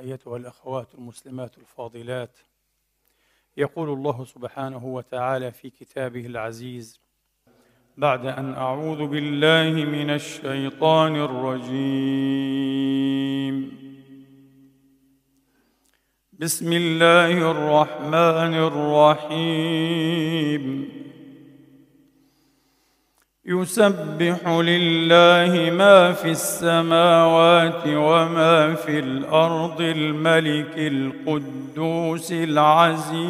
ايتها الاخوات المسلمات الفاضلات. يقول الله سبحانه وتعالى في كتابه العزيز بعد أن أعوذ بالله من الشيطان الرجيم. بسم الله الرحمن الرحيم. يسبح لله ما في السماوات وما في الأرض الملك القدوس العزيز.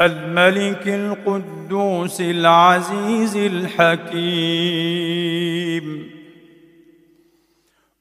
الملك القدوس العزيز الحكيم.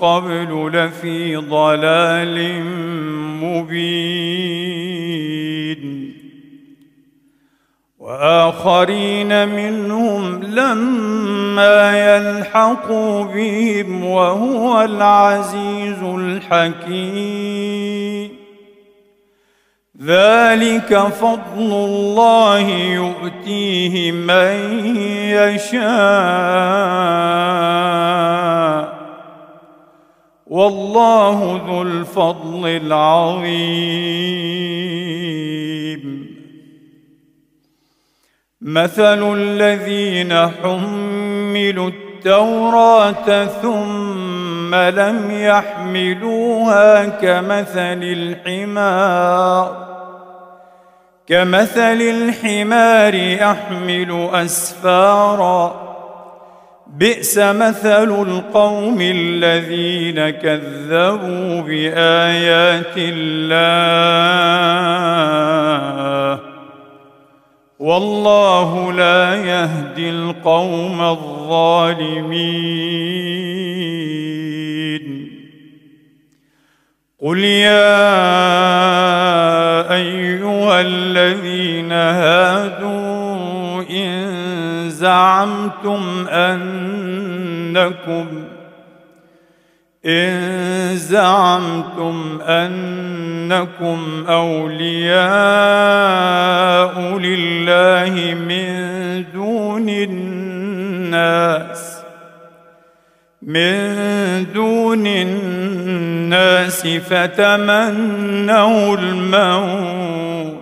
قبل لفي ضلال مبين. وآخرين منهم لما يلحقوا بهم وهو العزيز الحكيم. ذلك فضل الله يؤتيه من يشاء. والله ذو الفضل العظيم. مثل الذين حملوا التوراة ثم لم يحملوها كمثل الحمار. كمثل الحمار يحمل أسفارا. بئس مثل القوم الذين كذبوا بآيات الله والله لا يهدي القوم الظالمين. قل يا أيها الذين هادوا زعمتم أنكم إن زعمتم أنكم أولياء لله من دون الناس من دون الناس فتمنوا الموت.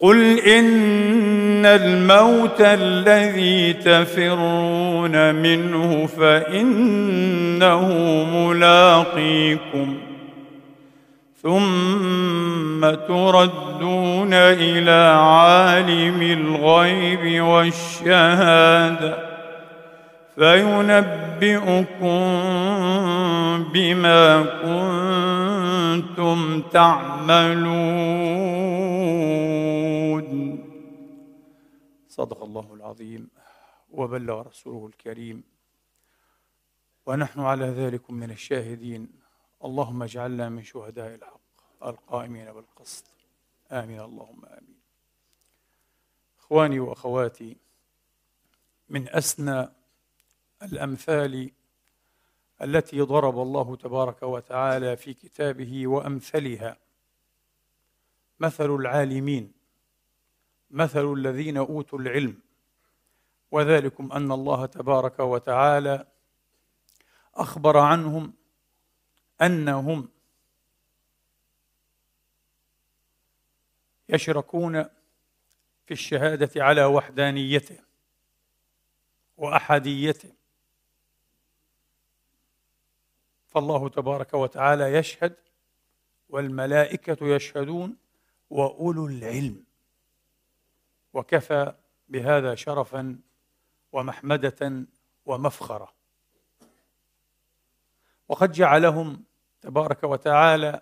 قل إن الموت الذي تفرون منه فإنه ملاقيكم. ثم تردون إلى عالم الغيب والشهادة. فينبئكم بما كنتم تعملون. صدق الله العظيم وبلغ رسوله الكريم. ونحن على ذلك من الشاهدين. اللهم اجعلنا من شهداء الحق القائمين بالقسط. آمين. اللهم آمين. إخواني وأخواتي من أسنى الأمثال التي ضرب الله تبارك وتعالى في كتابه وأمثلها. مثل العالمين مثل الذين أوتوا العلم وذلكم أن الله تبارك وتعالى أخبر عنهم أنهم يشركون في الشهادة على وحدانيته وأحديته. فالله تبارك وتعالى يشهد والملائكة يشهدون وأولو العلم. وكفى بهذا شرفا ومحمدة ومفخرة. وقد جعلهم تبارك وتعالى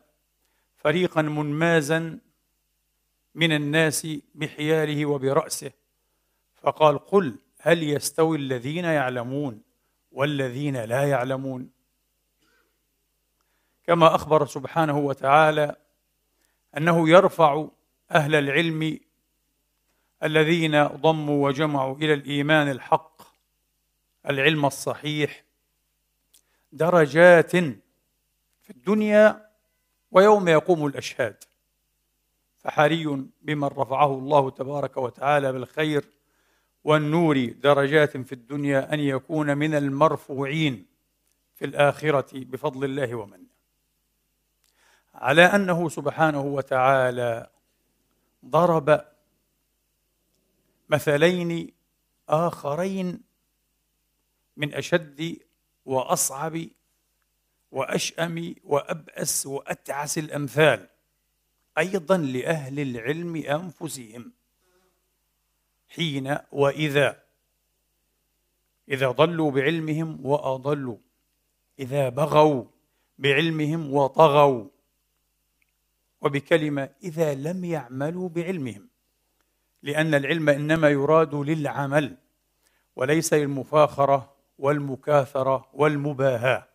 فريقا منمازا من الناس بحياله وبرأسه. فقال قل هل يستوي الذين يعلمون والذين لا يعلمون؟ كما أخبر سبحانه وتعالى أنه يرفع أهل العلم الذين ضموا وجمعوا إلى الإيمان الحق العلم الصحيح درجات في الدنيا ويوم يقوم الأشهاد. فحري بمن رفعه الله تبارك وتعالى بالخير والنور درجات في الدنيا أن يكون من المرفوعين في الآخرة بفضل الله ومنه على أنه سبحانه وتعالى ضرب مثلين آخرين من أشد وأصعب وأشأم وأبأس وأتعس الأمثال أيضا لأهل العلم أنفسهم. حين وإذا إذا ضلوا بعلمهم وأضلوا إذا بغوا بعلمهم وطغوا وبكلمة إذا لم يعملوا بعلمهم لأن العلم إنما يراد للعمل وليس للمفاخره والمكاثرة والمباهاة.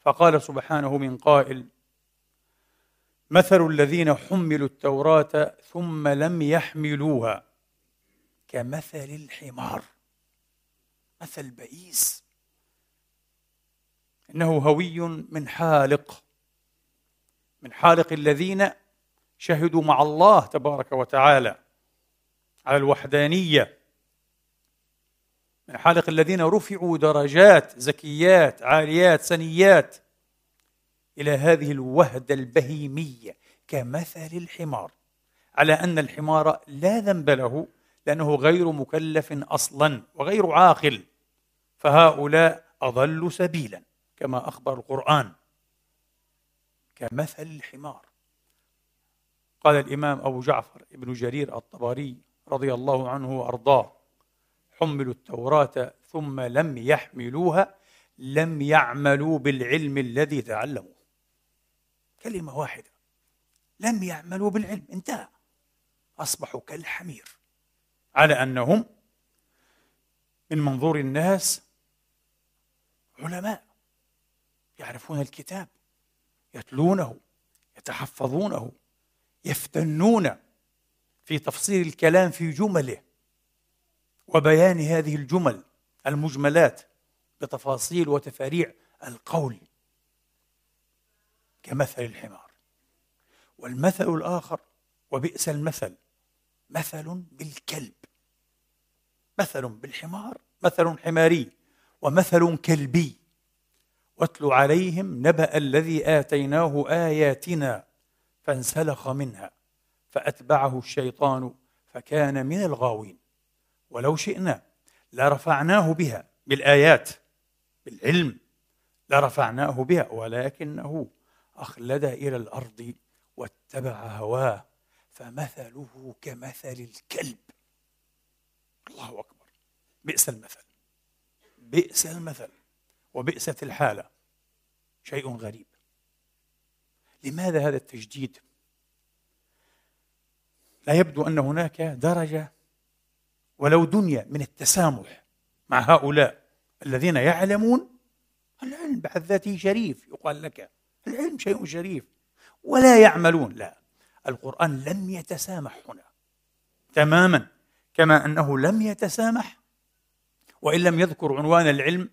فقال سبحانه من قائل مثل الذين حملوا التوراة ثم لم يحملوها كمثل الحمار مثل بئيس إنه هوي من حالق. من حالق الذين شهدوا مع الله تبارك وتعالى على الوحدانية. من حالق الذين رفعوا درجات زكيات عاليات سنيات إلى هذه الوهدة البهيمية كمثل الحمار. على أن الحمار لا ذنب له لأنه غير مكلف أصلا وغير عاقل. فهؤلاء أضلوا سبيلا كما أخبر القرآن. كمثل الحمار. قال الإمام أبو جعفر ابن جرير الطبري رضي الله عنه وأرضاه حملوا التوراة ثم لم يحملوها لم يعملوا بالعلم الذي تعلموا كلمة واحدة. لم يعملوا بالعلم. انتهى. أصبحوا كالحمير. على أنهم من منظور الناس علماء يعرفون الكتاب. يتلونه يتحفظونه يفتنون في تفصيل الكلام في جمله وبيان هذه الجمل المجملات بتفاصيل وتفاريع القول كمثل الحمار. والمثل الآخر وبئس المثل مثل بالكلب مثل بالحمار مثل حماري ومثل كلبي. واتل عليهم نبأ الذي آتيناه آياتنا فانسلخ منها فأتبعه الشيطان فكان من الغاوين. ولو شئنا لرفعناه بها بالآيات بالعلم لرفعناه بها ولكنه أخلد إلى الأرض واتبع هواه فمثله كمثل الكلب. الله أكبر. بئس المثل. بئس المثل. وبئست الحالة. شيء غريب. لماذا هذا التجديد؟ لا يبدو أن هناك درجة ولو دنيا من التسامح مع هؤلاء الذين يعلمون العلم بعد ذاته شريف. يقال لك العلم شيء شريف. ولا يعملون. لا. القرآن لم يتسامح هنا. تماما. كما أنه لم يتسامح. وإن لم يذكر عنوان العلم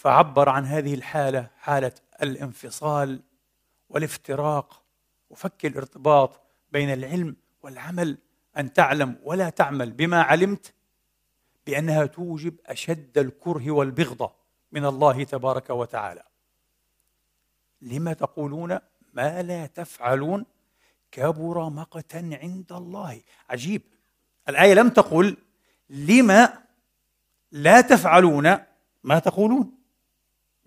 فعبر عن هذه الحالة حالة الانفصال والافتراق وفك الارتباط بين العلم والعمل أن تعلم ولا تعمل بما علمت بأنها توجب أشد الكره والبغضة من الله تبارك وتعالى. لما تقولون ما لا تفعلون؟ كبر مقتا عند الله. عجيب. الآية لم تقل لما لا تفعلون ما تقولون.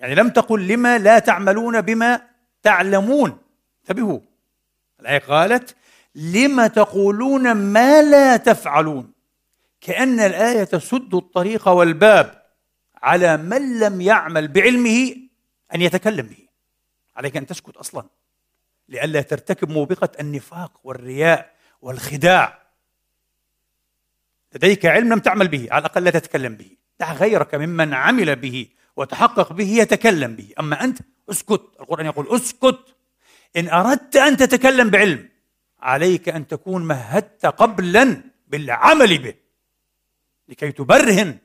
يعني لم تقل لما لا تعملون بما تعلمون. انتبهوا. الآية قالت لم تقولون ما لا تفعلون. كأن الآية تسد الطريق والباب على من لم يعمل بعلمه أن يتكلم به. عليك أن تسكت أصلا. لئلا ترتكب موبقة النفاق والرياء والخداع. لديك علم لم تعمل به على الأقل لا تتكلم به. دع غيرك ممن عمل به. وتحقق به يتكلم به. أما أنت اسكت. القرآن يقول اسكت. إن أردت أن تتكلم بعلم عليك أن تكون مهدت قبلا بالعمل به لكي تبرهن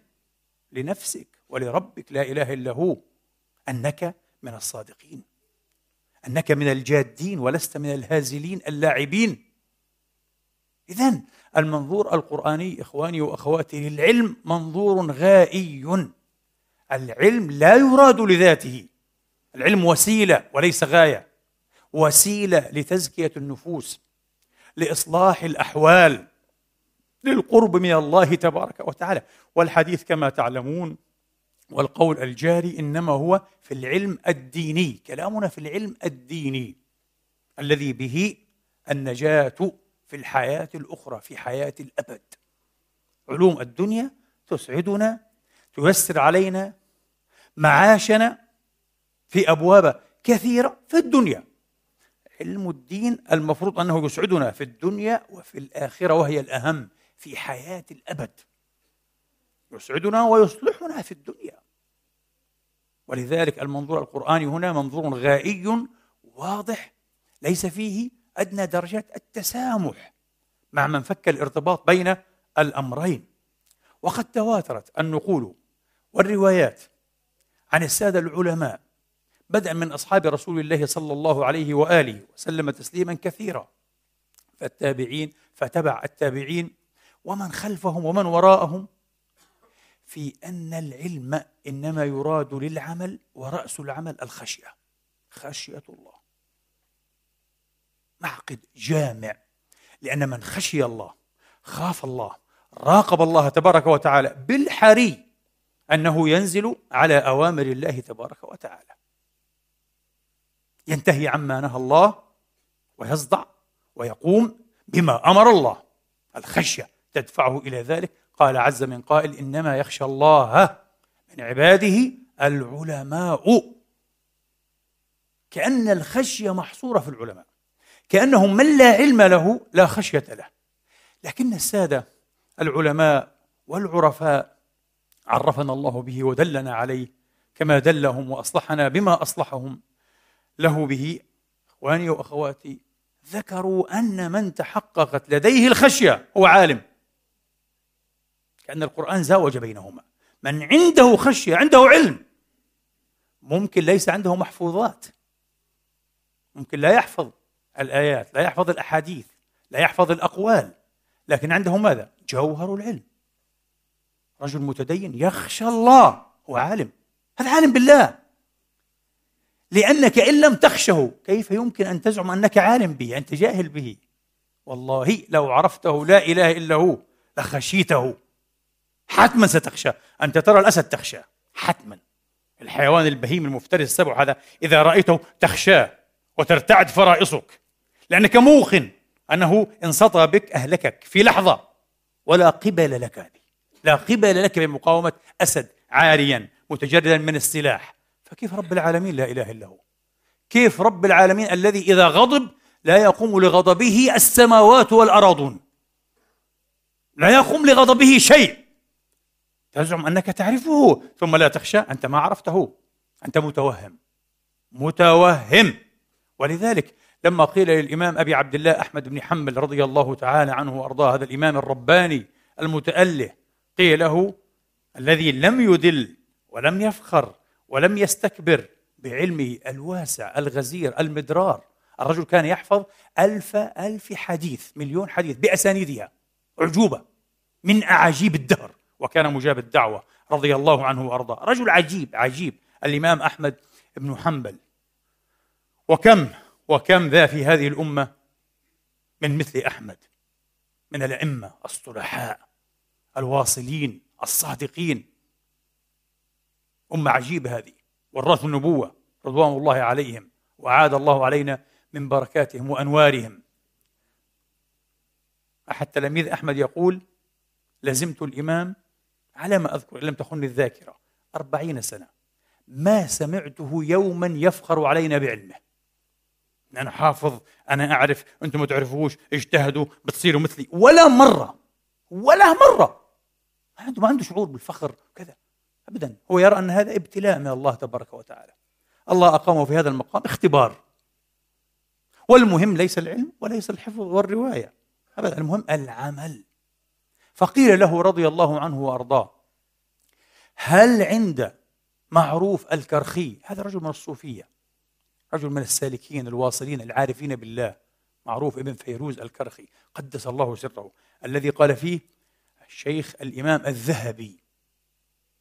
لنفسك ولربك. لا إله إلا هو. أنك من الصادقين. أنك من الجادين ولست من الهازلين اللاعبين. إذا المنظور القرآني إخواني وأخواتي للعلم منظور غائي. العلم لا يراد لذاته. العلم وسيلة وليس غاية. وسيلة لتزكية النفوس لإصلاح الأحوال للقرب من الله تبارك وتعالى. والحديث كما تعلمون والقول الجاري إنما هو في العلم الديني. كلامنا في العلم الديني الذي به النجاة في الحياة الأخرى في حياة الأبد. علوم الدنيا تسعدنا تيسر علينا معاشنا في أبواب كثيرة في الدنيا. علم الدين المفروض أنه يسعدنا في الدنيا وفي الآخرة وهي الأهم في حياة الأبد. يسعدنا ويصلحنا في الدنيا. ولذلك المنظور القرآني هنا منظور غائي واضح ليس فيه أدنى درجات التسامح مع من فك الارتباط بين الأمرين. وقد تواترت النقول والروايات عن السادة العلماء بدءا من أصحاب رسول الله صلى الله عليه وآله وسلم تسليما كثيرا فالتابعين فتبع التابعين ومن خلفهم ومن وراءهم في أن العلم إنما يراد للعمل ورأس العمل الخشية خشية الله. معقد جامع لأن من خشي الله خاف الله. راقب الله تبارك وتعالى بالحري أنه ينزل على أوامر الله تبارك وتعالى. ينتهي عما نهى الله ويصدع ويقوم بما أمر الله. الخشية تدفعه إلى ذلك. قال عز من قائل إنما يخشى الله من عباده العلماء. كأن الخشية محصورة في العلماء. كأنهم من لا علم له لا خشية له. لكن السادة العلماء والعرفاء عرفنا الله به ودلنا عليه كما دلهم وأصلحنا بما أصلحهم. له به إخواني وأخواتي ذكروا أن من تحققت لديه الخشية هو عالم. كأن القرآن زاوج بينهما. من عنده خشية عنده علم. ممكن ليس عنده محفوظات. ممكن لا يحفظ الآيات لا يحفظ الأحاديث لا يحفظ الأقوال. لكن عنده ماذا؟ جوهر العلم. رجل متدين يخشى الله هو عالم. هذا عالم بالله. لأنك إن لم تخشه كيف يمكن أن تزعم أنك عالم به أنت جاهل به؟ والله لو عرفته لا إله إلا هو لخشيته. حتما ستخشى. أنت ترى الأسد تخشى حتما. الحيوان البهيم المفترس السبع هذا إذا رأيته تخشاه وترتعد فرائصك. لأنك موقن أنه إن سطى بك أهلكك في لحظة. ولا قبل لك هذه لا قبل لك بمقاومة أسد عاريا متجردا من السلاح. فكيف رب العالمين لا إله إلا هو؟ كيف رب العالمين الذي إذا غضب لا يقوم لغضبه السماوات والأراضون؟ لا يقوم لغضبه شيء. تزعم أنك تعرفه ثم لا تخشى أنت ما عرفته. أنت متوهم. متوهم. ولذلك لما قيل للإمام أبي عبد الله أحمد بن حنبل رضي الله تعالى عنه وأرضاه هذا الإمام الرباني المتأله قيل له الذي لم يدل ولم يفخر ولم يستكبر بعلمه الواسع الغزير المدرار الرجل كان يحفظ ألف ألف حديث مليون حديث بأسانيدها أعجوبة من أعاجيب الدهر. وكان مجاب الدعوة رضي الله عنه وأرضاه. رجل عجيب عجيب الإمام أحمد بن حنبل. وكم؟ وكم ذا في هذه الأمة من مثل أحمد من الأئمة الصلحاء الواصلين الصادقين. أمة عجيبة هذه ورثوا النبوة رضوان الله عليهم وعاد الله علينا من بركاتهم وأنوارهم. أحد تلاميذ أحمد يقول لزمت الإمام على ما أذكر إن لم تخن الذاكرة أربعين سنة ما سمعته يوما يفخر علينا بعلمه. أنا حافظ أنا أعرف أنتم ما تعرفوش اجتهدوا بتصيروا مثلي. ولا مرة ولا ما عنده ما عنده شعور بالفخر كذا أبدا. هو يرى أن هذا ابتلاء من الله تبارك وتعالى. الله أقامه في هذا المقام اختبار. والمهم ليس العلم وليس الحفظ والرواية. أبدا. المهم العمل. فقيل له رضي الله عنه وأرضاه هل عند معروف الكرخي هذا رجل من الصوفية رجل من السالكين الواصلين العارفين بالله معروف ابن فيروز الكرخي قدس الله سره الذي قال فيه الشيخ الإمام الذهبي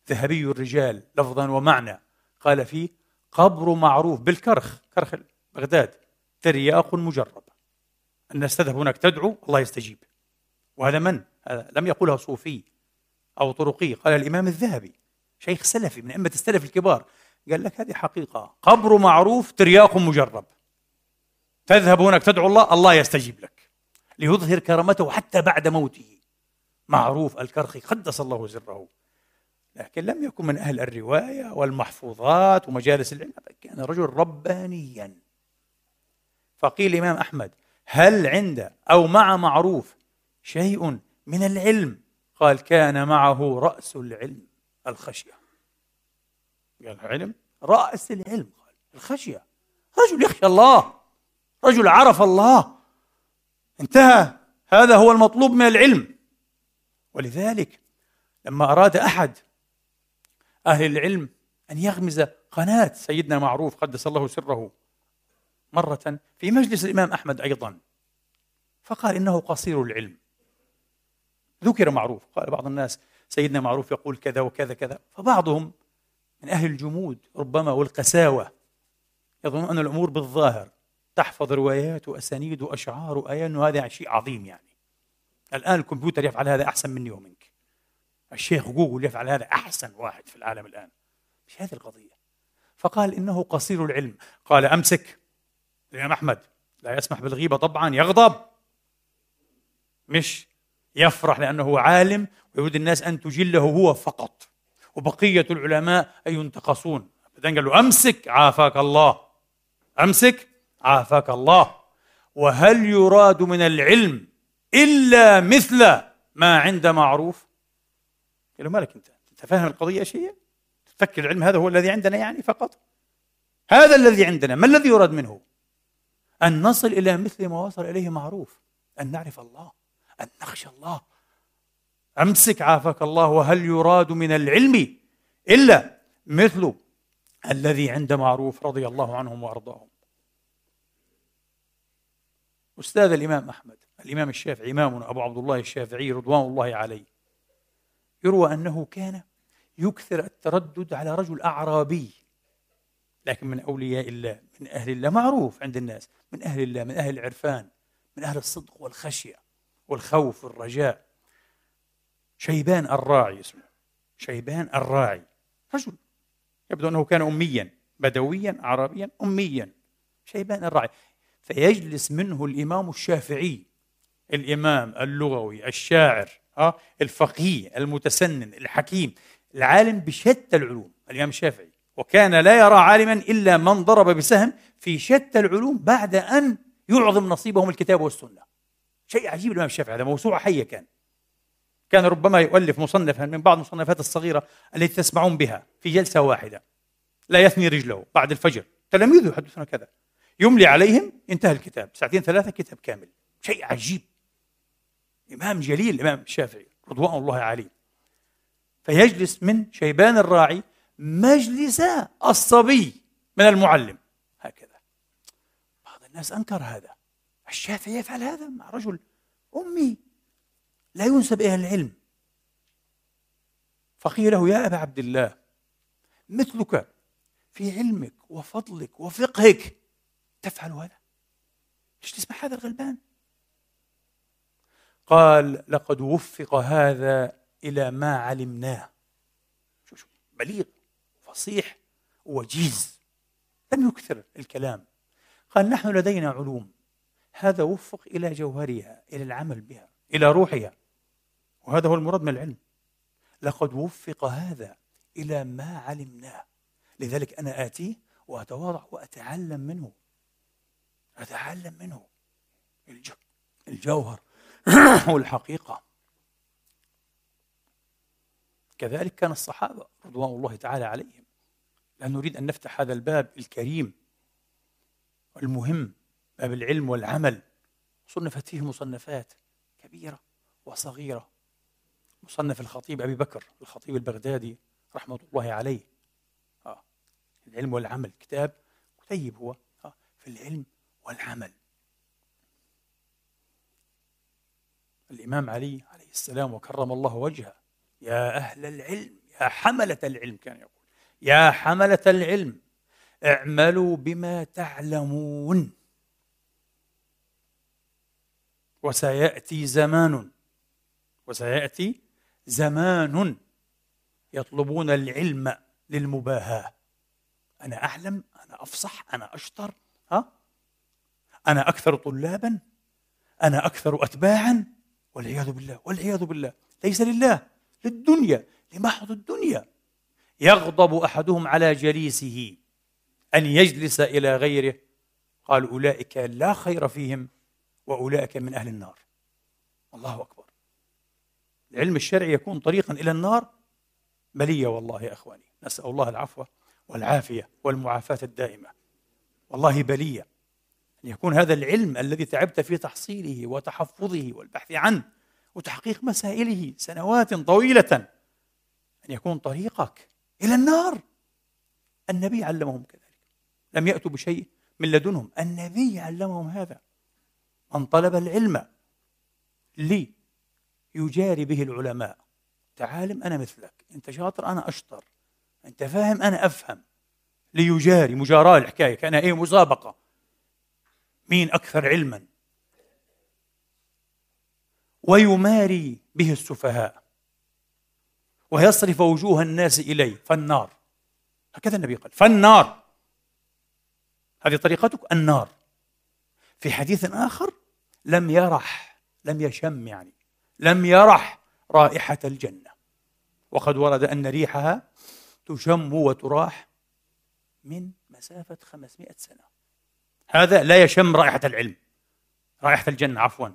ذهبي الرجال لفظا ومعنى قال فيه قبر معروف بالكرخ كرخ بغداد ترياق مجرب. الناس تذهب هناك تدعو الله يستجيب. وهذا من؟ هذا لم يقولها صوفي أو طرقي قال الإمام الذهبي شيخ سلفي من أئمة السلف الكبار. قال لك هذه حقيقة. قبر معروف ترياق مجرب. تذهب هناك تدعو الله الله يستجيب لك. ليظهر كرامته حتى بعد موته. معروف الكرخي قدس الله سره. لكن لم يكن من أهل الرواية والمحفوظات ومجالس العلم. كان رجل ربانيا. فقيل الإمام أحمد هل عند أو مع معروف شيء من العلم؟ قال كان معه رأس العلم الخشية. قال علم رأس العلم قال الخشية. رجل يخشى الله رجل عرف الله. انتهى. هذا هو المطلوب من العلم. ولذلك لما أراد أحد أهل العلم أن يغمز قناة سيدنا معروف قدس الله سره مرة في مجلس الإمام أحمد أيضا فقال إنه قصير العلم. ذكر معروف قال بعض الناس سيدنا معروف يقول كذا وكذا كذا فبعضهم من أهل الجمود ربما والقساوة. يظن أن الأمور بالظاهر تحفظ روايات وأسانيد وأشعار وآيات أنه هذا شيء عظيم يعني. الآن الكمبيوتر يفعل هذا أحسن مني ومنك. الشيخ جوجل يفعل هذا أحسن واحد في العالم الآن. مش هذه القضية. فقال إنه قصير العلم. قال أمسك. الإمام أحمد لا يسمح بالغيبة طبعا يغضب. مش يفرح لأنه عالم ويريد الناس أن تجله هو فقط. وبقية العلماء أن ينتقصون؟ بعدين قال له أمسك عافاك الله. أمسك عافاك الله. وهل يراد من العلم إلا مثل ما عند معروف؟ قال له مالك أنت؟ أنت فاهم القضية شيء تفكر العلم هذا هو الذي عندنا يعني فقط؟ هذا الذي عندنا ما الذي يراد منه؟ أن نصل إلى مثل ما وصل إليه معروف أن نعرف الله أن نخشى الله. أمسك عافاك الله وهل يراد من العلم إلا مثل الذي عند معروف رضي الله عنهم وأرضاهم. أستاذ الإمام أحمد الإمام الشافعي إمامنا أبو عبد الله الشافعي رضوان الله عليه يروى أنه كان يكثر التردد على رجل أعرابي لكن من أولياء الله من أهل الله معروف عند الناس من أهل الله من أهل العرفان من أهل الصدق والخشية والخوف والرجاء. شيبان الراعي اسمه. شيبان الراعي. رجل. يبدو أنه كان أميا بدويا عربيا أميا. شيبان الراعي. فيجلس منه الإمام الشافعي الإمام اللغوي الشاعر آه الفقيه المتسنن الحكيم العالم بشتى العلوم الإمام الشافعي. وكان لا يرى عالما إلا من ضرب بسهم في شتى العلوم بعد أن يعظم نصيبهم الكتاب والسنة. شيء عجيب الإمام الشافعي هذا موسوعة حية كان. كان ربما يؤلف مصنفا من بعض المصنفات الصغيرة التي تسمعون بها في جلسة واحدة. لا يثني رجله بعد الفجر. تلاميذه يحدثون كذا. يملي عليهم انتهى الكتاب. ساعتين ثلاثة كتاب كامل. شيء عجيب. إمام جليل الإمام الشافعي رضوان الله عليه. فيجلس من شيبان الراعي مجلس الصبي من المعلم. هكذا. بعض الناس أنكر هذا. الشافعي يفعل هذا مع رجل أمي. لا ينسب إلى العلم. فقيل له يا أبا عبد الله مثلك في علمك وفضلك وفقهك. تفعل هذا؟ ليش تسمع هذا الغلبان؟ قال لقد وفق هذا إلى ما علمناه. شو شو بليغ فصيح وجيز. لم يكثر الكلام. قال نحن لدينا علوم. هذا وفق إلى جوهرها إلى العمل بها إلى روحها. وهذا هو المراد من العلم. لقد وفق هذا إلى ما علمناه. لذلك أنا آتيه وأتواضع وأتعلم منه. أتعلم منه. الجوهر والحقيقة. كذلك كان الصحابة رضوان الله تعالى عليهم. لا نريد أن نفتح هذا الباب الكريم المهم باب العلم والعمل. صنفت فيه مصنفات كبيرة وصغيرة. مصنف الخطيب أبي بكر الخطيب البغدادي رحمة الله عليه. آه. العلم والعمل كتاب كتيب هو. آه. في العلم والعمل. الإمام علي عليه السلام وكرم الله وجهه. يا أهل العلم يا حملة العلم كان يقول. يا حملة العلم اعملوا بما تعلمون. وسيأتي زمان. وسيأتي زمان يطلبون العلم للمباهاة. أنا أعلم أنا أفصح أنا أشطر ها؟ أنا أكثر طلابا أنا أكثر أتباعا والعياذ بالله والعياذ بالله. ليس لله للدنيا. لمحض الدنيا؟ يغضب أحدهم على جليسه أن يجلس إلى غيره. قال أولئك لا خير فيهم وأولئك من أهل النار. الله أكبر. العلم الشرعي يكون طريقا إلى النار. بلية والله يا أخواني. نسأل الله العفو والعافية والمعافاة الدائمة. والله بلية أن يكون هذا العلم الذي تعبت في تحصيله وتحفظه والبحث عنه وتحقيق مسائله سنوات طويلة أن يكون طريقك إلى النار. النبي علمهم كذلك. لم يأتوا بشيء من لدنهم. النبي علمهم هذا. من طلب العلم لي يجاري به العلماء. تعالم أنا مثلك. أنت شاطر أنا أشطر. أنت فاهم أنا أفهم. ليجاري مجاراة الحكاية كان إيه؟ مسابقة. مين أكثر علما؟ ويماري به السفهاء. ويصرف وجوه الناس إليه. فالنار. هكذا النبي قال. فالنار. هذه طريقتك؟ النار. في حديث آخر لم يرح لم يشم يعني. لم يرح رائحة الجنة. وقد ورد أن ريحها تشم وتراح من مسافة 500 سنة. هذا لا يشم رائحة العلم رائحة الجنة عفوا.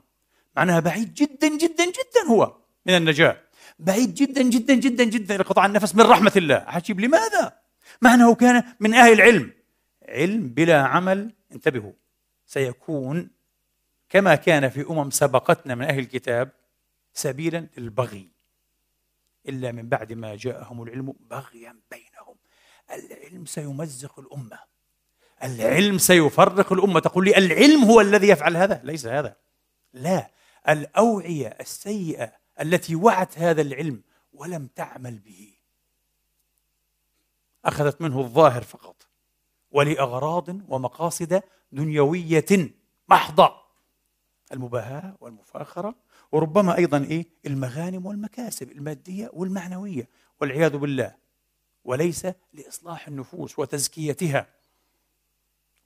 معناها بعيد جدا جدا جدا هو من النجاة. بعيد جدا جدا جدا جدا. لقطاع النفس من رحمة الله. عجيب لماذا؟ مع أنه كان من أهل العلم. علم بلا عمل انتبهوا سيكون كما كان في أمم سبقتنا من أهل الكتاب سبيلا للبغي. إلا من بعد ما جاءهم العلم بغيا بينهم. العلم سيمزق الأمة. العلم سيفرق الأمة. تقول لي العلم هو الذي يفعل هذا؟ ليس هذا. لا. الأوعية السيئة التي وعت هذا العلم ولم تعمل به. أخذت منه الظاهر فقط. ولأغراض ومقاصد دنيوية محضة. المباهاة والمفاخرة وربما أيضا إيه؟ المغانم والمكاسب المادية والمعنوية والعياذ بالله. وليس لإصلاح النفوس وتزكيتها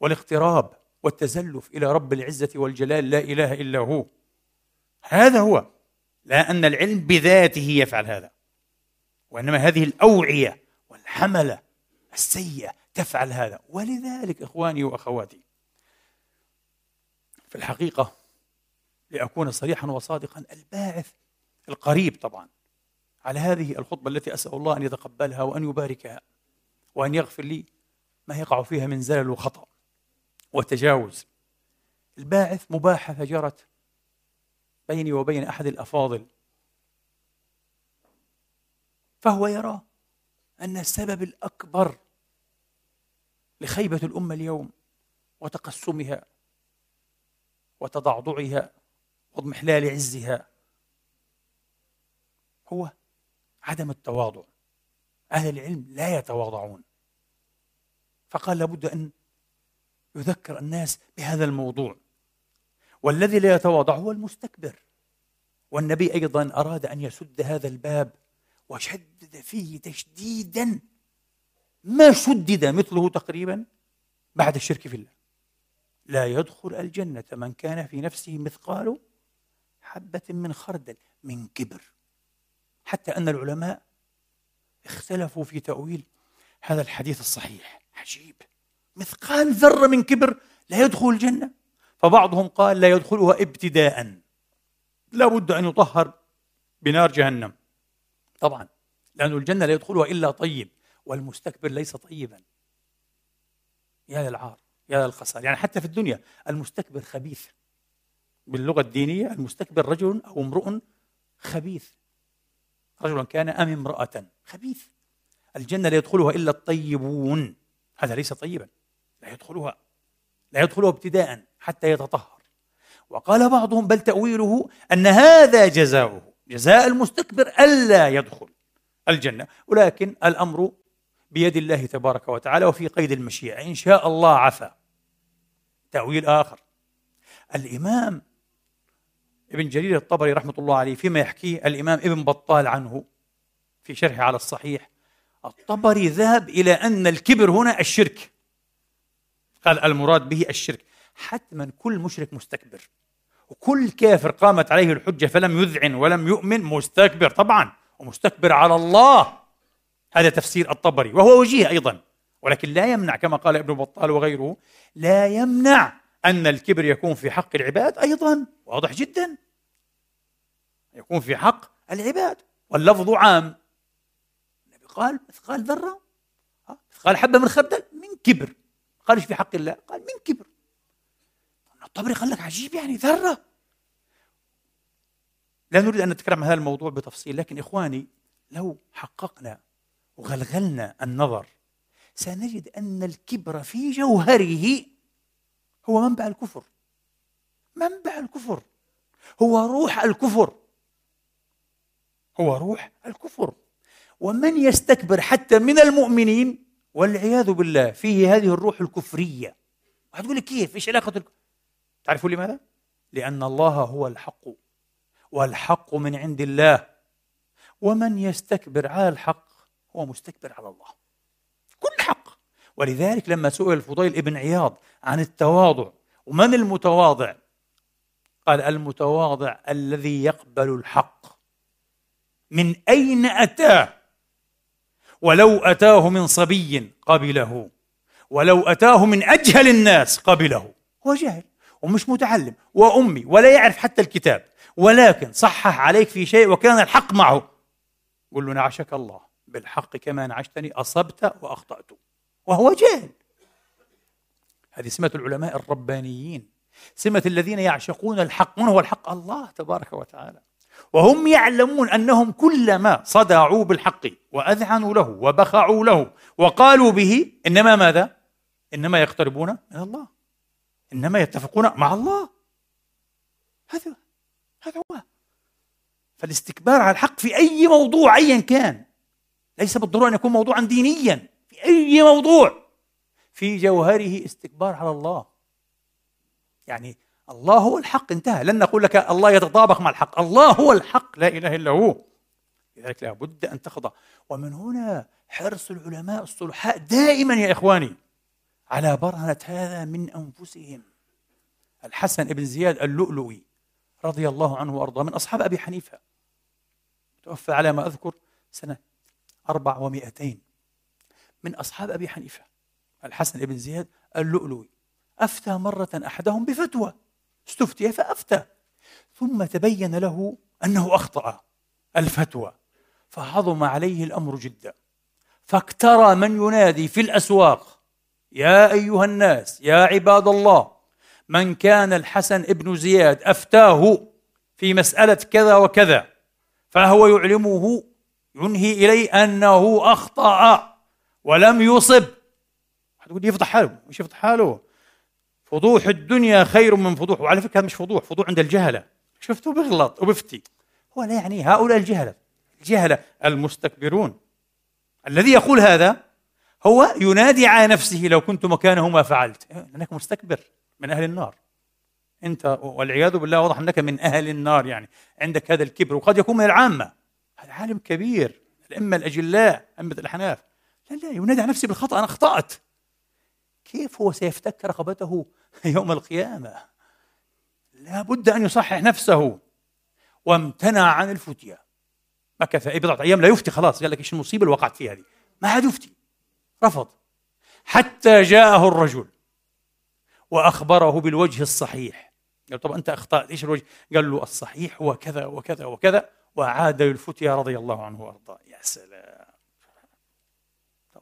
والاقتراب والتزلف إلى رب العزة والجلال لا إله إلا هو. هذا هو. لا أن العلم بذاته يفعل هذا. وإنما هذه الأوعية والحملة السيئة تفعل هذا. ولذلك إخواني وأخواتي في الحقيقة لأكون صريحا وصادقا. الباعث القريب طبعا على هذه الخطبة التي أسأل الله أن يتقبلها وأن يباركها وأن يغفر لي ما يقع فيها من زلل وخطأ وتجاوز. الباعث مباحثة جرت بيني وبين أحد الأفاضل فهو يرى أن السبب الأكبر لخيبة الأمة اليوم وتقسمها وتضعضعها واضمحلال عزها. هو عدم التواضع. أهل العلم لا يتواضعون. فقال لابد أن يذكر الناس بهذا الموضوع. والذي لا يتواضع هو المستكبر. والنبي أيضا أراد أن يسد هذا الباب وشدد فيه تشديدا. ما شدد مثله تقريبا بعد الشرك في الله. لا يدخل الجنة من كان في نفسه مثقال حبة من خردل من كبر. حتى أن العلماء اختلفوا في تأويل هذا الحديث الصحيح. عجيب. مثقال ذرة من كبر لا يدخل الجنة. فبعضهم قال لا يدخلها ابتداء. لا بد أن يطهر بنار جهنم. طبعا لأن الجنة لا يدخلها إلا طيب والمستكبر ليس طيبا. يا للعار يا للخسار. يعني حتى في الدنيا المستكبر خبيث. باللغة الدينية المستكبر رجل أو امرؤ خبيث. رجلا كان أم امرأة خبيث. الجنة لا يدخلها إلا الطيبون. هذا ليس طيبا. لا يدخلها لا يدخلها ابتداء حتى يتطهر. وقال بعضهم بل تأويله أن هذا جزاؤه. جزاء المستكبر ألا يدخل الجنة. ولكن الأمر بيد الله تبارك وتعالى وفي قيد المشيئة. إن شاء الله عفا. تأويل آخر. الإمام ابن جرير الطبري رحمة الله عليه فيما يحكيه الإمام ابن بطال عنه في شرحه على الصحيح. الطبري ذهب إلى أن الكبر هنا الشرك. قال المراد به الشرك. حتما كل مشرك مستكبر. وكل كافر قامت عليه الحجة فلم يذعن ولم يؤمن مستكبر طبعا ومستكبر على الله. هذا تفسير الطبري وهو وجيه أيضا. ولكن لا يمنع كما قال ابن بطال وغيره لا يمنع أن الكبر يكون في حق العباد أيضا واضح جدا. يكون في حق العباد. واللفظ عام. النبي قال مثقال ذرة. مثقال حبة من خردل. من كبر. قالش في حق الله. قال من كبر. الطبري قال لك عجيب يعني ذرة. لا نريد أن نتكلم عن هذا الموضوع بتفصيل لكن إخواني لو حققنا وغلغلنا النظر سنجد أن الكبر في جوهره هو منبع الكفر. منبع الكفر. هو روح الكفر. هو روح الكفر. ومن يستكبر حتى من المؤمنين والعياذ بالله فيه هذه الروح الكفرية. هتقول لي كيف؟ إيش علاقة الك... تعرفوا لماذا؟ لأن الله هو الحق. والحق من عند الله. ومن يستكبر على الحق هو مستكبر على الله. كل حق. ولذلك لما سئل الفضيل ابن عياض عن التواضع ومن المتواضع؟ قال المتواضع الذي يقبل الحق. من أين أتاه؟ ولو أتاه من صبي قبله ولو أتاه من أجهل الناس قبله. هو جاهل ومش متعلم وأمي ولا يعرف حتى الكتاب ولكن صحح عليك في شيء وكان الحق معه. قل له نعشك الله. بالحق كما نعشتني أصبت وأخطأت. وهو جاهل هذه سمة العلماء الربانيين سمة الذين يعشقون الحق من هو الحق؟ الله تبارك وتعالى. وهم يعلمون أنهم كلما صدعوا بالحق وأذعنوا له وبخعوا له وقالوا به إنما ماذا؟ إنما يقتربون من الله. إنما يتفقون مع الله. هذا هذا هو. فالاستكبار على الحق في أي موضوع أيا كان ليس بالضرورة أن يكون موضوعا دينيا. في أي موضوع في جوهره استكبار على الله. يعني الله هو الحق انتهى. لن نقول لك الله يتطابق مع الحق. الله هو الحق لا إله إلا هو. لذلك لابد أن تخضع. ومن هنا حرص العلماء الصلحاء دائما يا إخواني على برهنة هذا من أنفسهم. الحسن بن زياد اللؤلؤي رضي الله عنه وأرضاه من أصحاب أبي حنيفة. توفى على ما أذكر سنة أربع ومئتين من أصحاب أبي حنيفة. الحسن بن زياد اللؤلؤي. أفتى مرة أحدهم بفتوى. استفتي فأفتى ثم تبين له أنه أخطأ الفتوى. فعظم عليه الأمر جدا. فاكترى من ينادي في الأسواق. يا أيها الناس يا عباد الله من كان الحسن ابن زياد أفتاه في مسألة كذا وكذا فهو يعلمه ينهي إليه أنه أخطأ. ولم يصب. تقول يفضح حاله مش يفضح حاله. فضوح الدنيا خير من فضوح. وعلى فكرة مش فضوح فضوح عند الجهلة. شفتوا بيغلط وبفتي. هو لا يعني هؤلاء الجهلة الجهلة المستكبرون. الذي يقول هذا هو ينادي على نفسه لو كنت مكانه ما فعلت. انك مستكبر من أهل النار. أنت والعياذ بالله واضح أنك من أهل النار يعني عندك هذا الكبر. وقد يكون من العامة. هذا عالم كبير الأئمة الأجلاء أئمة الأحناف. لا لا ينادي على نفسه بالخطأ أنا أخطأت. كيف هو سيفتك رقبته يوم القيامة؟ لا بد أن يصحح نفسه. وامتنع عن الفتيا مكث بضعة أيام لا يفتي خلاص قال لك إيش المصيبة اللي وقعت فيها دي؟ ما عاد يفتي. رفض. حتى جاءه الرجل وأخبره بالوجه الصحيح. قال طب أنت أخطأت إيش الوجه؟ قال له الصحيح هو كذا وكذا وكذا وعاد للفتيا رضي الله عنه وأرضاه. يا سلام.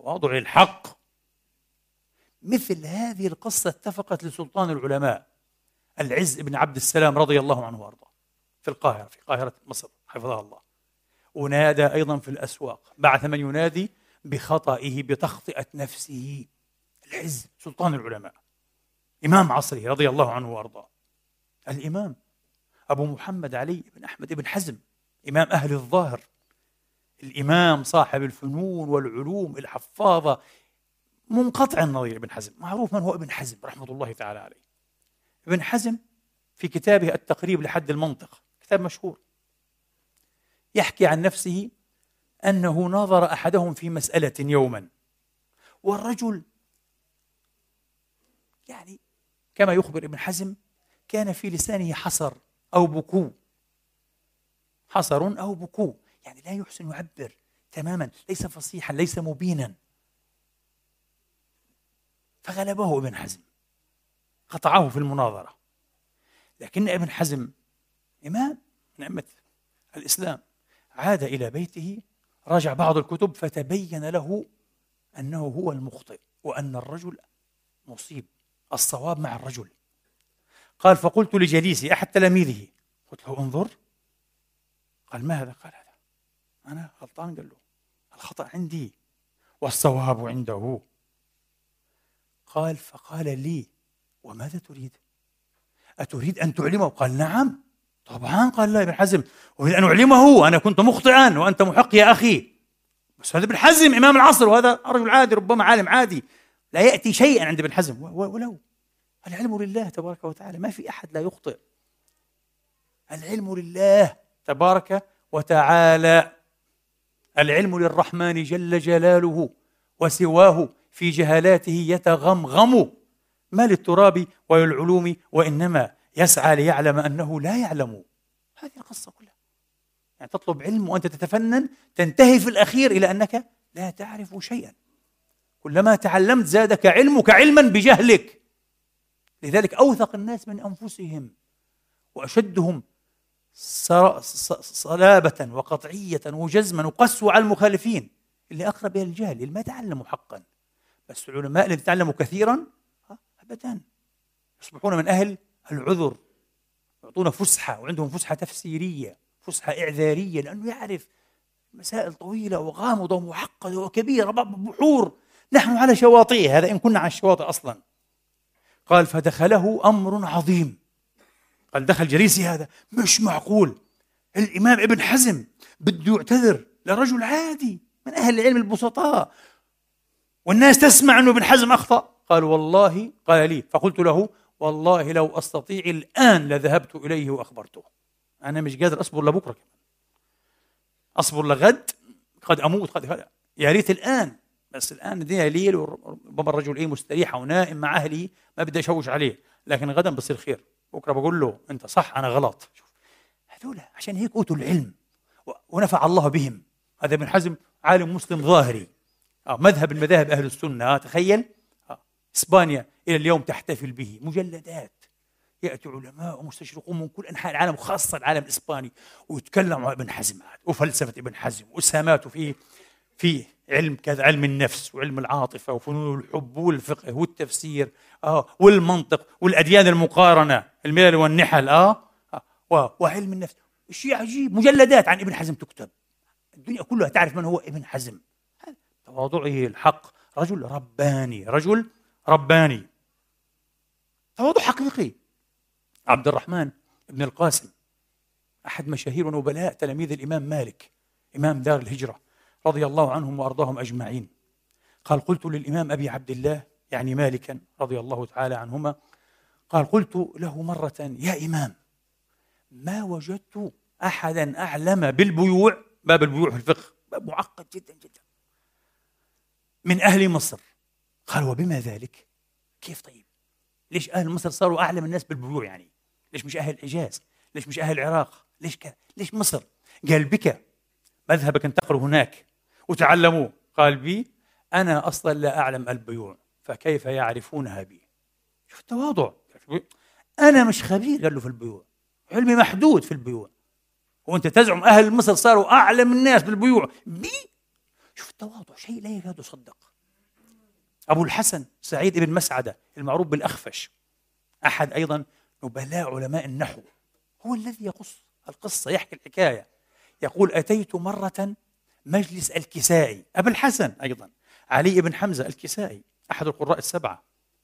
تواضع الحق. مثل هذه القصة اتفقت لسلطان العلماء. العز بن عبد السلام رضي الله عنه وأرضاه. في القاهرة في قاهرة مصر حفظها الله. ونادى أيضا في الأسواق. بعث من ينادي بخطئه بتخطئة نفسه. العز سلطان العلماء. إمام عصره رضي الله عنه وأرضاه. الإمام أبو محمد علي بن أحمد بن حزم إمام أهل الظاهر. الإمام صاحب الفنون والعلوم الحفاظة منقطع النظير ابن حزم. معروف من هو ابن حزم رحمة الله تعالى عليه. ابن حزم في كتابه التقريب لحد المنطق كتاب مشهور. يحكي عن نفسه أنه ناظر أحدهم في مسألة يوما. والرجل يعني كما يخبر ابن حزم كان في لسانه حصر أو بكو. حصر أو بكو. يعني لا يحسن يعبر تماما ليس فصيحا ليس مبينا. فغلبه ابن حزم قطعه في المناظرة. لكن ابن حزم إمام من أئمة الإسلام عاد إلى بيته راجع بعض الكتب فتبين له أنه هو المخطئ وأن الرجل مصيب الصواب مع الرجل. قال فقلت لجليسي أحد تلاميذه؟ قلت له انظر. قال ما هذا؟ قال هذا أنا غلطان قال له الخطأ عندي والصواب عنده. قال فقال لي وماذا تريد؟ أتريد أن تعلمه؟ قال نعم. طبعا قال لا ابن حزم أريد أن أعلمه أنا كنت مخطئا وأنت محق يا أخي. بس هذا ابن حزم إمام العصر وهذا رجل عادي ربما عالم عادي. لا يأتي شيئا عند ابن حزم ولو. العلم لله تبارك وتعالى ما في أحد لا يخطئ. العلم لله تبارك وتعالى. العلم للرحمن جل جلاله وسواه في جهالاته يتغمغم. ما للتراب وللعلوم وإنما يسعى ليعلم أنه لا يعلم. هذه القصة كلها. يعني تطلب علم وأنت تتفنن تنتهي في الأخير إلى أنك لا تعرف شيئا. كلما تعلمت زادك علمك علما بجهلك. لذلك أوثق الناس من أنفسهم وأشدهم صلابة وقطعية وجزما وقسوة على المخالفين. اللي أقرب إلى الجهل اللي ما تعلموا حقا. بس العلماء اللي تعلموا كثيرا أبدا. يصبحون من أهل العذر. يعطونا فسحة وعندهم فسحة تفسيرية فسحة إعذارية لأنه يعرف مسائل طويلة وغامضة ومعقدة وكبيرة بحور. نحن على شواطئ هذا إن كنا على الشواطئ أصلا. قال فدخله أمر عظيم. قال دخل جريسي هذا. مش معقول. الإمام ابن حزم بده يعتذر لرجل عادي من أهل العلم البسطاء. والناس تسمع أنه ابن حزم أخطأ. قال والله قال لي فقلت له والله لو أستطيع الآن لذهبت إليه وأخبرته. أنا مش قادر أصبر لبكرة كمان. أصبر لغد قد أموت قد يا ريت الآن. بس الآن الدنيا ليل وربما الرجل إيه مستريح ونائم مع أهلي ما بدي أشوش عليه. لكن غدا بصير خير. بكرة بقول له أنت صح أنا غلط. شوف هذول عشان هيك أوتوا العلم ونفع الله بهم. هذا ابن حزم عالم مسلم ظاهري. آه مذهب المذاهب أهل السنة آه تخيل. آه إسبانيا إلى اليوم تحتفل به. مجلدات. يأتي علماء ومستشرقون من كل أنحاء العالم خاصة العالم الإسباني ويتكلموا عن ابن حزم. وفلسفة ابن حزم وإسهاماته في في علم كذا علم النفس وعلم العاطفة وفنون الحب والفقه والتفسير آه والمنطق والأديان المقارنة. الملل والنحل آه؟ وعلم النفس. شيء عجيب. مجلدات عن ابن حزم تكتب. الدنيا كلها تعرف من هو ابن حزم. تواضعه الحق. رجل رباني. رجل رباني. تواضع حقيقي. عبد الرحمن بن القاسم. أحد مشاهير ونبلاء تلاميذ الإمام مالك إمام دار الهجرة رضي الله عنهم وأرضاهم أجمعين. قال قلت للإمام أبي عبد الله يعني مالكا رضي الله تعالى عنهما قال قلت له مرة يا إمام ما وجدت أحدا أعلم بالبيوع باب البيوع في الفقه باب معقد جدا جدا من أهل مصر. قال وبما ذلك؟ كيف طيب؟ ليش أهل مصر صاروا أعلم الناس بالبيوع يعني؟ ليش مش أهل الحجاز؟ ليش مش أهل العراق؟ ليش كذا؟ ليش مصر؟ قال بك مذهبك انتقلوا هناك وتعلموه قال بي أنا أصلا لا أعلم البيوع فكيف يعرفونها بي؟ شوف التواضع. أنا مش خبير قال له في البيوع. علمي محدود في البيوع. وأنت تزعم أهل مصر صاروا أعلم الناس بالبيوع. بي. شوف التواضع شيء لا يكاد يصدق. أبو الحسن سعيد بن مسعدة المعروف بالأخفش. أحد أيضا نبلاء علماء النحو. هو الذي يقص القصة يحكي الحكاية. يقول أتيت مرة مجلس الكسائي. أبو الحسن أيضا. علي بن حمزة الكسائي أحد القراء السبعة.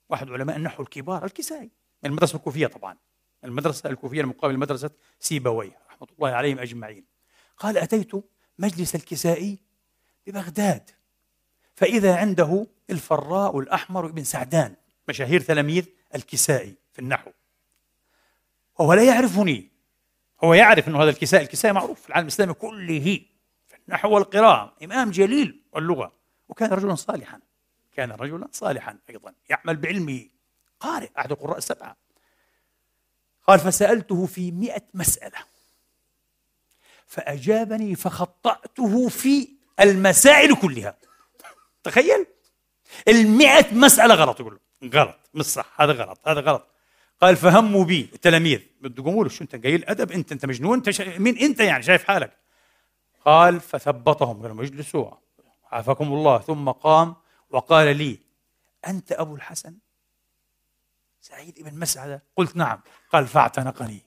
وأحد علماء النحو الكبار الكسائي. من المدرسة الكوفية طبعا. المدرسة الكوفية المقابل لمدرسه سيبوية رحمة الله عليهم أجمعين. قال أتيت مجلس الكسائي ببغداد فإذا عنده الفراء والاحمر وابن سعدان مشاهير تلاميذ الكسائي في النحو. وهو لا يعرفني هو يعرف إنه هذا الكسائي الكسائي معروف في العالم الإسلامي كله في النحو والقراءة إمام جليل واللغة. وكان رجلا صالحا كان رجلا صالحا أيضا يعمل بعلمه. قارئ احد القراء السبعه قال فسألته في مئة مسألة. فأجابني فخطأته في المسائل كلها. تخيل؟ المئة مسألة غلط يقول له. غلط. مش صح. هذا غلط. هذا غلط. قال فهموا بي. التلاميذ بده يقولوا شو أنت قليل أدب؟ أنت أنت مجنون؟ أنت شا... مين أنت يعني؟ شايف حالك؟ قال فثبطهم. قالوا اجلسوا. عافاكم الله. ثم قام وقال لي أنت أبو الحسن؟ سعيد بن مسعدة؟ قلت نعم. قال فاعتنقني.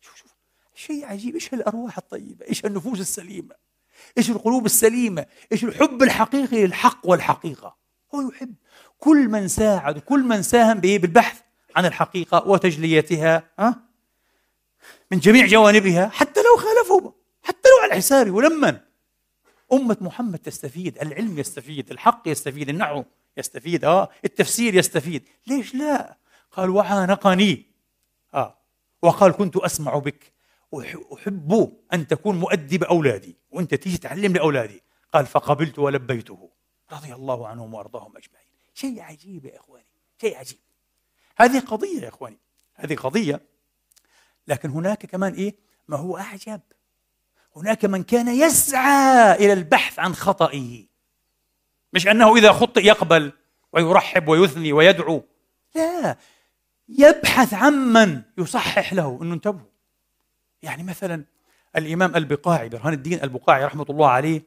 شوف شوف. شيء عجيب. إيش هالارواح الطيبة؟ إيش النفوس السليمة؟ إيش القلوب السليمة؟ إيش الحب الحقيقي للحق والحقيقة؟ هو يحب. كل من ساعد وكل من ساهم بالبحث عن الحقيقة وتجليتها من جميع جوانبها حتى لو خالفوا حتى لو على حسابي. ولمن؟ أمة محمد تستفيد العلم يستفيد الحق يستفيد النحو يستفيد آه التفسير يستفيد. ليش لا؟ قال وعانقني. آه. وقال كنت أسمع بك. أحب أن تكون مؤدب أولادي. وأنت تيجي تعلم لأولادي قال فقبلت ولبيته. رضي الله عنهم وأرضاهم أجمعين. شيء عجيب يا إخواني. شيء عجيب. هذه قضية يا إخواني. هذه قضية. لكن هناك كمان إيه؟ ما هو أعجب. هناك من كان يسعى إلى البحث عن خطئه. مش أنه إذا خطئ يقبل ويرحب ويثني ويدعو. لا. يبحث عمن يصحح له إنه انتبهوا. يعني مثلا الإمام البقاعي برهان الدين البقاعي رحمة الله عليه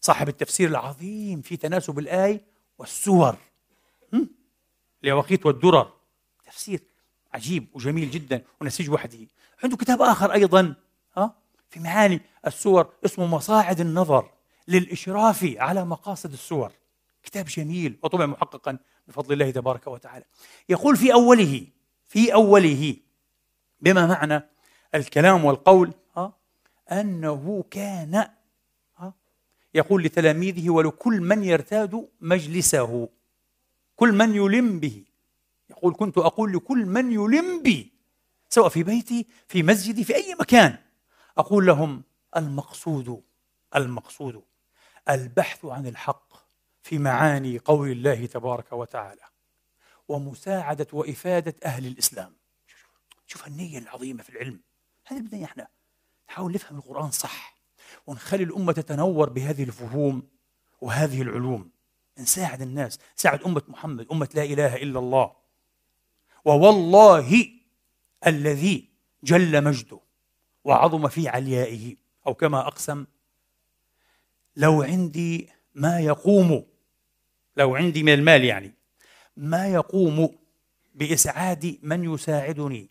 صاحب التفسير العظيم في تناسب الآي والسور. اليواقيت والدرر. تفسير عجيب وجميل جدا ونسيج وحده. عنده كتاب آخر أيضا ها في معاني السور اسمه مصاعد النظر للإشراف على مقاصد السور. كتاب جميل وطبع محققا بفضل الله تبارك وتعالى. يقول في أوله في أوله بما معنى الكلام والقول ها أنه كان يقول لتلاميذه ولكل من يرتاد مجلسه كل من يلم به. يقول كنت أقول لكل من يلم بي سواء في بيتي في مسجدي في أي مكان. أقول لهم المقصود المقصود البحث عن الحق. في معاني قول الله تبارك وتعالى. ومساعدة وإفادة أهل الإسلام. شوف النية العظيمة في العلم. هذا بدنا إحنا. نحاول نفهم القرآن صح. ونخلي الأمة تتنور بهذه الفهوم وهذه العلوم. نساعد الناس. نساعد أمة محمد. أمة لا إله إلا الله. ووالله الذي جل مجده وعظم في عليائه. أو كما أقسم لو عندي ما يقوم لو عندي من المال يعني. ما يقوم بإسعاد من يساعدني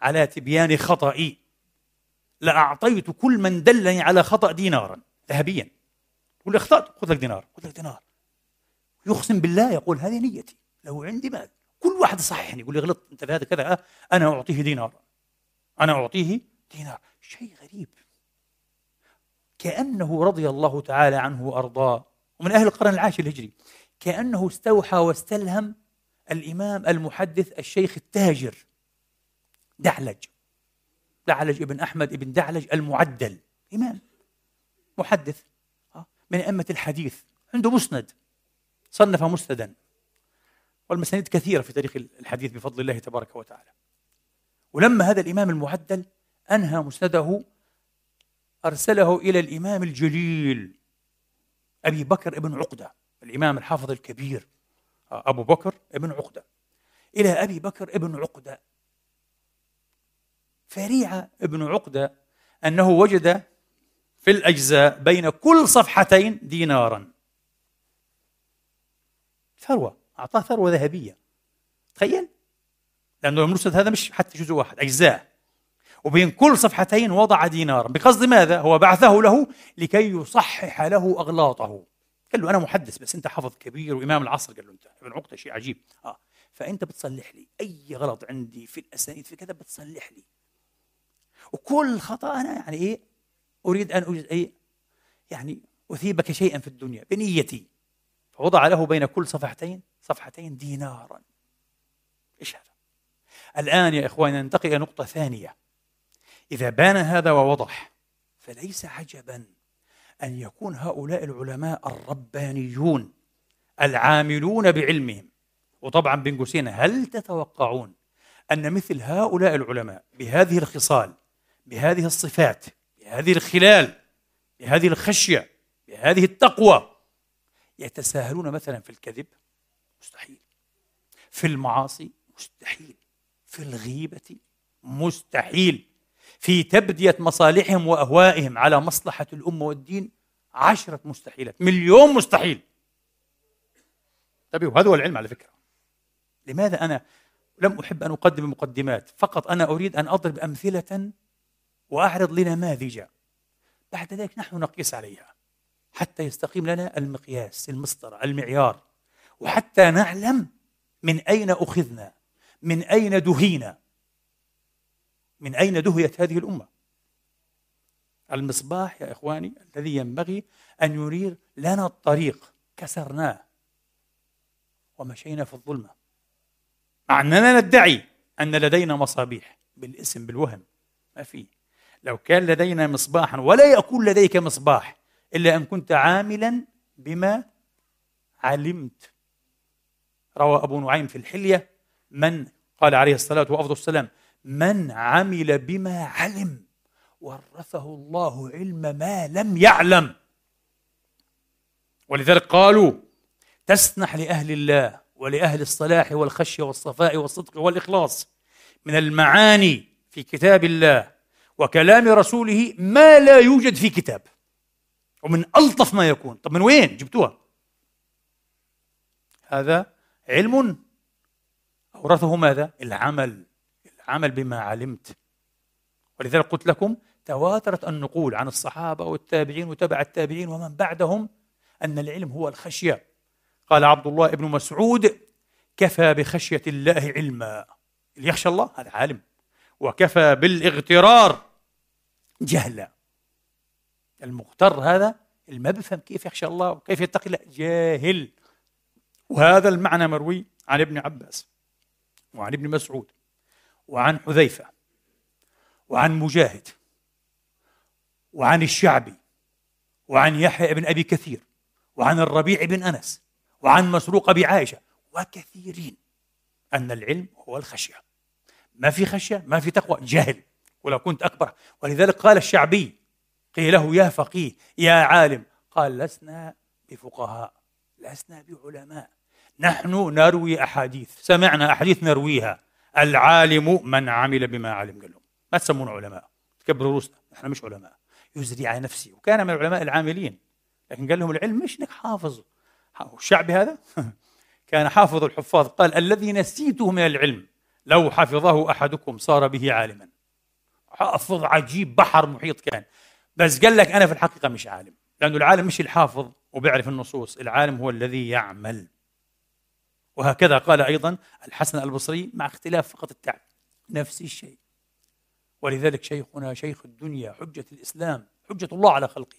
على تبيان خطئي لأعطيت كل من دلني على خطأ دينارا ذهبيا. يقول أخطأت خذ لك دينار خذ لك دينار. يقسم بالله يقول هذه نيتي. لو عندي مال. كل واحد صححني يقول لي غلطت أنت في هذا كذا أنا أعطيه دينار أنا أعطيه دينار. شيء غريب. كأنه رضي الله تعالى عنه وأرضاه. ومن أهل القرن العاشر الهجري. كأنه استوحى واستلهم الإمام المحدث الشيخ التاجر دعلج. دعلج ابن أحمد ابن دعلج المعدل. إمام. محدث. آه، من أئمة الحديث. عنده مسند. صنف مسندا. والمسانيد كثيرة في تاريخ الحديث بفضل الله تبارك وتعالى. ولما هذا الإمام المعدل أنهى مسنده أرسله إلى الإمام الجليل أبي بكر ابن عقدة. الإمام الحافظ الكبير أبو بكر ابن عقدة. إلى أبي بكر ابن عقدة. فريع ابن عقدة أنه وجد في الأجزاء بين كل صفحتين دينارا. ثروة أعطاه ثروة ذهبية. تخيل. لأنه المرصد هذا مش حتى جزء واحد أجزاء. وبين كل صفحتين وضع دينارا. بقصد ماذا؟ هو بعثه له لكي يصحح له أغلاطه. قال له أنا محدث بس أنت حافظ كبير وإمام العصر. قال له أنت ابن عقدة شيء عجيب. آه. فأنت بتصلح لي. أي غلط عندي في الأسانيد في كذا بتصلح لي. وكل خطأ أنا يعني إيه أريد أن أجد إيه يعني أثيبك شيئا في الدنيا بنيتي. فوضع له بين كل صفحتين صفحتين دينارا. إيش هذا؟ الآن يا إخواني ننتقل إلى نقطة ثانية. إذا بان هذا ووضح فليس عجبا أن يكون هؤلاء العلماء الربانيون العاملون بعلمهم. وطبعا بين قوسين هل تتوقعون أن مثل هؤلاء العلماء بهذه الخصال بهذه الصفات بهذه الخلال بهذه الخشية بهذه التقوى يتساهلون مثلا في الكذب؟ مستحيل. في المعاصي؟ مستحيل. في الغيبة؟ مستحيل. في تبدية مصالحهم وأهوائهم على مصلحة الأمة والدين عشرة مستحيلات مليون مستحيل. انتبهوا هذا هو العلم على فكرة. لماذا أنا لم أحب أن أقدم مقدمات؟ فقط أنا أريد أن أضرب أمثلة وأعرض لنماذج. بعد ذلك نحن نقيس عليها حتى يستقيم لنا المقياس المسطرة المعيار. وحتى نعلم من أين أخذنا من أين دهينا. من أين دهيت هذه الأمة؟ المصباح يا إخواني الذي ينبغي أن ينير لنا الطريق كسرناه ومشينا في الظلمة. مع أننا ندعي أن لدينا مصابيح بالاسم بالوهم. ما في. لو كان لدينا مصباحا ولا يكون لديك مصباح إلا أن كنت عاملا بما علمت. روى أبو نعيم في الحلية من قال عليه الصلاة وأفضل السلام من عمل بما علم ورثه الله علم ما لم يعلم. ولذلك قالوا تسنح لأهل الله ولأهل الصلاح والخشية والصفاء والصدق والإخلاص من المعاني في كتاب الله وكلام رسوله ما لا يوجد في كتاب. ومن ألطف ما يكون. طب من وين جبتوها؟ هذا علم أورثه ماذا؟ العمل. العمل بما علمت. ولذلك قلت لكم تواترت النقول عن الصحابة والتابعين وتبع التابعين ومن بعدهم أن العلم هو الخشية. قال عبد الله بن مسعود كفى بخشية الله علما. اللي يخشى الله هذا عالم. وكفى بالاغترار جهلا. المغتر هذا اللي ما بفهم كيف يخشى الله وكيف يتقي الله؟ جاهل. وهذا المعنى مروي عن ابن عباس وعن ابن مسعود. وعن حذيفة وعن مجاهد وعن الشعبي وعن يحيى بن أبي كثير وعن الربيع بن أنس وعن مسروق بعائشة وكثيرين. أن العلم هو الخشية. ما في خشية ما في تقوى. جهل. ولو كنت أكبر. ولذلك قال الشعبي قيل له يا فقيه يا عالم. قال لسنا بفقهاء لسنا بعلماء. نحن نروي أحاديث. سمعنا أحاديث نرويها. العالم من عمل بما علم. قال لهم ما تسمون علماء؟ تكبروا رؤوسنا. نحن مش علماء. يزري على نفسه وكان من العلماء العاملين. لكن قال لهم العلم مش إنك حافظ. الشعبي هذا؟ كان حافظ الحفاظ. قال الذي نسيته من العلم لو حفظه أحدكم صار به عالما. حافظ عجيب بحر محيط كان. بس قال لك أنا في الحقيقة مش عالم. لأنه العالم مش الحافظ وبيعرف النصوص. العالم هو الذي يعمل. وهكذا قال أيضا الحسن البصري مع اختلاف فقط التعب نفس الشيء. ولذلك شيخنا شيخ الدنيا حجة الإسلام حجة الله على خلقه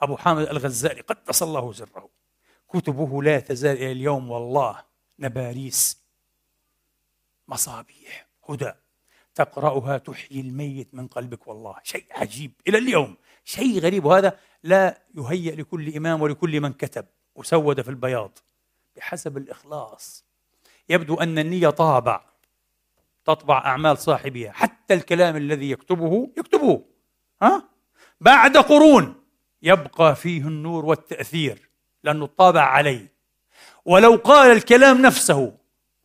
أبو حامد الغزالي قدس الله سره. كتبه لا تزال إلى اليوم والله نباريس مصابيح هدى. تقرأها تحيي الميت من قلبك والله. شيء عجيب إلى اليوم شيء غريب. وهذا لا يهيأ لكل إمام ولكل من كتب وسود في البياض. بحسب الإخلاص. يبدو أن النية طابع تطبع أعمال صاحبها حتى الكلام الذي يكتبه يكتبه ها؟ بعد قرون يبقى فيه النور والتأثير لأنه طابع عليه. ولو قال الكلام نفسه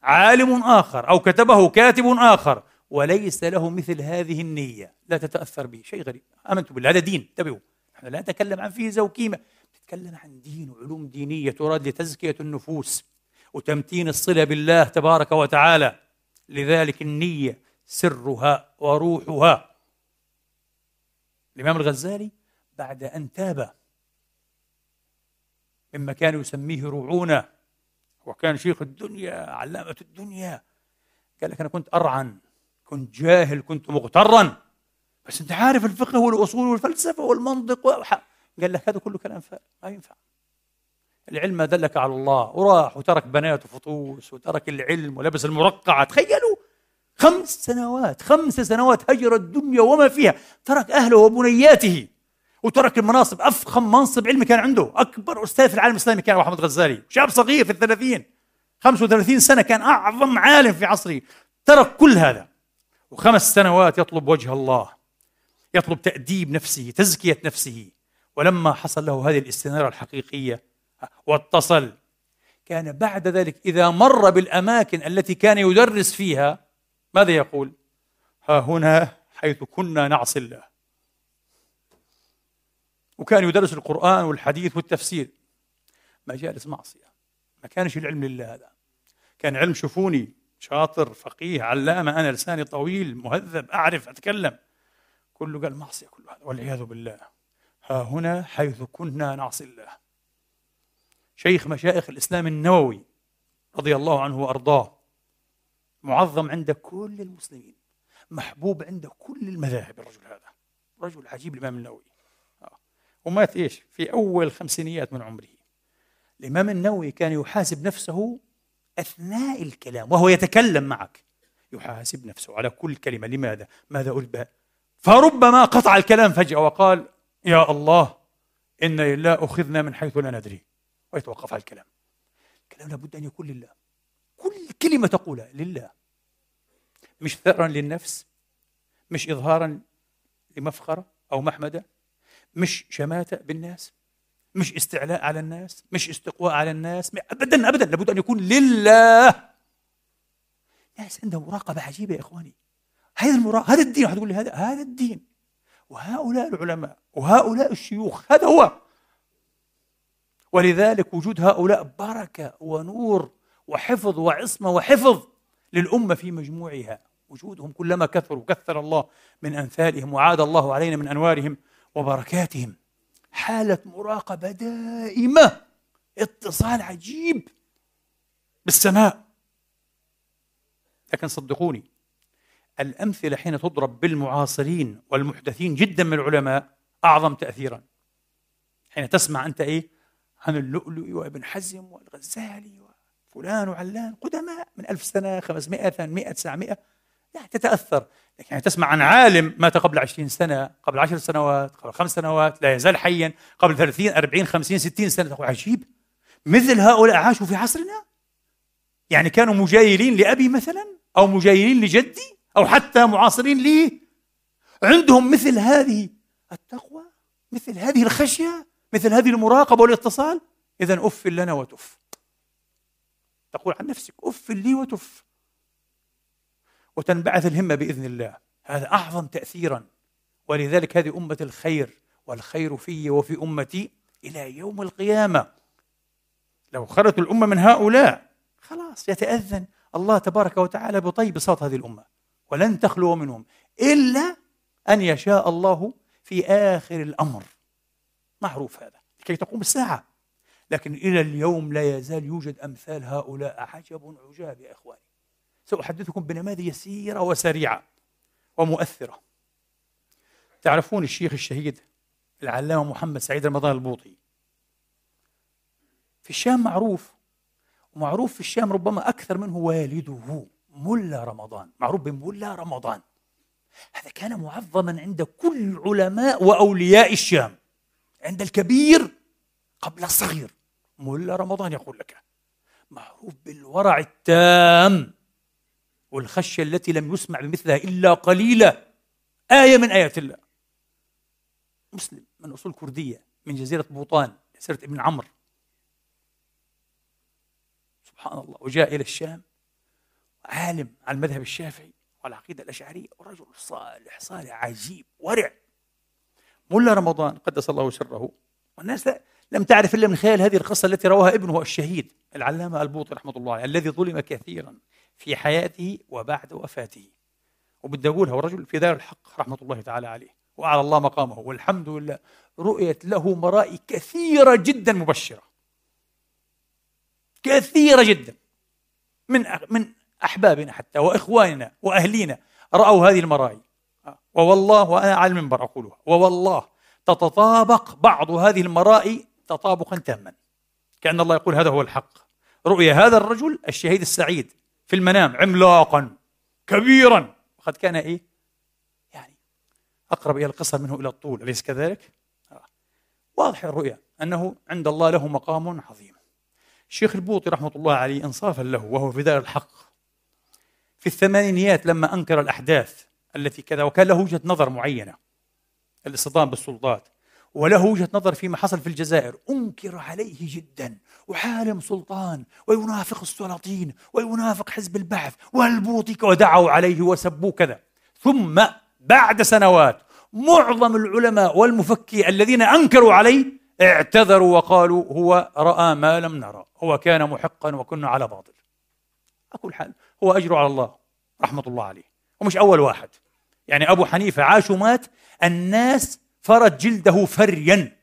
عالم آخر أو كتبه كاتب آخر وليس له مثل هذه النية. لا تتأثر به. شيء غريب. آمنت بالله. هذا دين. انتبهوا. نحن لا نتكلم عن فيزا وكيمة نتكلم عن دين وعلوم دينية تراد لتزكية النفوس وتمتين الصلة بالله تبارك وتعالى. لذلك النية سرها وروحها. الإمام الغزالي بعد أن تاب مما كان يسميه رعونة وكان شيخ الدنيا علامة الدنيا قال لك أنا كنت أرعن كنت جاهل كنت مغترا بس أنت عارف الفقه والأصول والفلسفة والمنطق. قال لك هذا كله كلام فارغ ما ينفع. العلم ما دلك على الله. وراح وترك بنات وفطوس وترك العلم ولبس المرقعة. تخيلوا! خمس سنوات خمس سنوات هجر الدنيا وما فيها. ترك أهله وبنياته. وترك المناصب. أفخم منصب علمي كان عنده. أكبر أستاذ في العالم الإسلامي كان محمد غزالي. شاب صغير في الثلاثين. 35 سنة كان أعظم عالم في عصره. ترك كل هذا. وخمس سنوات يطلب وجه الله. يطلب تأديب نفسه تزكية نفسه. ولما حصل له هذه الاستنارة الحقيقية واتصل كان بعد ذلك إذا مر بالأماكن التي كان يدرس فيها ماذا يقول؟ ها هنا حيث كنا نعصي الله. وكان يدرس القرآن والحديث والتفسير. مجالس معصية. ما كانش العلم لله هذا. كان علم شوفوني شاطر فقيه علامة أنا لساني طويل مهذب أعرف أتكلم. كله قال معصية كل هذا والعياذ بالله. ها هنا حيث كنا نعصي الله شيخ مشايخ الإسلام النووي رضي الله عنه وأرضاه معظم عند كل المسلمين محبوب عند كل المذاهب الرجل هذا رجل عجيب الإمام النووي آه. ومات إيش في أول الخمسينيات من عمره الإمام النووي كان يحاسب نفسه أثناء الكلام وهو يتكلم معك يحاسب نفسه على كل كلمة لماذا؟ ماذا بها؟ فربما قطع الكلام فجأة وقال يا الله إن لله أخذنا من حيث لا ندري. ويتوقف على الكلام. الكلام لابد أن يكون لله. كل كلمة تقولها لله. مش ثأرا للنفس مش إظهارا لمفخرة أو محمدة مش شماتة بالناس مش استعلاء على الناس مش استقواء على الناس. ابدا ابدا لابد أن يكون لله. ناس عندهم مراقبة عجيبة يا إخواني. هذا المراقبه هذا الدين. تقول لي هذا هذا الدين. وهؤلاء العلماء وهؤلاء الشيوخ هذا هو. ولذلك وجود هؤلاء بركة ونور وحفظ وعصمة وحفظ للأمة في مجموعها. وجودهم كلما كثروا كثر الله من أمثالهم وعاد الله علينا من أنوارهم وبركاتهم. حالة مراقبة دائمة اتصال عجيب بالسماء. لكن صدقوني الأمثلة حين تضرب بالمعاصرين والمحدثين جدا من العلماء أعظم تأثيرا. حين تسمع أنت إيه؟ عن اللؤلؤ وابن حزم والغزالي فلان وعلان قدماء من ألف سنة 500 800 900 لا تتأثر. لكن يعني تسمع عن عالم مات قبل 20 سنة قبل 10 سنوات قبل خمس سنوات لا يزال حيا قبل 30 40 50 60 سنة. تقول عجيب. مثل هؤلاء عاشوا في عصرنا؟ يعني كانوا مجايلين لأبي مثلا أو مجايلين لجدي؟ أو حتى معاصرين لي عندهم مثل هذه التقوى مثل هذه الخشية مثل هذه المراقبة والاتصال. إذا أف لنا وتف. تقول عن نفسك أف لي وتف. وتنبعث الهمة بإذن الله. هذا أعظم تأثيرا. ولذلك هذه أمة الخير والخير في وفي أمتي إلى يوم القيامة. لو خرجت الأمة من هؤلاء خلاص يتأذن. الله تبارك وتعالى بطيب صوت هذه الأمة. ولن تخلو منهم إلا أن يشاء الله في آخر الأمر. معروف هذا لكي تقوم الساعة. لكن إلى اليوم لا يزال يوجد أمثال هؤلاء عجب عجاب يا إخواني. سأحدثكم بنماذج يسيرة وسريعة ومؤثرة. تعرفون الشيخ الشهيد العلامة محمد سعيد رمضان البوطي؟ في الشام معروف ومعروف في الشام ربما أكثر منه والده. ملا رمضان. معروف بملا رمضان. هذا كان معظما عند كل علماء وأولياء الشام. عند الكبير قبل الصغير. ملا رمضان يقول لك. معروف بالورع التام والخشية التي لم يسمع بمثلها إلا قليلة آية من آيات الله. مسلم من أصول كردية من جزيرة بوطان جزيرة ابن عمرو. سبحان الله. وجاء إلى الشام. عالم على المذهب الشافعي والعقيدة الأشعرية ورجل صالح صالح عجيب ورع. ملا رمضان قدس الله سره. والناس لم تعرف إلا من خلال هذه القصة التي رواها ابنه الشهيد العلامة البوطي رحمة الله عليه الذي ظلم كثيرا في حياته وبعد وفاته. وبدي أقولها والرجل في دار الحق رحمة الله تعالى عليه وأعلى الله مقامه. والحمد لله رؤيت له مرائي كثيرة جدا مبشرة. كثيرة جدا. من من أحبابنا حتى وإخواننا وأهلينا رأوا هذه المرائي ووالله وأنا على المنبر أقولها. ووالله تتطابق بعض هذه المرائي تطابقا تاما. كأن الله يقول هذا هو الحق. رؤيا هذا الرجل الشهيد السعيد في المنام عملاقا كبيرا. وقد كان إيه؟ يعني أقرب إلى القصر منه إلى الطول أليس كذلك. واضح الرؤيا أنه عند الله له مقام عظيم. الشيخ البوطي رحمة الله عليه انصافا له وهو في دار الحق. في الثمانينيات لما أنكر الأحداث التي كذا وكان له وجهة نظر معينة الاصطدام بالسلطات وله وجهة نظر فيما حصل في الجزائر. أنكر عليه جدا. وحالم سلطان وينافق السلاطين وينافق حزب البعث والبوطي ودعوا عليه وسبوه كذا. ثم بعد سنوات معظم العلماء والمفكي الذين أنكروا عليه اعتذروا وقالوا هو رأى ما لم نرى هو كان محقا وكنا على باطل. أقول حال هو أجر على الله رحمة الله عليه. ومش أول واحد. يعني أبو حنيفة عاش ومات الناس فرت جلده فريا.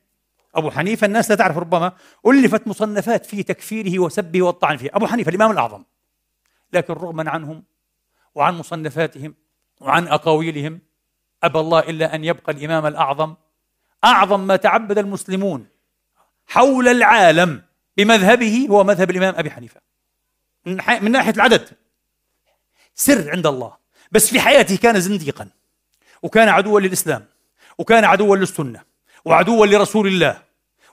أبو حنيفة الناس لا تعرف ربما ألفت مصنفات في تكفيره وسبه والطعن فيه. أبو حنيفة الإمام الأعظم. لكن رغما عنهم وعن مصنفاتهم وعن أقاويلهم أبى الله إلا أن يبقى الإمام الأعظم. أعظم ما تعبد المسلمون حول العالم بمذهبه هو مذهب الإمام أبي حنيفة. من ناحية العدد. سر عند الله. بس في حياته كان زنديقا وكان عدوا للإسلام وكان عدوا للسنة وعدوا لرسول الله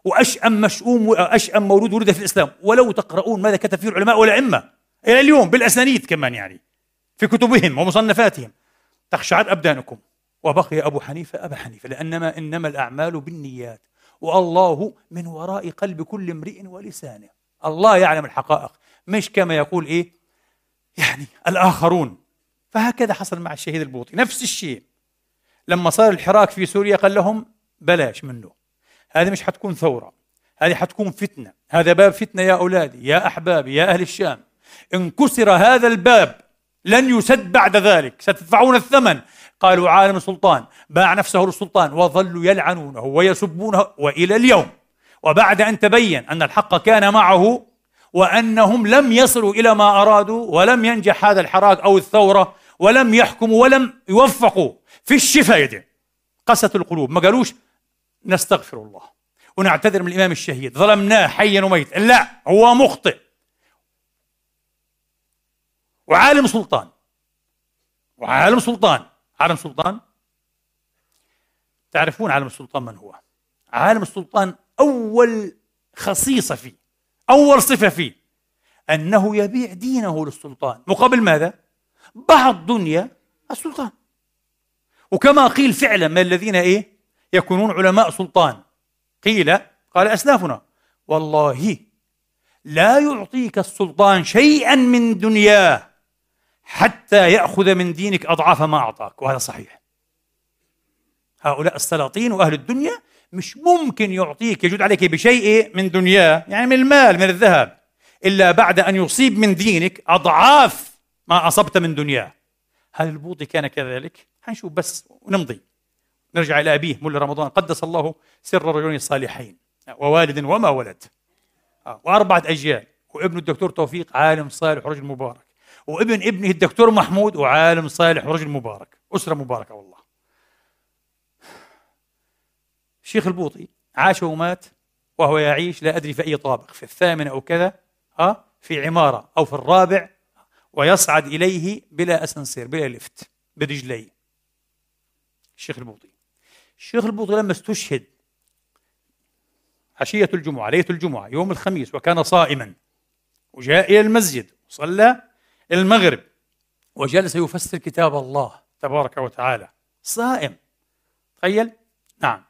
وأشأم مشؤوم أشأم مولود ولد في الإسلام. ولو تقرؤون ماذا كتب فيه العلماء والأئمة إلى اليوم بالأسانيد كمان يعني في كتبهم ومصنفاتهم. تخشعر أبدانكم. وبقي أبو حنيفة أبا حنيفة لأنما إنما الأعمال بالنيات. والله من وراء قلب كل امرئ ولسانه. الله يعلم الحقائق. مش كما يقول إيه؟ يعني الآخرون. فهكذا حصل مع الشهيد البوطي. نفس الشيء. لما صار الحراك في سوريا قال لهم بلاش منه. هذه مش حتكون ثورة. هذه حتكون فتنة. هذا باب فتنة يا أولادي يا أحبابي يا أهل الشام. إن كسر هذا الباب. لن يسد بعد ذلك. ستدفعون الثمن. قالوا عالم السلطان. باع نفسه للسلطان. وظلوا يلعنونه ويسبونه وإلى اليوم. وبعد أن تبين أن الحق كان معه وأنهم لم يصلوا إلى ما أرادوا ولم ينجح هذا الحراك أو الثورة ولم يحكموا ولم يوفقوا في الشفاء يدين. قست القلوب. ما قالوش نستغفر الله ونعتذر من الإمام الشهيد. ظلمناه حيا وميت لا هو مخطئ. وعالم سلطان. وعالم سلطان. عالم سلطان؟ تعرفون عالم السلطان من هو؟ عالم السلطان أول خصيصة فيه. أول صفة فيه أنه يبيع دينه للسلطان. مقابل ماذا؟ بعض دنيا السلطان. وكما قيل فعلا من الذين إيه؟ يكونون علماء سلطان. قيل قال أسلافنا والله لا يعطيك السلطان شيئا من دنياه حتى يأخذ من دينك أضعاف ما أعطاك. وهذا صحيح. هؤلاء السلاطين وأهل الدنيا مش ممكن يعطيك يجود عليك بشيء من دنياه يعني من المال من الذهب إلا بعد أن يصيب من دينك أضعاف ما أصبت من دنياه هل البوطي كان كذلك؟ حنشوف بس ونمضي. نرجع إلى أبيه مولى رمضان. قدس الله سر الرجلين الصالحين ووالد وما ولد. آه، وأربعة أجيال. وابن الدكتور توفيق عالم صالح ورجل مبارك. وابن ابنه الدكتور محمود وعالم صالح ورجل مبارك. أسرة مباركة والله. الشيخ البوطي عاش ومات وهو يعيش لا أدري في أي طابق في الثامن أو كذا ها في عمارة أو في الرابع ويصعد إليه بلا أسانسير بلا لفت برجليه. الشيخ البوطي. الشيخ البوطي لما استشهد عشية الجمعة ليلة الجمعة يوم الخميس وكان صائما وجاء إلى المسجد وصلى المغرب وجلس يفسر كتاب الله تبارك وتعالى. صائم. تخيل؟ نعم.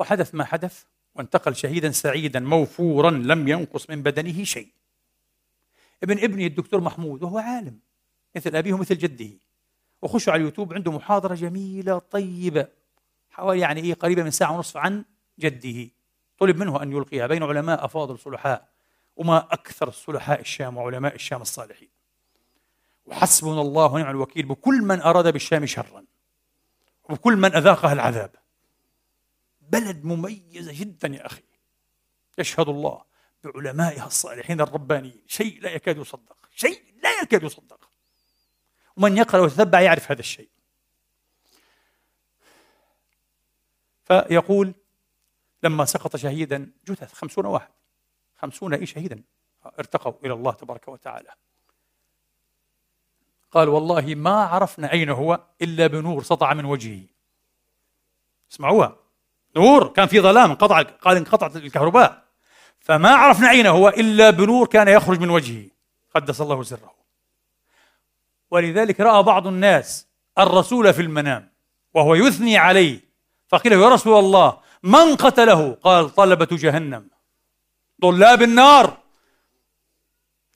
وحدث ما حدث وانتقل شهيدا سعيدا موفورا لم ينقص من بدنه شيء. ابن ابني الدكتور محمود وهو عالم مثل أبيه ومثل جده. وخشوا على اليوتيوب عنده محاضرة جميلة طيبة حوالي يعني إيه قريبة من ساعة ونصف عن جده. طلب منه أن يلقيها بين علماء أفاضل صلحاء وما أكثر الصلحاء الشام وعلماء الشام الصالحين. وحسبنا الله ونعم الوكيل بكل من أراد بالشام شرا وبكل من أذاقها العذاب. بلد مميزة جدا يا أخي. يشهد الله بعلمائها الصالحين الربانيين. شيء لا يكاد يصدق. شيء لا يكاد يصدق. ومن يقرأ ويتتبع يعرف هذا الشيء. فيقول لما سقط شهيدا جثث خمسون واحد. خمسون أي شهيدا. ارتقوا إلى الله تبارك وتعالى. قال والله ما عرفنا أين هو إلا بنور سطع من وجهه. اسمعوها. نور كان في ظلام انقطع قال انقطعت الكهرباء. فما عرفنا أين هو إلا بنور كان يخرج من وجهه. قدس الله سره. ولذلك رأى بعض الناس الرسول في المنام وهو يثني عليه. فقيل يا رسول الله من قتله؟ قال طلبة جهنم. طلاب النار.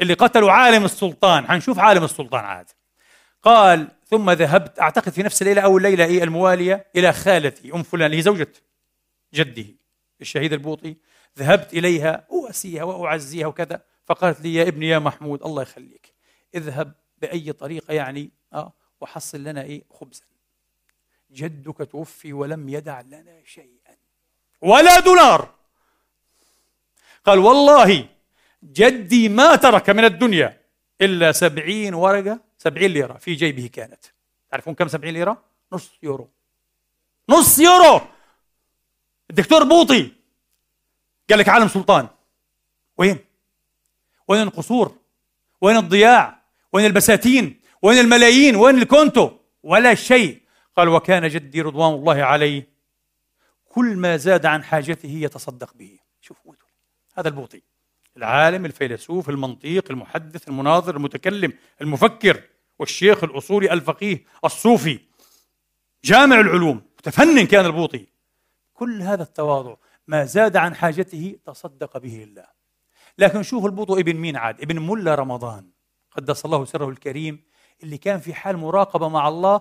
اللي قتلوا عالم السلطان. حنشوف عالم السلطان عاد. قال ثم ذهبت أعتقد في نفس الليلة أو الليلة إيه الموالية إلى خالتي أم فلان هي زوجة جده الشهيد البوطي ذهبت إليها أواسيها وأعزيها وكذا فقالت لي يا ابني يا محمود الله يخليك اذهب بأي طريقة يعني آه وحصل لنا إيه؟ خبزا. جدك توفي ولم يدع لنا شيئا. ولا دولار. قال والله جدي ما ترك من الدنيا إلا سبعين ورقة سبعين ليرة في جيبه كانت. تعرفون كم سبعين ليرة؟ نص يورو. نص يورو! الدكتور بوطي قال لك عالم سلطان وين؟ وين القصور؟ وين الضياع؟ وين البساتين؟ وين الملايين؟ وين الكونتو؟ ولا شيء قال وكان جدي رضوان الله عليه كل ما زاد عن حاجته يتصدق به شوفوا هذا البوطي العالم الفيلسوف المنطيق المحدث المناظر المتكلم المفكر والشيخ الأصولي الفقيه الصوفي جامع العلوم متفنن كان البوطي كل هذا التواضع ما زاد عن حاجته تصدق به الله. لكن شوفوا البوطو ابن مين عاد؟ ابن ملا رمضان. قدس الله سره الكريم اللي كان في حال مراقبة مع الله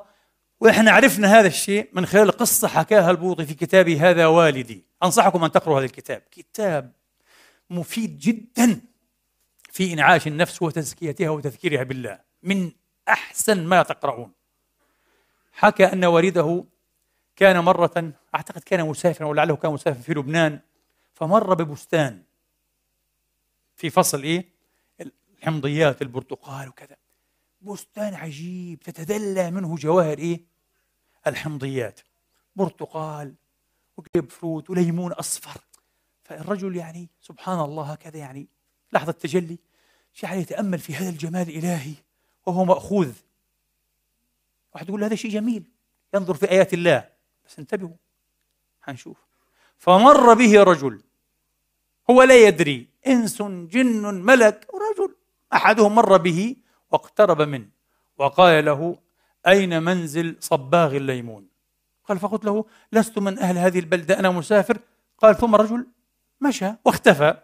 وإحنا عرفنا هذا الشيء من خلال قصة حكاها البوطي في كتابه هذا والدي. أنصحكم أن تقرأوا هذا الكتاب. كتاب مفيد جدا في إنعاش النفس وتزكيتها وتذكيرها بالله. من أحسن ما تقرؤون. حكى أن والده كان مرة أعتقد كان مسافرا ولعله كان مسافرا في لبنان فمر ببستان في فصل إيه؟ الحمضيات البرتقال وكذا. بستان عجيب تتدلى منه جواهر إيه؟ الحمضيات. برتقال وجريب فروت وليمون أصفر. فالرجل يعني سبحان الله هكذا يعني لحظة تجلي جعل يتأمل في هذا الجمال الإلهي وهو مأخوذ. واحد يقول هذا شيء جميل ينظر في آيات الله. بس انتبهوا حنشوف فمر به رجل هو لا يدري إنس جن ملك رجل. أحدهم مر به واقترب منه وقال له أين منزل صباغ الليمون؟ قال فقلت له لست من أهل هذه البلدة أنا مسافر. قال ثم رجل مشى واختفى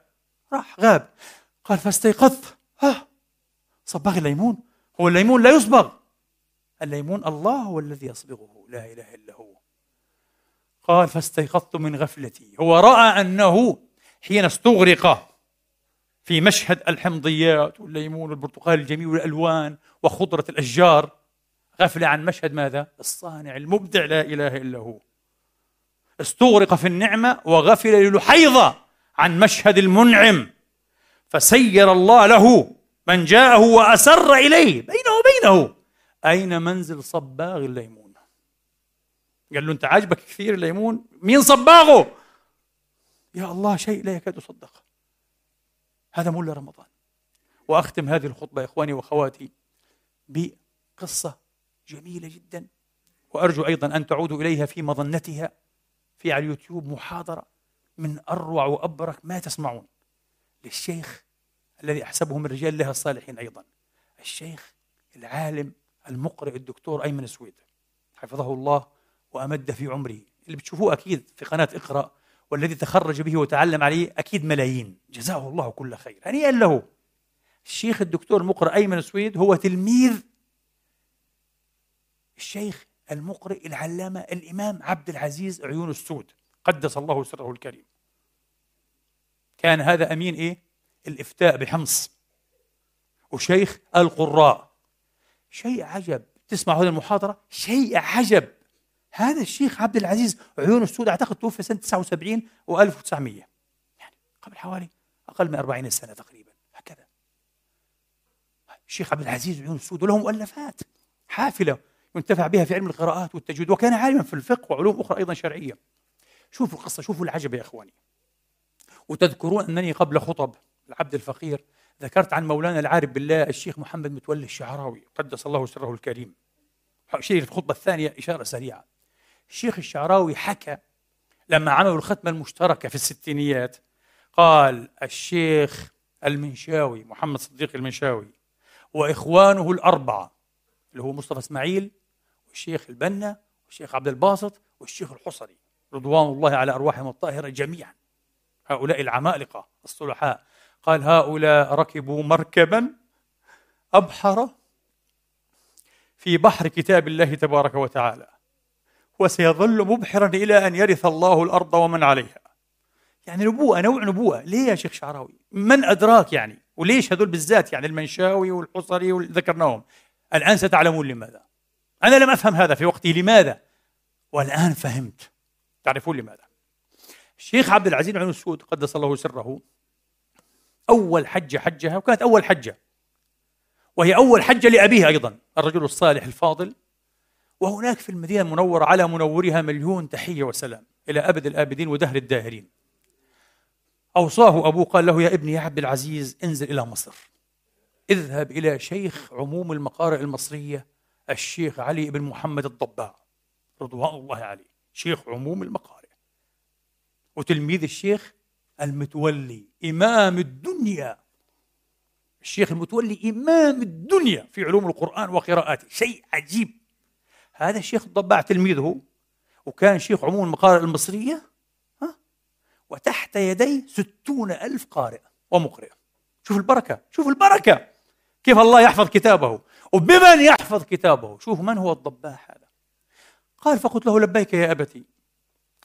راح غاب. قال فاستيقظت. ها صباغ الليمون هو الليمون لا يصبغ. الليمون الله هو الذي يصبغه لا إله إلا هو. قال فاستيقظت من غفلتي. هو رأى أنه حين استغرق في مشهد الحمضيات والليمون والبرتقال الجميل والألوان وخضرة الأشجار غفل عن مشهد ماذا؟ الصانع المبدع لا إله إلا هو. استغرق في النعمة وغفل للحيضة عن مشهد المنعم. فسير الله له من جاءه وأسر إليه بينه وبينه أين منزل صباغ الليمون؟ قال له أنت عاجبك كثير الليمون؟ مين صباغه؟ يا الله شيء لا يكاد يصدق. هذا مولى رمضان. وأختم هذه الخطبة يا إخواني وأخواتي بقصة جميلة جدا وأرجو أيضا أن تعودوا إليها في مظنتها في على اليوتيوب محاضرة من أروع وأبرك ما تسمعون للشيخ الذي أحسبه من رجال الله الصالحين أيضا الشيخ العالم المقرئ الدكتور أيمن سويد حفظه الله وأمد في عمره اللي بتشوفوه أكيد في قناة اقرأ والذي تخرج به وتعلم عليه أكيد ملايين. جزاه الله كل خير. هنيئا له؟ الشيخ الدكتور المقرئ أيمن سويد هو تلميذ الشيخ المقرئ العلامة الإمام عبد العزيز عيون السود. قدس الله سره الكريم. كان هذا أمين إيه؟ الإفتاء بحمص. وشيخ القراء. شيء عجب. تسمع هذه المحاضرة؟ شيء عجب. هذا الشيخ عبد العزيز عيون السود أعتقد توفي سنة 79 و1900 يعني قبل حوالي أقل من 40 سنة تقريبا هكذا. الشيخ عبد العزيز عيون السود وله مؤلفات حافلة ينتفع بها في علم القراءات والتجويد وكان عالما في الفقه وعلوم أخرى أيضا شرعية. شوفوا القصة شوفوا العجب يا إخواني. وتذكرون أنني قبل خطب العبد الفقير ذكرت عن مولانا العارف بالله الشيخ محمد متولي الشعراوي قدس الله سره الكريم. شيء الخطبة الثانية إشارة سريعة. الشيخ الشعراوي حكى لما عملوا الختمة المشتركة في الستينيات قال الشيخ المنشاوي محمد صديق المنشاوي وإخوانه الأربعة اللي هو مصطفى إسماعيل والشيخ البنا والشيخ عبد الباسط والشيخ الحصري رضوان الله على أرواحهم الطاهرة جميعا. هؤلاء العمالقة الصلحاء. قال هؤلاء ركبوا مركبا أبحر في بحر كتاب الله تبارك وتعالى. وسيظل مبحرا إلى أن يرث الله الأرض ومن عليها. يعني نبوءة نوع نبوءة. ليه يا شيخ شعراوي؟ من أدراك يعني؟ وليش هذول بالذات يعني المنشاوي والحصري ذكرناهم؟ الآن ستعلمون لماذا. أنا لم أفهم هذا في وقته لماذا؟ والآن فهمت. تعرفون لماذا؟ الشيخ عبد العزيز بن السود قدس الله سره. أول حجة حجها وكانت أول حجة. وهي أول حجة لأبيه أيضا الرجل الصالح الفاضل. وهناك في المدينة المنورة على منورها مليون تحية وسلام إلى أبد الآبدين ودهر الداهرين. أوصاه أبوه قال له يا ابني يا عبد العزيز انزل إلى مصر. اذهب إلى شيخ عموم المقارئ المصرية الشيخ علي بن محمد الضباع رضوان الله عليه شيخ عموم المقارئ. وتلميذ الشيخ المتولي إمام الدنيا. الشيخ المتولي إمام الدنيا في علوم القرآن وقراءاته. شيء عجيب. هذا الشيخ الضباع تلميذه وكان شيخ عموم المقارئ المصرية ها؟ وتحت يديه ستون ألف قارئ ومقرئ. شوف البركة شوف البركة! كيف الله يحفظ كتابه وبمن يحفظ كتابه؟ شوف من هو الضباع هذا. قال فقلت له لبيك يا أبتي.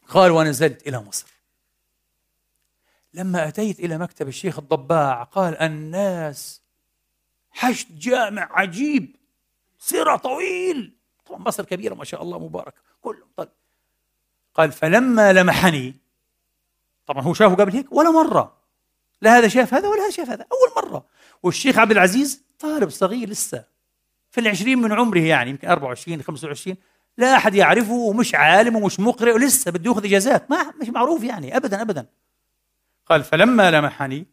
قال ونزلت إلى مصر. لما أتيت إلى مكتب الشيخ الضباع قال الناس حشد جامع عجيب سيرة طويل. طبعا مصر كبيرة ما شاء الله مبارك كلهم. طيب. قال فلما لمحني. طبعا هو شافه قبل هيك ولا مرة. لا هذا شاف هذا ولا هذا شاف هذا أول مرة. والشيخ عبد العزيز طالب صغير لسه. في العشرين من عمره يعني يمكن 24 25 لا أحد يعرفه ومش عالم ومش مقرئ ولسه بده يأخذ إجازات. ما مش معروف يعني أبدا أبدا. قال فلما لمحني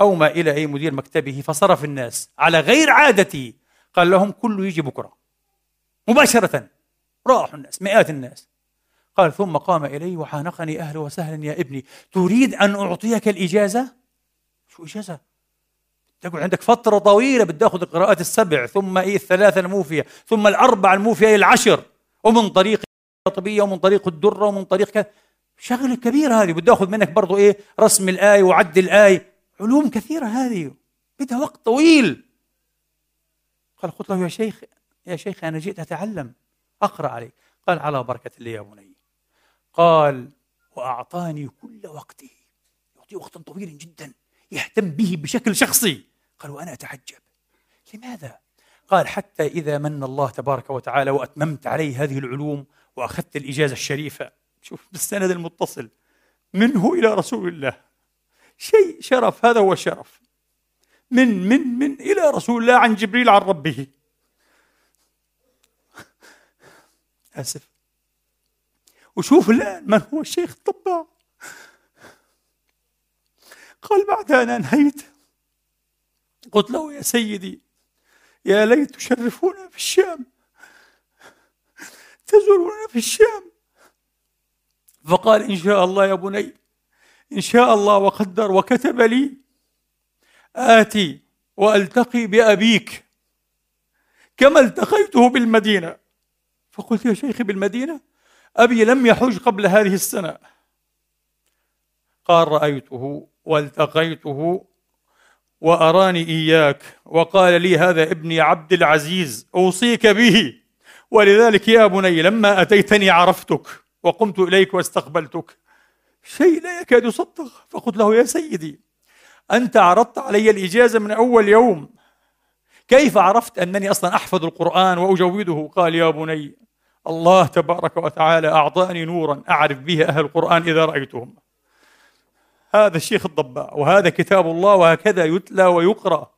أومى إلى أي مدير مكتبه فصرف الناس على غير عادتي. قال لهم كله يجي بكرة مباشرة. راحوا الناس مئات الناس. قال ثم قام إلي وحانقني أهلا وسهلا يا ابني. تريد أن أعطيك الإجازة؟ شو إجازة؟ تقعد عندك فترة طويلة بدي أخذ القراءات السبع ثم إيه الثلاثة الموفية ثم الأربع الموفية إلى العشر ومن طريق الطبية ومن طريق الدرة ومن طريق كذا شغلة كبيرة هذه بدي أخذ منك برضو إيه رسم الآية وعد الآية علوم كثيرة هذه بدها وقت طويل. قال قلت له يا شيخ. يا شيخ أنا جئت أتعلم أقرأ عليك. قال على بركة الله يا بني. قال وأعطاني كل وقته يعطي وقتا طويلا جدا يهتم به بشكل شخصي. قال وأنا أتعجب. لماذا؟ قال حتى إذا من الله تبارك وتعالى وأتممت علي هذه العلوم وأخذت الإجازة الشريفة. شوف بالسند المتصل. منه إلى رسول الله. شيء شرف هذا هو الشرف من من من إلى رسول الله عن جبريل عن ربه. آسف وشوف الآن من هو الشيخ الطباع قال بعد أن أنهيت قلت له يا سيدي يا ليت تشرفونا في الشام. تزورونا في الشام. فقال إن شاء الله يا بني إن شاء الله وقدر وكتب لي آتي وألتقي بأبيك. كما التقيته بالمدينة. فقلت يا شيخي بالمدينة أبي لم يحج قبل هذه السنة. قال رأيته والتقيته وأراني إياك وقال لي هذا ابني عبد العزيز أوصيك به. ولذلك يا بني لما أتيتني عرفتك وقمت إليك واستقبلتك. شيء لا يكاد يصدق. فقلت له يا سيدي أنت عرضت علي الإجازة من أول يوم. كيف عرفت أنني أصلا أحفظ القرآن وأجوده؟ قال يا بني الله تبارك وتعالى أعطاني نورا أعرف به أهل القرآن إذا رأيتهم. هذا الشيخ الضباع وهذا كتاب الله وهكذا يتلى ويقرأ.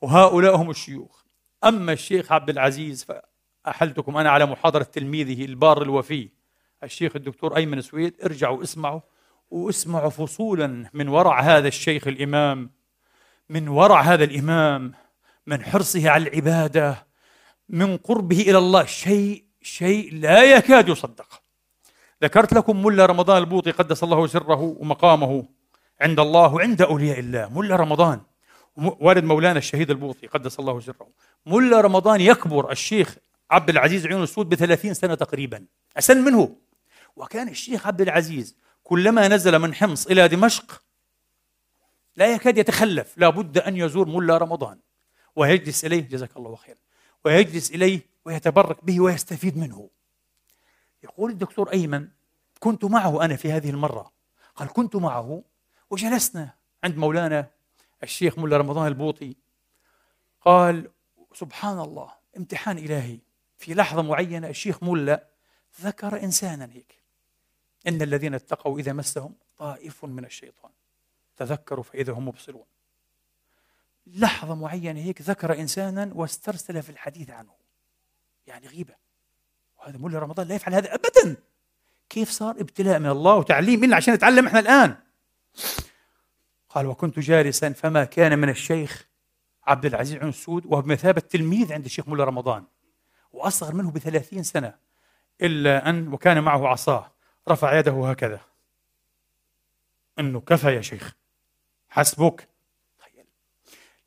وهؤلاء هم الشيوخ. أما الشيخ عبد العزيز فأحلتكم أنا على محاضرة تلميذه البار الوفي الشيخ الدكتور أيمن سويد ارجعوا اسمعوا واسمعوا فصولا من ورع هذا الشيخ الإمام من ورع هذا الإمام من حرصه على العبادة من قربه إلى الله شيء شيء لا يكاد يصدق. ذكرت لكم ملا رمضان البوطي قدس الله سره ومقامه عند الله وعند أولياء الله. ملا رمضان. والد مولانا الشهيد البوطي قدس الله سره. ملا رمضان يكبر الشيخ عبد العزيز عيون السود بثلاثين سنة تقريبا. أسن منه. وكان الشيخ عبد العزيز كلما نزل من حمص إلى دمشق لا يكاد يتخلف. لابد أن يزور ملا رمضان. ويجلس إليه. جزاك الله خيرا. ويجلس إليه ويتبرك به ويستفيد منه. يقول الدكتور أيمن كنت معه أنا في هذه المرة. قال كنت معه وجلسنا عند مولانا الشيخ ملا رمضان البوطي. قال سبحان الله امتحان إلهي. في لحظة معينة الشيخ ملا ذكر إنسانا هيك. إن الذين اتقوا إذا مسهم طائف من الشيطان. تذكروا فإذا هم مبصرون. لحظة معينة هيك ذكر إنسانا واسترسل في الحديث عنه. يعني غيبة. وهذا مولى رمضان لا يفعل هذا أبدا. كيف صار ابتلاء من الله وتعليم منا عشان نتعلم إحنا الآن؟ قال وكنت جالسا فما كان من الشيخ عبد العزيز عن السود وهو بمثابة تلميذ عند الشيخ مولى رمضان. وأصغر منه بثلاثين سنة. إلا أن وكان معه عصاه. رفع يده هكذا. أنه كفى يا شيخ. حسبك.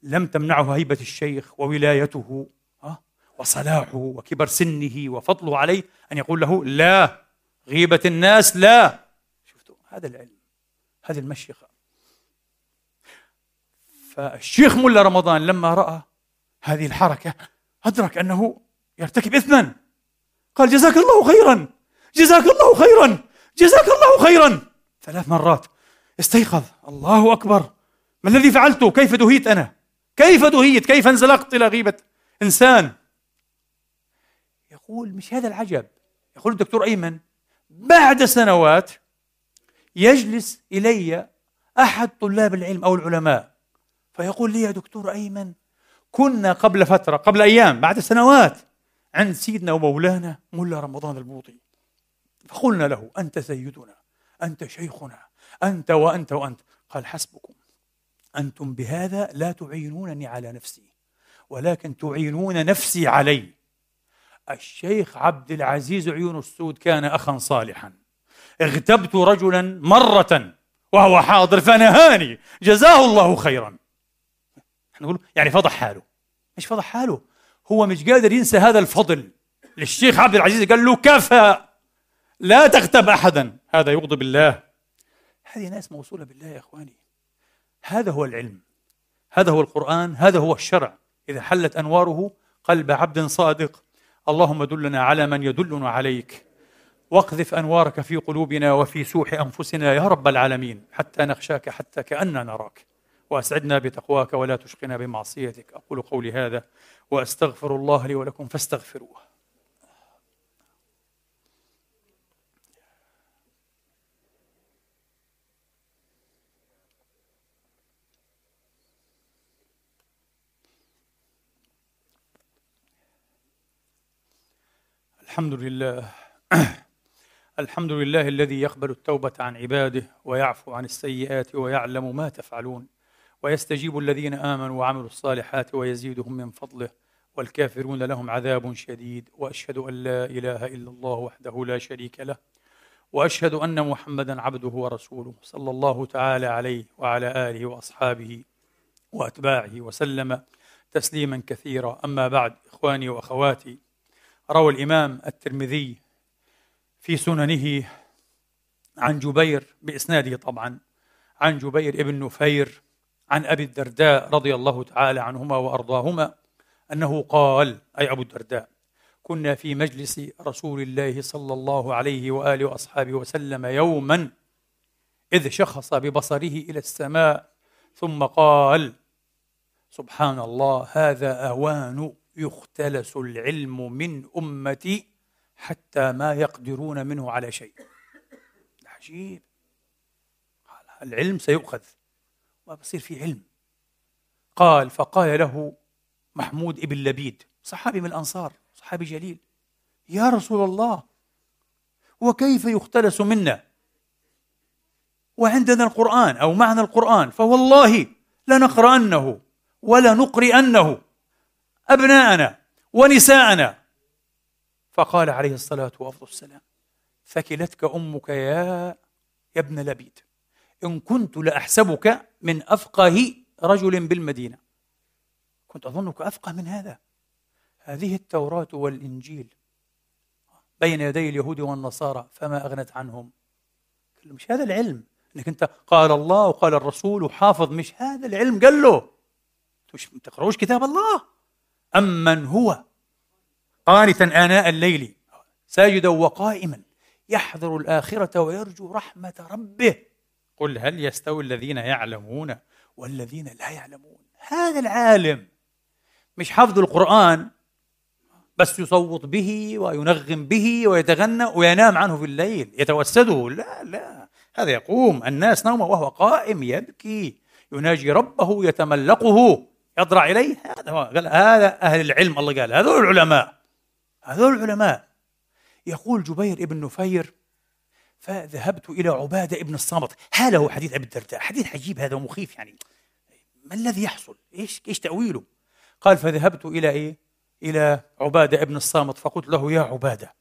لم تمنعه هيبة الشيخ وولايته. وصلاحه وكبر سنه وفضله عليه أن يقول له لا غيبة الناس لا. شفتوا هذا العلم هذه المشيخة. فالشيخ ملا رمضان لما رأى هذه الحركة أدرك أنه يرتكب إثما. قال جزاك الله خيرا جزاك الله خيرا جزاك الله خيرا. ثلاث مرات استيقظ. الله أكبر. ما الذي فعلته كيف دهيت أنا؟ كيف دهيت؟ كيف انزلقت إلى غيبة إنسان؟ يقول مش هذا العجب. يقول الدكتور أيمن بعد سنوات يجلس إلي أحد طلاب العلم أو العلماء فيقول لي يا دكتور أيمن كنا قبل فترة قبل أيام بعد سنوات عند سيدنا ومولانا ملا رمضان البوطي. فقلنا له أنت سيدنا أنت شيخنا أنت وأنت وأنت. قال حسبكم. أنتم بهذا لا تعينونني على نفسي ولكن تعينون نفسي عليه الشيخ عبد العزيز عيون السود كان أخا صالحا. اغتبت رجلا مرة وهو حاضر فنهاني. جزاه الله خيرا. نقول يعني فضح حاله. مش فضح حاله؟ هو مش قادر ينسى هذا الفضل. للشيخ عبد العزيز قال له كفى. لا تغتب أحدا. هذا يغضب الله. هذه ناس موصولة بالله يا إخواني. هذا هو العلم. هذا هو القرآن. هذا هو الشرع. إذا حلت أنواره قلب عبد صادق اللهم دلنا على من يدلنا عليك. واقذف أنوارك في قلوبنا وفي سوح أنفسنا يا رب العالمين حتى نخشاك حتى كأننا نراك. وأسعدنا بتقواك ولا تشقنا بمعصيتك. أقول قولي هذا وأستغفر الله لي ولكم فاستغفروه. الحمد لله. الحمد لله الذي يقبل التوبة عن عباده ويعفو عن السيئات ويعلم ما تفعلون. ويستجيب الذين آمنوا وعملوا الصالحات ويزيدهم من فضله. والكافرون لهم عذاب شديد. وأشهد أن لا إله إلا الله وحده لا شريك له. وأشهد أن محمدا عبده ورسوله صلى الله تعالى عليه وعلى آله وأصحابه وأتباعه وسلم تسليما كثيرا. أما بعد إخواني وأخواتي روى الإمام الترمذي في سننه عن جبير بإسناده طبعا عن جبير ابن نفير عن أبي الدرداء رضي الله تعالى عنهما وأرضاهما أنه قال أي أبو الدرداء كنا في مجلس رسول الله صلى الله عليه وآله وأصحابه وسلم يوما إذ شخص ببصره إلى السماء ثم قال سبحان الله هذا أوان يختلس العلم من أمتي حتى ما يقدرون منه على شيء. عجيب. العلم سيؤخذ وبصير في علم. قال فقال له محمود ابن لبيد صحابي من الأنصار صحابي جليل يا رسول الله وكيف يختلس منا؟ وعندنا القرآن أو معنا القرآن فوالله لنقرأنه ولنقرئنه. أبناءنا ونساءنا. فقال عليه الصلاة والسلام ثكلتك أمك يا يا ابن لبيد. إن كنت لأحسبك من أفقه رجل بالمدينة. كنت أظنك أفقه من هذا. هذه التوراة والإنجيل. بين يدي اليهود والنصارى فما أغنت عنهم. مش هذا العلم؟ إنك أنت قال الله وقال الرسول وحافظ مش هذا العلم؟ قال له مش تقرأوش كتاب الله؟ أمن هو قانتا آناء الليل ساجدا وقائما يحذر الآخرة ويرجو رحمة ربه. قل هل يستوي الذين يعلمون والذين لا يعلمون؟ هذا العالم مش حفظ القرآن بس يصوت به وينغم به ويتغنى وينام عنه في الليل يتوسده. لا لا هذا يقوم. الناس نوم وهو قائم يبكي يناجي ربه يتملقه. يضرع إليه. هذا هو. قال هذا أهل العلم. الله قال هذول العلماء. هذول العلماء. يقول جبير ابن نفير فذهبت إلى عبادة ابن الصامت. هو حديث أبي الدرداء. حديث عجيب هذا ومخيف يعني. ما الذي يحصل؟ إيش إيش تأويله؟ قال فذهبت إلى إيه؟ إلى عبادة ابن الصامت. فقلت له يا عبادة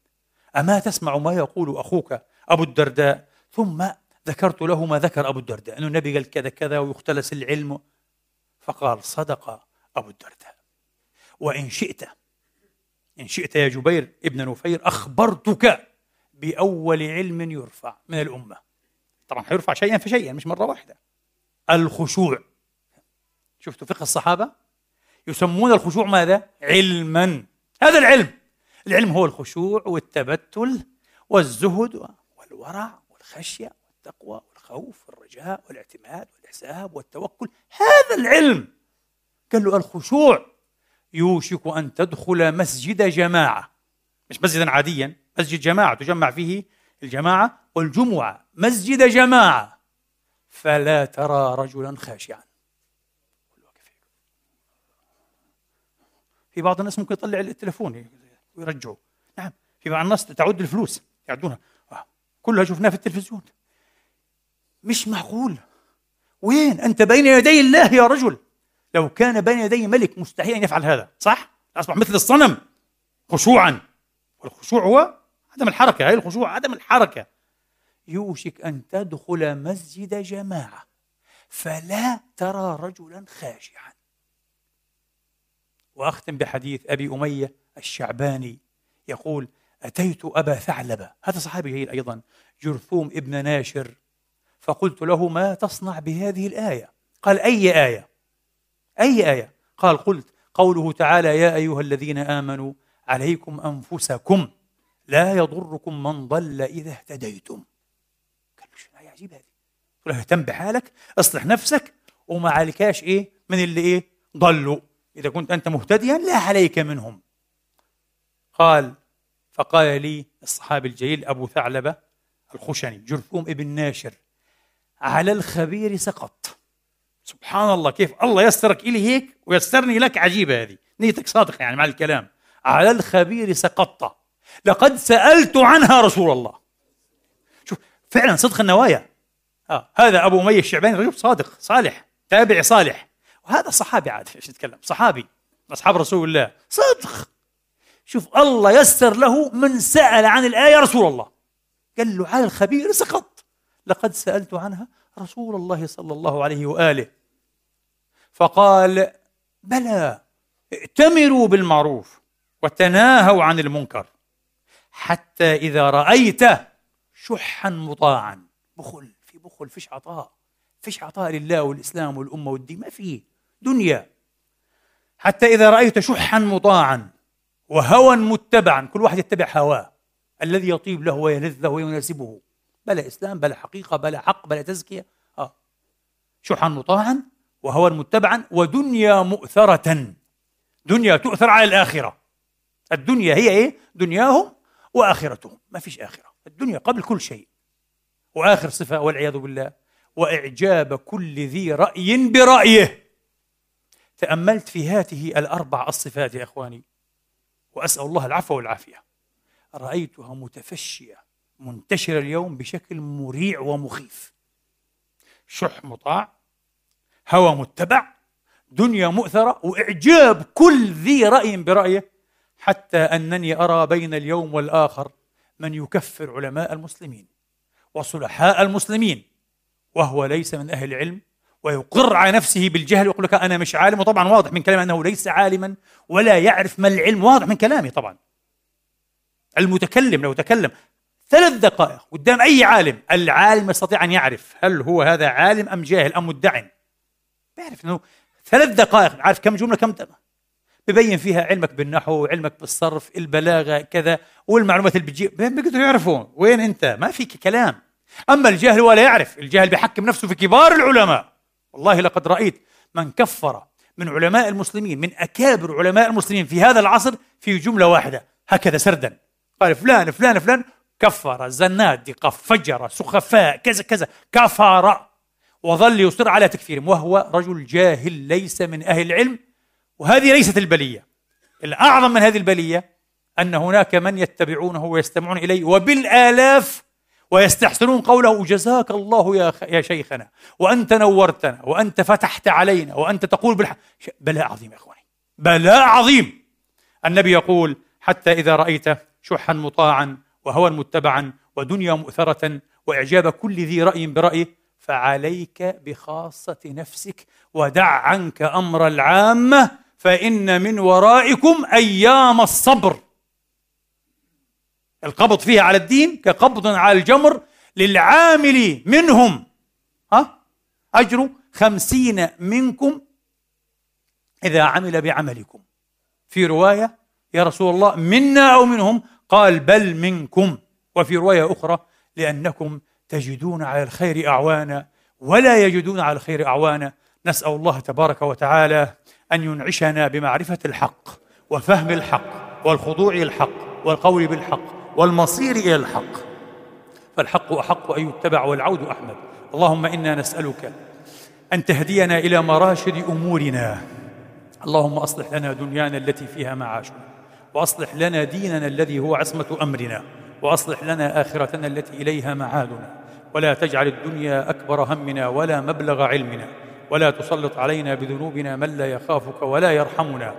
أما تسمع ما يقول أخوك أبو الدرداء؟ ثم ذكرت له ما ذكر أبو الدرداء. أنه النبي قال كذا كذا ويختلس العلم. فقال صدق أبو الدرداء. وإن شئت إن شئت يا جبير ابن نفير أخبرتك بأول علم يرفع من الأمة. طبعا حيرفع شيئا فشيئا مش مرة واحدة. الخشوع. شفتوا فقه الصحابة؟ يسمون الخشوع ماذا؟ علما. هذا العلم. العلم هو الخشوع والتبتل والزهد والورع والخشية والتقوى والخوف والرجاء والاعتماد والاحتساب والتوكل. هذا العلم. قال له الخشوع يوشك أن تدخل مسجد جماعة. مش مسجدا عاديا مسجد جماعة تجمع فيه الجماعة والجمعة. مسجد جماعة. فلا ترى رجلا خاشعا. في بعض الناس ممكن يطلع التليفون ويرجعه. نعم في بعض الناس تعد الفلوس يعدونها. كلها شفناها في التلفزيون. مش معقول. وين؟ أنت بين يدي الله يا رجل. لو كان بين يدي ملك مستحيل أن يفعل هذا صح؟ أصبح مثل الصنم خشوعا. والخشوع هو عدم الحركة. هي الخشوع عدم الحركة. يوشك أن تدخل مسجد جماعة فلا ترى رجلا خاشعا. وأختم بحديث أبي أمية الشعباني. يقول أتيت أبا ثعلبة. هذا صحابي جيد أيضا جرثوم ابن ناشر. فقلت له ما تصنع بهذه الآية؟ قال أي آية؟ أي آية؟ قال قلت قوله تعالى يا أيها الذين آمنوا عليكم أنفسكم لا يضركم من ضل إذا اهتديتم. قال له آية عجيبة هذه؟ قل له اهتم بحالك اصلح نفسك وما عليكاش إيه من اللي إيه؟ ضلوا. إذا كنت أنت مهتديا لا عليك منهم. قال فقال لي الصحابي الجليل أبو ثعلبة الخشني جرثوم ابن ناشر على الخبير سقط. سبحان الله كيف الله يسرك إلي هيك ويسرني لك عجيبة هذه. نيتك صادقة يعني مع الكلام. على الخبير سقطت لقد سألت عنها رسول الله. شوف فعلا صدق النوايا. آه هذا أبو أمية الشعباني رجل صادق صالح تابع صالح. وهذا صحابي عاد إيش نتكلم؟ صحابي أصحاب رسول الله. صدق. شوف الله يسر له من سأل عن الآية رسول الله. قال له على الخبير سقط. لقد سألت عنها رسول الله صلى الله عليه وآله. فقال بلى ائتمروا بالمعروف وتناهوا عن المنكر حتى إذا رأيت شحا مطاعا. بخل في بخل فيش عطاء فيش عطاء لله والإسلام والأمة والدين ما في دنيا. حتى إذا رأيت شحا مطاعا وهوى متبعا كل واحد يتبع هواه الذي يطيب له ويلذ ويناسبه. بلا إسلام بلا حقيقة بلا حق بلا تزكية. آه. شحا مطاعا وهوى متبعا ودنيا مؤثرة. دنيا تؤثر على الآخرة. الدنيا هي إيه؟ دنياهم وآخرتهم. ما فيش آخرة. الدنيا قبل كل شيء. وآخر صفة والعياذ بالله وإعجاب كل ذي رأي برأيه. تأملت في هذه الأربع الصفات يا إخواني وأسأل الله العفو والعافية. رأيتها متفشية. منتشرة اليوم بشكل مريع ومخيف. شح مطاع هوى متبع دنيا مؤثرة وإعجاب كل ذي رأي برأيه حتى أنني أرى بين اليوم والآخر من يكفر علماء المسلمين وصلحاء المسلمين وهو ليس من أهل العلم ويقر على نفسه بالجهل ويقول لك أنا مش عالم وطبعا واضح من كلامه أنه ليس عالما ولا يعرف ما العلم واضح من كلامه طبعا. المتكلم لو تكلم ثلاث دقائق قدام أي عالم؟ العالم يستطيع أن يعرف هل هو هذا عالم أم جاهل أم مدعن. بيعرف أنه ثلاث دقائق عارف كم جملة كم ببين فيها علمك بالنحو علمك بالصرف البلاغة كذا والمعلومات اللي بتجيب بيقدروا يعرفوا وين أنت؟ ما فيك كلام. أما الجاهل ولا يعرف الجاهل بيحكم نفسه في كبار العلماء. والله لقد رأيت من كفر من علماء المسلمين من أكابر علماء المسلمين في هذا العصر في جملة واحدة هكذا سردا. قال فلان فلان فلان كفر زنادقة فجر سخفاء كذا كذا كفر. وظل يصر على تكفيرهم وهو رجل جاهل ليس من أهل العلم. وهذه ليست البلية. الأعظم من هذه البلية أن هناك من يتبعونه ويستمعون إليه وبالآلاف ويستحسنون قوله جزاك الله يا يا شيخنا وأنت نورتنا وأنت فتحت علينا وأنت تقول بالحق بلاء عظيم يا إخواني بلاء عظيم. النبي يقول حتى إذا رأيت شحا مطاعا وهوى متبعا ودنيا مؤثرة وإعجاب كل ذي رأي برأيه فعليك بخاصة نفسك ودع عنك أمر العامة فإن من ورائكم أيام الصبر. القبض فيها على الدين كقبض على الجمر للعامل منهم. ها؟ أجر خمسين منكم إذا عمل بعملكم. في رواية يا رسول الله منا أو منهم قال بل منكم وفي رواية أخرى لأنكم تجدون على الخير أعوانا ولا يجدون على الخير أعوانا. نسأل الله تبارك وتعالى أن ينعشنا بمعرفة الحق وفهم الحق والخضوع للحق والقول بالحق والمصير إلى الحق. فالحق أحق أن يتبع والعود أحمد. اللهم إنا نسألك أن تهدينا إلى مراشد أمورنا. اللهم أصلح لنا دنيانا التي فيها معاشنا. وأصلح لنا ديننا الذي هو عصمة أمرنا وأصلح لنا آخرتنا التي إليها معادنا. ولا تجعل الدنيا أكبر همنا ولا مبلغ علمنا. ولا تسلط علينا بذنوبنا من لا يخافك ولا يرحمنا.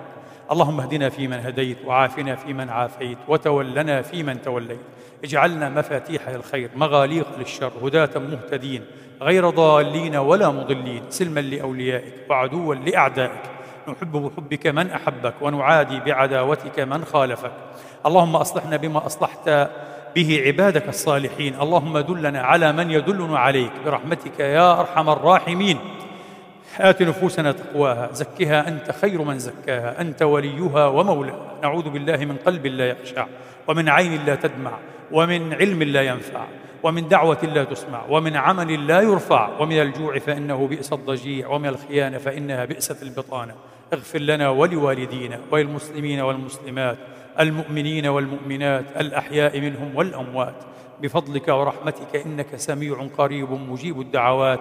اللهم اهدنا فيمن هديت وعافنا فيمن عافيت وتولنا فيمن توليت. اجعلنا مفاتيح الخير مغاليق للشر هداة مهتدين غير ضالين ولا مضلين سلما لأوليائك وعدوا لأعدائك. نحب بحبك من أحبك ونعادي بعداوتك من خالفك. اللهم أصلحنا بما أصلحت به عبادك الصالحين. اللهم دلنا على من يدلنا عليك. برحمتك يا أرحم الراحمين. آت نفوسنا تقواها. زكها أنت خير من زكاها. أنت وليها ومولاها. نعوذ بالله من قلب لا يخشع ومن عين لا تدمع ومن علم لا ينفع ومن دعوة لا تسمع ومن عمل لا يرفع. ومن الجوع فإنه بئس الضجيع ومن الخيانة فإنها بئست البطانة. اغفر لنا ولوالدينا وللمسلمين والمسلمات المؤمنين والمؤمنات الأحياء منهم والأموات. بفضلك ورحمتك إنك سميع قريب مجيب الدعوات.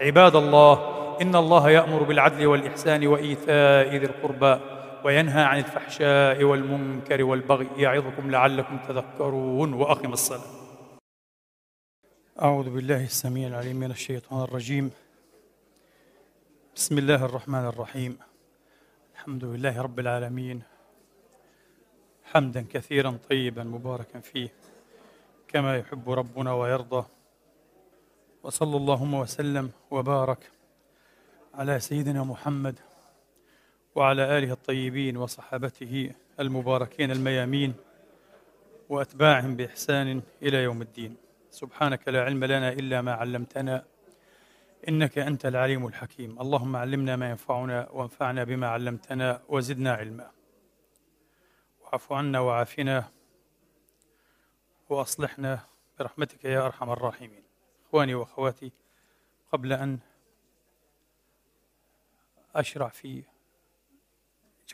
عباد الله إن الله يأمر بالعدل والإحسان وإيتاء ذي القربى وينهى عن الفحشاء والمنكر والبغي. يعظكم لعلكم تذكرون وأقم الصلاة. أعوذ بالله السميع العليم من الشيطان الرجيم. بسم الله الرحمن الرحيم. الحمد لله رب العالمين. حمدا كثيرا طيبا مباركا فيه. كما يحب ربنا ويرضى. وصلى اللهم وسلم وبارك على سيدنا محمد وعلى آله الطيبين وصحابته المباركين الميامين وأتباعهم بإحسان إلى يوم الدين. سبحانك لا علم لنا إلا ما علمتنا. إنك أنت العليم الحكيم. اللهم علمنا ما ينفعنا وانفعنا بما علمتنا وزدنا علما. واعف عنا وعافنا وأصلحنا برحمتك يا أرحم الراحمين. إخواني وأخواتي قبل أن أشرع في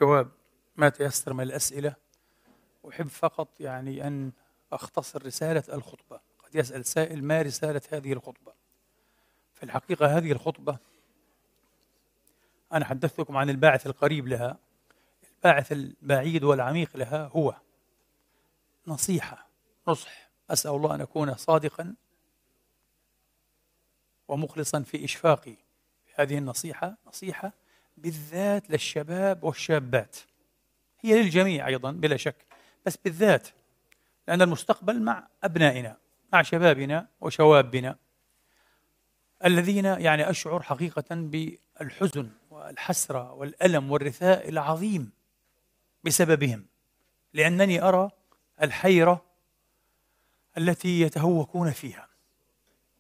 جواب ما تيسر من الأسئلة أحب فقط يعني أن أختصر رسالة الخطبة. قد يسأل سائل ما رسالة هذه الخطبة؟ في الحقيقة هذه الخطبة أنا حدثتكم عن الباعث القريب لها. الباعث البعيد والعميق لها هو. نصيحة. نصح. أسأل الله أن أكون صادقا ومخلصا في إشفاقي. هذه النصيحة نصيحة بالذات للشباب والشابات. هي للجميع أيضا بلا شك. بس بالذات لأن المستقبل مع أبنائنا مع شبابنا وشوابنا. الذين يعني أشعر حقيقة بالحزن والحسرة والألم والرثاء العظيم بسببهم لأنني أرى الحيرة التي يتهوكون فيها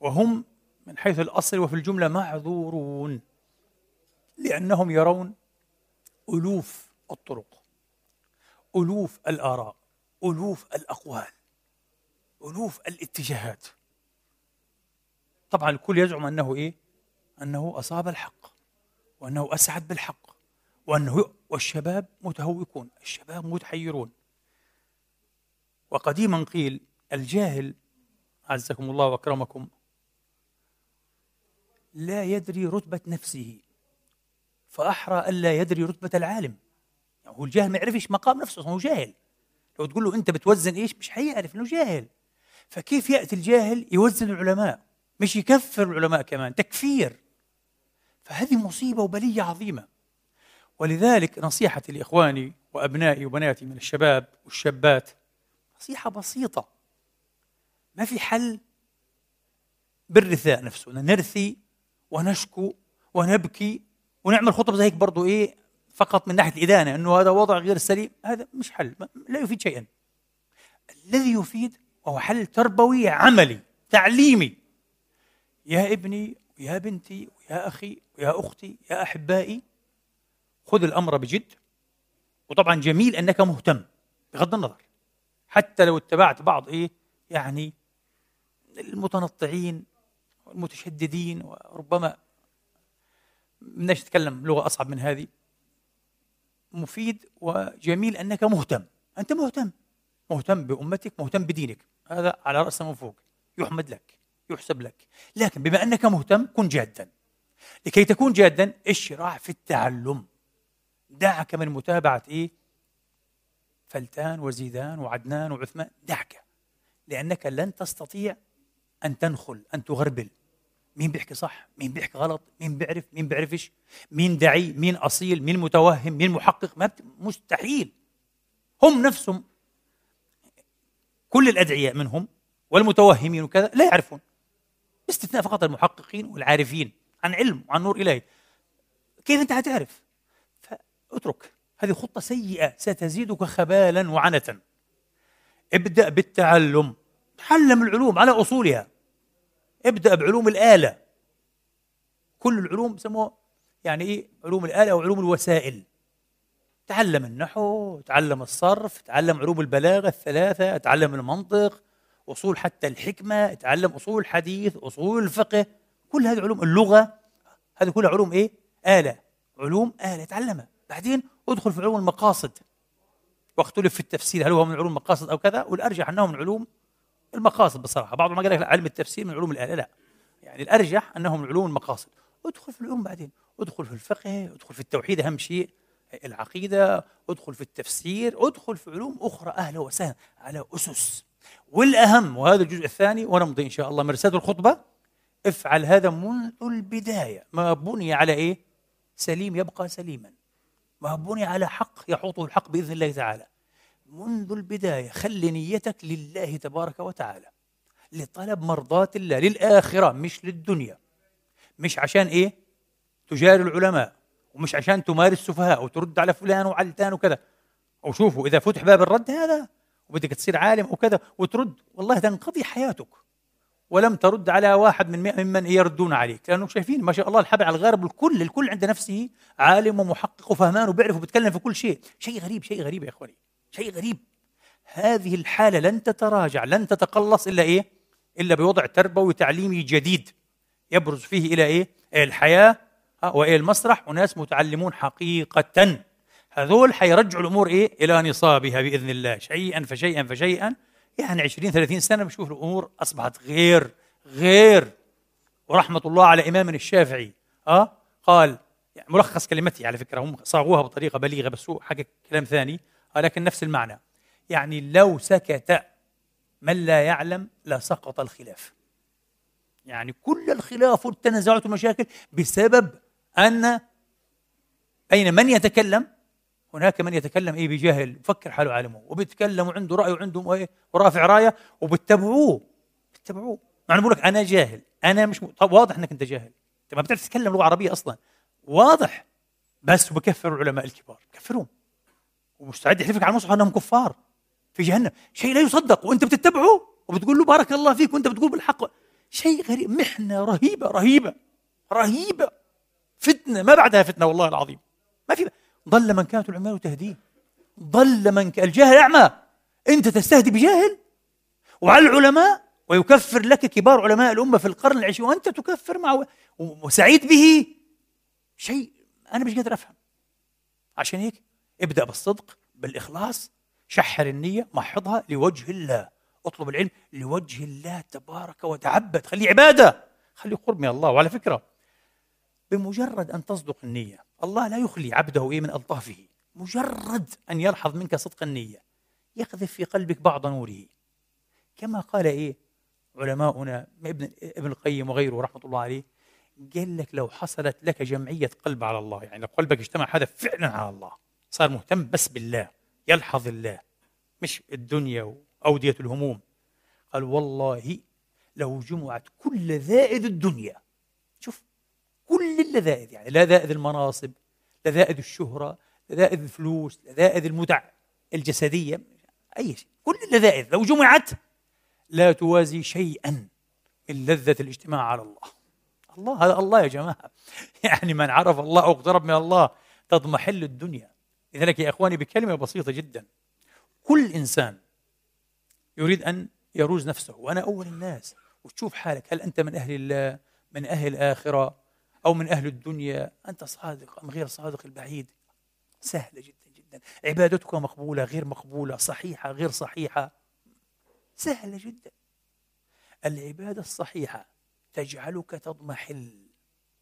وهم من حيث الأصل وفي الجملة معذورون لأنهم يرون ألوف الطرق ألوف الآراء ألوف الأقوال ألوف الاتجاهات. طبعا الكل يزعم أنه إيه؟ أنه أصاب الحق وأنه أسعد بالحق وأنه والشباب متهوكون الشباب متحيرون. وقديما قيل الجاهل عزكم الله وأكرمكم لا يدري رتبة نفسه فأحرى ألا يدري رتبة العالم. يعني هو الجاهل ما يعرفش مقام نفسه هو جاهل. لو تقول له أنت بتوزن إيش؟ مش حيعرف إنه جاهل. فكيف يأتي الجاهل؟ يوزن العلماء. مش يكفر العلماء كمان تكفير. فهذه مصيبة وبلية عظيمة. ولذلك نصيحتي لإخواني وأبنائي وبناتي من الشباب والشابات نصيحة بسيطة. ما في حل بالرثاء نفسه نرثي ونشكو ونبكي ونعمل خطب زي هيك برضه إيه فقط من ناحية الإدانة إنه هذا وضع غير سليم. هذا مش حل. لا يفيد شيئا. الذي يفيد وهو حل تربوي عملي تعليمي. يا ابني يا بنتي يا أخي يا أختي يا أحبائي خذ الأمر بجد. وطبعا جميل أنك مهتم بغض النظر. حتى لو اتبعت بعض إيه يعني المتنطعين والمتشددين وربما بدناش نتكلم لغة أصعب من هذه. مفيد وجميل أنك مهتم. أنت مهتم. مهتم بأمتك مهتم بدينك. هذا على رأس من فوق. يحمد لك. يحسب لك. لكن بما أنك مهتم كن جادا. لكي تكون جادا اشرع في التعلم. دعك من متابعة إيه؟ فلتان وزيدان وعدنان وعثمان. دعك. لأنك لن تستطيع أن تنخل أن تغربل. مين بيحكي صح؟ مين بيحكي غلط؟ مين بيعرف؟ مين بيعرفش؟ مين دعي مين أصيل؟ مين متوهم؟ مين محقق؟ ما بت... مستحيل. هم نفسهم كل الأدعياء منهم والمتوهمين وكذا لا يعرفون. باستثناء فقط المحققين والعارفين عن علم وعن نور إلهي. كيف أنت هتعرف فاترك. هذه خطة سيئة. ستزيدك خبالا وعنة ابدأ بالتعلم. تعلم العلوم على أصولها. ابدأ بعلوم الآلة. كل العلوم سموها يعني إيه؟ علوم الآلة أو علوم الوسائل. تعلم النحو تعلم الصرف تعلم علوم البلاغة الثلاثة تعلم المنطق. أصول حتى الحكمة تعلم أصول الحديث أصول الفقه كل هذه علوم اللغة هذه كلها علوم إيه؟ آلة. علوم آلة تعلمها بعدين ادخل في علوم المقاصد. واختلف في التفسير هل هو من علوم المقاصد أو كذا؟ والأرجح أنه من علوم المقاصد بصراحة. بعضهم قال لك علم التفسير من علوم الآلة لا. يعني الأرجح أنه من علوم المقاصد. ادخل في العلوم بعدين. ادخل في الفقه ادخل في التوحيد أهم شيء. العقيدة ادخل في التفسير ادخل في علوم أخرى أهلا وسهلا على أسس. والأهم وهذا الجزء الثاني ونمضي إن شاء الله. مرسات الخطبة افعل هذا منذ البداية. ما بني على إيه؟ سليم يبقى سليما. ما بني على حق يحوطه الحق بإذن الله تعالى. منذ البداية خلي نيتك لله تبارك وتعالى. لطلب مرضاة الله للآخرة مش للدنيا. مش عشان إيه؟ تجاري العلماء ومش عشان تمارس سفهاء وترد على فلان وعلتان وكذا. أو شوفوا إذا فتح باب الرد هذا وبدك تصير عالم وكذا وترد والله تنقضي حياتك. ولم ترد على واحد من ممن يردون عليك لأنه شايفين ما شاء الله الحبل على الغارب الكل الكل عند نفسه عالم ومحقق وفهمان وبيعرف وبيتكلم في كل شيء. شيء غريب شيء غريب يا إخواني شيء غريب. هذه الحالة لن تتراجع لن تتقلص إلا إيه؟ إلا بوضع تربوي تعليمي جديد يبرز فيه إلى إيه؟ الحياة وإلى المسرح وناس متعلمون حقيقة. هذول حيرجعوا الأمور إيه؟ إلى نصابها بإذن الله. شيئا فشيئا فشيئا. يعني 20 30 سنة بشوف الأمور أصبحت غير غير. ورحمة الله على امامنا الشافعي. آه؟ قال يعني ملخص كلمتي على فكرة. هم صاغوها بطريقة بليغة بس هو حكى كلام ثاني. آه لكن نفس المعنى. يعني لو سكت من لا يعلم لسقط الخلاف. يعني كل الخلاف والتنازعات والمشاكل بسبب أن بين من يتكلم؟ هناك من يتكلم إيه بجهل يفكر حاله عالمه وبيتكلم وعنده رأي وعنده إيه ورافع رايه وبتتبعوه بتتبعوه. مع بقول لك أنا جاهل أنا مش م... طب واضح إنك أنت جاهل. أنت ما بتعرف تتكلم لغة عربية أصلا. واضح. بس وبكفر العلماء الكبار كفرهم ومستعد يحلفك على المصحف أنهم كفار في جهنم. شيء لا يصدق وأنت بتتبعه وبتقول له بارك الله فيك وأنت بتقول بالحق. شيء غريب محنة رهيبة رهيبة رهيبة. فتنة ما بعدها فتنة والله العظيم. ما في ضل من كانت العمال تهديه. ضل من ك... الجاهل أعمى. أنت تستهدي بجاهل؟ وعلى العلماء ويكفر لك كبار علماء الأمة في القرن العشرين وأنت تكفر معه وسعيد به؟ شيء أنا مش قادر أفهم. عشان هيك ابدأ بالصدق بالإخلاص شحر النية محضها لوجه الله. اطلب العلم لوجه الله تبارك وتعبد. خليه عبادة. خليه قرب من الله. وعلى فكرة بمجرد أن تصدق النية الله لا يخلي عبده إيه من ألطافه. مجرد أن يلحظ منك صدق النية يقذف في قلبك بعض نوره. كما قال إيه علماؤنا ابن ابن القيم وغيره رحمة الله عليه قال لك لو حصلت لك جمعية قلب على الله يعني لو قلبك اجتمع هذا فعلا على الله صار مهتم بس بالله يلحظ الله مش الدنيا وأودية الهموم. قال والله لو جمعت كل ذائد الدنيا شوف كل اللذائذ يعني لذائذ المناصب لذائذ الشهرة لذائذ الفلوس لذائذ المتع الجسدية أي شيء كل اللذائذ لو جمعت لا توازي شيئا من لذة الاجتماع على الله. الله هذا الله يا جماعة. يعني من عرف الله اقترب من الله تضمحل الدنيا. لذلك يا إخواني بكلمة بسيطة جدا. كل إنسان يريد أن يروز نفسه. وأنا أول الناس. وتشوف حالك هل أنت من أهل الله من أهل الآخرة؟ أو من أهل الدنيا. أنت صادق أم غير صادق؟ البعيد سهلة جدا جدا. عبادتك مقبولة غير مقبولة صحيحة غير صحيحة. سهلة جدا. العبادة الصحيحة تجعلك تضمحل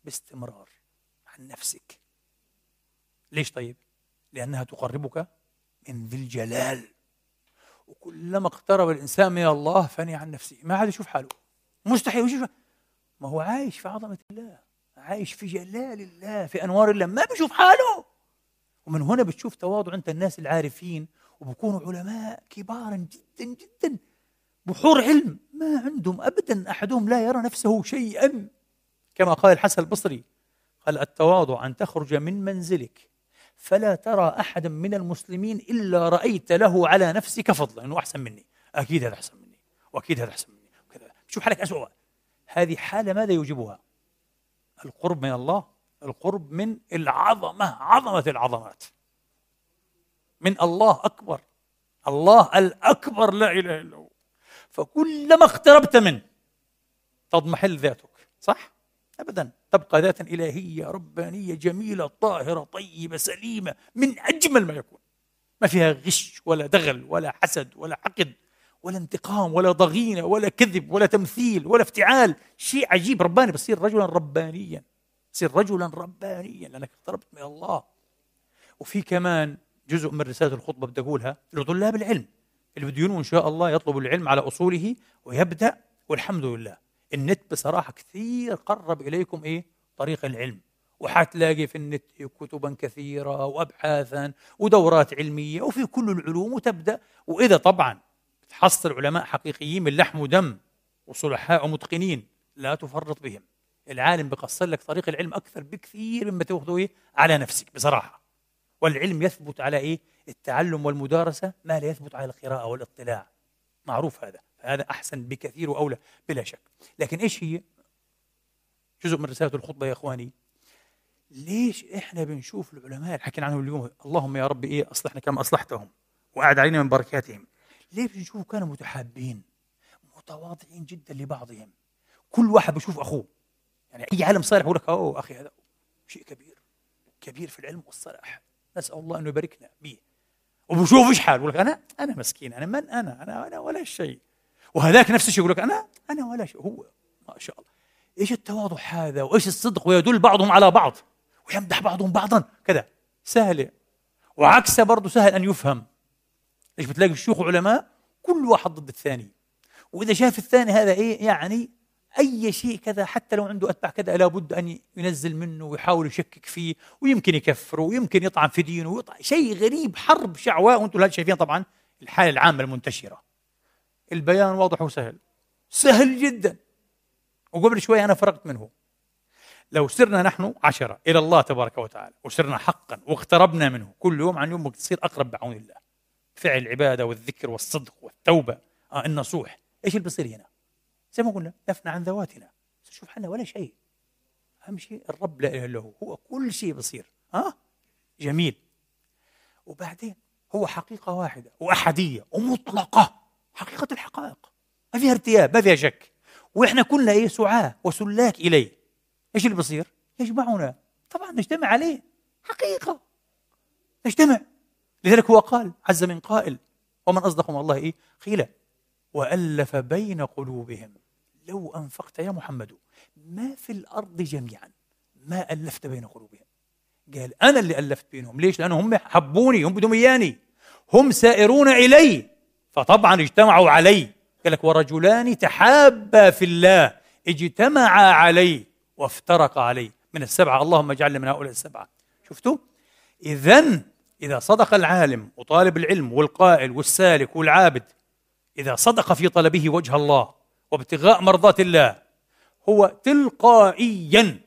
باستمرار عن نفسك. ليش طيب؟ لأنها تقربك من ذي الجلال. وكلما اقترب الإنسان من الله فني عن نفسه. ما عاد يشوف حاله. مستحيل. يشوف؟ ما هو عايش في عظمة الله. عايش في جلال الله في أنوار الله. ما بيشوف حاله. ومن هنا بتشوف تواضع أنت الناس العارفين وبكونوا علماء كبارا جدا جدا بحور علم. ما عندهم أبدا أحدهم لا يرى نفسه شيئا. كما قال الحسن البصري قال التواضع أن تخرج من منزلك فلا ترى أحدا من المسلمين إلا رأيت له على نفسك فضلا. أنه أحسن مني. أكيد هذا أحسن مني وأكيد هذا أحسن مني. وكذا. شوف حالك أسوأ. هذه حالة ماذا يوجبها؟ القرب من الله القرب من العظمة عظمة العظمات. من الله أكبر الله الأكبر لا إله إلا هو. فكلما اقتربت منه تضمحل ذاتك صح؟ أبدا. تبقى ذاتا إلهية ربانية جميلة طاهرة طيبة سليمة من أجمل ما يكون. ما فيها غش ولا دغل ولا حسد ولا حقد ولا انتقام ولا ضغينة ولا كذب ولا تمثيل ولا افتعال. شيء عجيب. رباني بصير رجلا ربانيا. تصير رجلا ربانيا. لأنك اقتربت من الله. وفي كمان جزء من رسالة الخطبة بدي أقولها لطلاب العلم. اللي بده إن شاء الله يطلبوا العلم على أصوله ويبدأ. والحمد لله. النت بصراحة كثير قرب إليكم إيه؟ طريق العلم. وحتلاقي في النت كتبا كثيرة وأبحاثا ودورات علمية وفي كل العلوم وتبدأ. وإذا طبعا تحصل علماء حقيقيين من لحم ودم وصلحاء ومتقنين لا تفرط بهم. العالم بقصر لك طريق العلم أكثر بكثير مما تأخذه إيه؟ على نفسك بصراحة. والعلم يثبت على إيه؟ التعلم والمدارسة ما لا يثبت على القراءة والاطلاع. معروف هذا هذا أحسن بكثير وأولى بلا شك. لكن إيش هي؟ جزء من رسالة الخطبة يا إخواني. ليش إحنا بنشوف العلماء اللي حكينا عنهم اليوم؟ اللهم يا رب إيه؟ أصلحنا كما أصلحتهم وأعد علينا من بركاتهم. ليش بنشوف كانوا متحابين؟ متواضعين جدا لبعضهم. كل واحد بيشوف أخوه. يعني أي عالم صالح يقول لك أوه أخي هذا شيء كبير كبير في العلم والصلاح. نسأل الله أنه يباركنا به. وبشوف إيش حاله يقول لك أنا أنا مسكين أنا من أنا أنا أنا ولا شيء. وهذاك نفس الشيء يقول لك أنا أنا ولا شيء. هو ما شاء الله. إيش التواضع هذا؟ وإيش الصدق؟ ويدل بعضهم على بعض. ويمدح بعضهم بعضا. كذا. سهله وعكسها برضه سهل أن يفهم. إيش بتلاقي الشيوخ وعلماء كل واحد ضد الثاني. وإذا شاف الثاني هذا إيه يعني أي شيء كذا حتى لو عنده أتباع كذا لابد أن ينزل منه ويحاول يشكك فيه ويمكن يكفره ويمكن يطعن في دينه ويطعن. شيء غريب حرب شعواء. وأنتم شايفين طبعا الحالة العامة المنتشرة. البيان واضح وسهل. سهل جدا. وقبل شوي أنا فرقت منه. لو سرنا نحن عشرة إلى الله تبارك وتعالى وسرنا حقا واقتربنا منه كل يوم عن يوم بتصير أقرب بعون الله. فعل العبادة والذكر والصدق والتوبة. آه النصوح إيش اللي بصير هنا؟ زي ما قلنا نفنا عن ذواتنا. شوف حنا ولا شيء. أهم شيء الرب لا إله إلا هو. هو كل شيء بصير ها آه؟ جميل. وبعدين هو حقيقة واحدة وأحدية ومطلقة. حقيقة الحقائق. ما فيها ارتياب ما فيها شك. وإحنا كلنا إيه؟ سعاة وسلاك إليه. إيش اللي بصير؟ يجمعنا. طبعا نجتمع عليه. حقيقة. نجتمع. لذلك هو قال عز من قائل ومن أصدق من الله إيه؟ قيل وألف بين قلوبهم. لو أنفقت يا محمد ما في الأرض جميعا ما ألفت بين قلوبهم. قال أنا اللي ألفت بينهم. ليش؟ لأنهم هم حبوني هم بدهم إياني هم سائرون إلي. فطبعا اجتمعوا علي. قال لك ورجلان تحابا في الله اجتمعا عليه وافترقا عليه من السبعة. اللهم اجعلنا من هؤلاء السبعة. شفتوا؟ إذا إذا صدق العالم وطالب العلم والقائل والسالك والعابد إذا صدق في طلبه وجه الله وابتغاء مرضات الله هو تلقائيا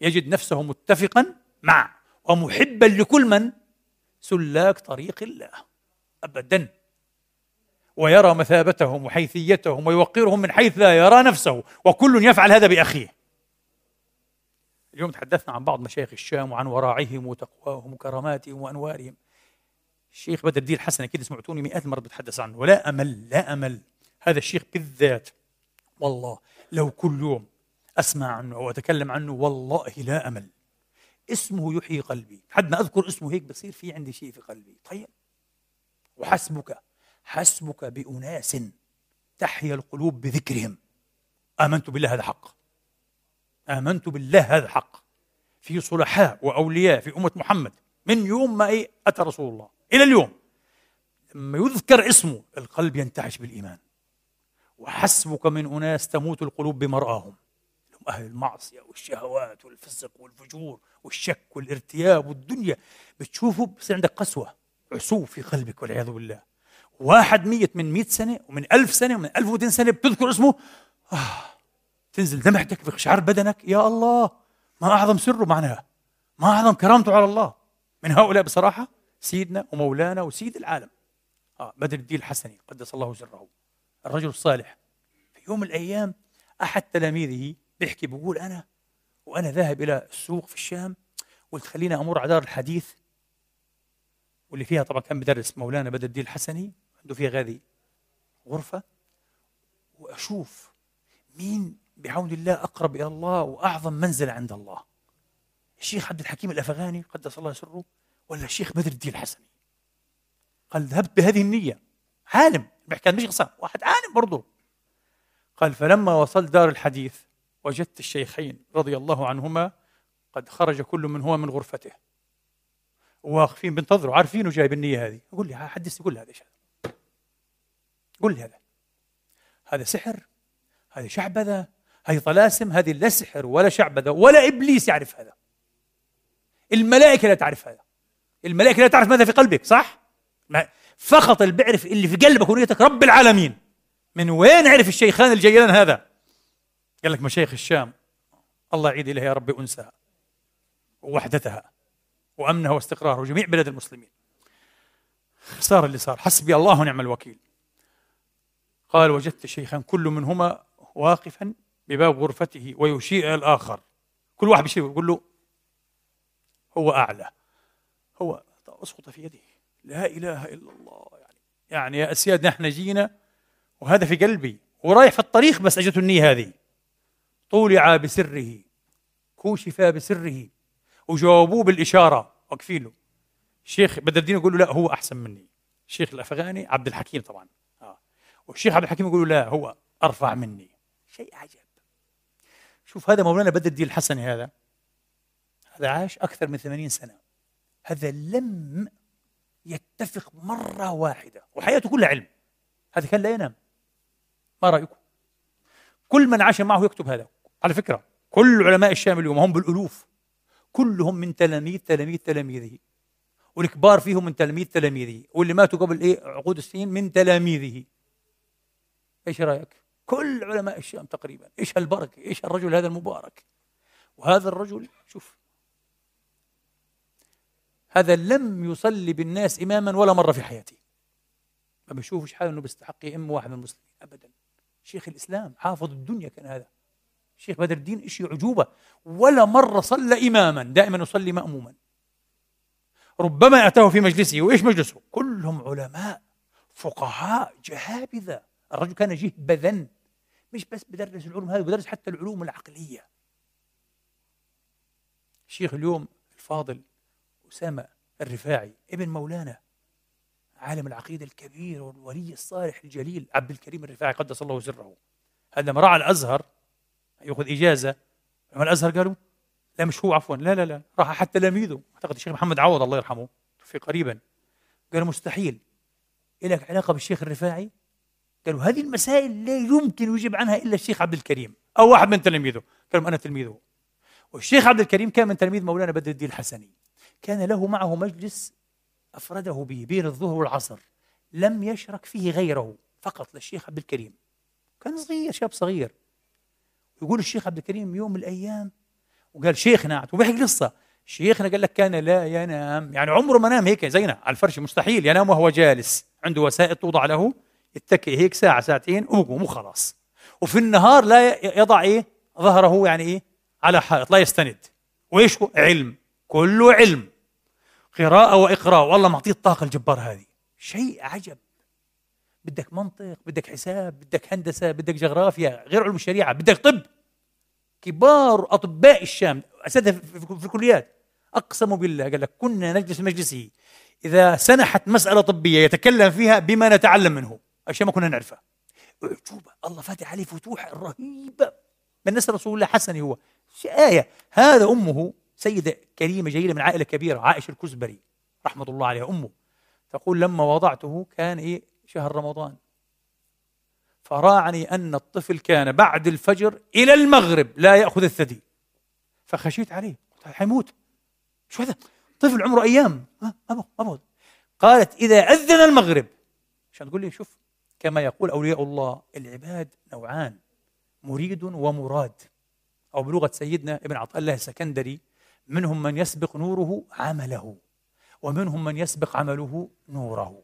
يجد نفسه متفقا مع ومحبا لكل من؟ سلاك طريق الله ابدا. ويرى مثابتهم وحيثيتهم ويوقرهم من حيث لا يرى نفسه وكل يفعل هذا بأخيه. اليوم تحدثنا عن بعض مشايخ الشام وعن وراعهم وتقواهم وكراماتهم وأنوارهم. الشيخ بدر الدين الحسن أكيد سمعتوني مئات المرات بتحدث عنه. ولا أمل لا أمل. هذا الشيخ بالذات والله لو كل يوم أسمع عنه أو أتكلم عنه والله لا أمل. اسمه يحيي قلبي. حد ما أذكر اسمه هيك بصير في عندي شيء في قلبي. طيب. وحسبك حسبك بأناس تحيا القلوب بذكرهم. آمنت بالله هذا حق. آمنت بالله هذا حق. في صلحاء وأولياء في أمة محمد. من يوم ما إيه أتى رسول الله. إلى اليوم. لما يذكر اسمه القلب ينتعش بالإيمان. وحسبك من أناس تموت القلوب بمرآهم أهل المعصية والشهوات والفسق والفجور والشك والارتياب والدنيا. بتشوفه بصير عندك قسوة. عسو في قلبك والعياذ بالله. واحد ميت من مئة سنة ومن ألف سنة ومن ألف ومئتين سنة بتذكر اسمه. آه. تنزل دمعتك بقشعر بدنك؟ يا الله ما أعظم سره معناها. ما أعظم كرامته على الله. من هؤلاء بصراحة سيدنا ومولانا وسيد العالم. آه بدر الدين الحسني قدس الله سره الرجل الصالح. في يوم من الأيام أحد تلاميذه بيحكي بيقول أنا وأنا ذاهب إلى السوق في الشام قلت خليني أمر على دار الحديث واللي فيها طبعا كان بدرس مولانا بدر الدين الحسني عنده فيها غادي غرفة وأشوف مين بعون الله أقرب إلى الله وأعظم منزلة عند الله. الشيخ عبد الحكيم الأفغاني قدس الله سره ولا الشيخ بدر الدين الحسني. قال ذهبت بهذه النية. عالم. بيحكي مش قصة. واحد عالم برضه قال فلما وصلت دار الحديث وجدت الشيخين رضي الله عنهما قد خرج كل من هو من غرفته. واقفين بينتظروا عارفينه جاي بالنية هذه. قول لي حدثني قول لي هذا إيش هذا قول لي هذا. هذا سحر. هذه شعبذة. هذه طلاسم هذه لا سحر ولا شعبذة ولا إبليس يعرف هذا. الملائكة لا تعرف هذا. الملائكة لا تعرف ماذا في قلبك صح؟ فقط اللي بيعرف اللي في قلبك ونيتك رب العالمين. من وين عرف الشيخان الجيلان هذا؟ قال لك مشايخ الشام الله يعيد إليها يا رب أنسها ووحدتها وأمنها واستقرارها وجميع بلاد المسلمين. صار اللي صار. حسبي الله ونعم الوكيل. قال وجدت شيخا كل منهما واقفا بباب غرفته ويشير إلى الآخر. كل واحد بيشير يقول له هو أعلى. هو أسقط في يده. لا إله إلا الله. يعني يعني يا أسياد نحن جينا وهذا في قلبي ورايح في الطريق بس أجته النية هذه. طولع بسره كوشف بسره وجاوبوه بالإشارة. واقفين له. الشيخ بدر الدين يقول له لا هو أحسن مني. الشيخ الأفغاني عبد الحكيم طبعا. آه. والشيخ عبد الحكيم يقول له لا هو أرفع مني. شيء عجب شوف هذا مولانا بدر الدين الحسني هذا. هذا عاش أكثر من ثمانين سنة. هذا لم يتفق مرة واحدة وحياته كلها علم. هذا كان لا ينام. ما رأيكم؟ كل من عاش معه يكتب هذا. على فكرة كل علماء الشام اليوم هم بالألوف. كلهم من تلاميذ تلاميذ تلاميذه. والكبار فيهم من تلاميذ تلاميذه. واللي ماتوا قبل إيه؟ عقود السنين من تلاميذه. إيش رأيك؟ كل علماء الشام تقريبا. إيش هالبركة؟ إيش الرجل هذا المبارك؟ وهذا الرجل شوف. هذا لم يصلي بالناس إماما ولا مرة في حياته ما بيشوفش حاله أنه بيستحق يأم واحد من المسلمين أبدا. شيخ الإسلام حافظ الدنيا كان هذا. شيخ بدر الدين شيء عجوبة ولا مرة صلى إماما دائما يصلي مأموما. ربما أتاه في مجلسه وإيش مجلسه؟ كلهم علماء فقهاء جهابذة. الرجل كان جهبذا مش بس بدرس العلوم هذه بدرس حتى العلوم العقلية. الشيخ اليوم الفاضل أسامة الرفاعي ابن مولانا عالم العقيدة الكبير والولي الصالح الجليل عبد الكريم الرفاعي قدس الله سره. هذا لما راح الأزهر يأخذ إجازة لما الأزهر قالوا؟ لا مش هو عفوا. لا لا لا راح حتى تلاميذه أعتقد الشيخ محمد عوض الله يرحمه في قريبا. قالوا مستحيل. لك علاقة بالشيخ الرفاعي؟ قالوا هذه المسائل لا يمكن يجيب عنها إلا الشيخ عبد الكريم. أو واحد من تلاميذه. قالوا أنا تلميذه. والشيخ عبد الكريم كان من تلاميذ مولانا بدر الدين الحسني. كان له معه مجلس أفرده به بين الظهر والعصر. لم يشرك فيه غيره. فقط للشيخ عبد الكريم. كان صغير شاب صغير. يقول الشيخ عبد الكريم يوم من الأيام وقال شيخنا وبيحكي قصة. شيخنا قال لك كان لا ينام. يعني عمره ما نام هيك زينا على الفرش مستحيل ينام وهو جالس. عنده وسائد توضع له. يتكئ هيك ساعة ساعتين وقوم وخلاص وفي النهار لا يضع إيه؟ ظهره يعني إيه؟ على حائط لا يستند. وإيش هو؟ علم. كله علم. قراءة وإقراء. والله معطيه الطاقة الجبار هذه. شيء عجب. بدك منطق بدك حساب بدك هندسة بدك جغرافيا غير علوم الشريعة بدك طب. كبار أطباء الشام أساتذة في الكليات أقسموا بالله قال لك كنا نجلس مجلسه. إذا سنحت مسألة طبية يتكلم فيها بما نتعلم منه. أشياء ما كنا نعرفها. أعجوبة الله فاتح عليه فتوح رهيبة. من نسل رسول الله حسني هو. آية. هذا أمه سيدة كريمة جيدة من عائلة كبيرة عائشة الكزبري رحمة الله عليها أمه. تقول لما وضعته كان إيه؟ شهر رمضان. فراعني أن الطفل كان بعد الفجر إلى المغرب لا يأخذ الثدي. فخشيت عليه. حيموت. شو هذا؟ طفل عمره أيام. ما ما قالت إذا أذن المغرب. عشان تقول لي شوف كما يقول أولياء الله العباد نوعان مريد ومراد. أو بلغة سيدنا ابن عطاء الله السكندري منهم من يسبق نوره عمله ومنهم من يسبق عمله نوره.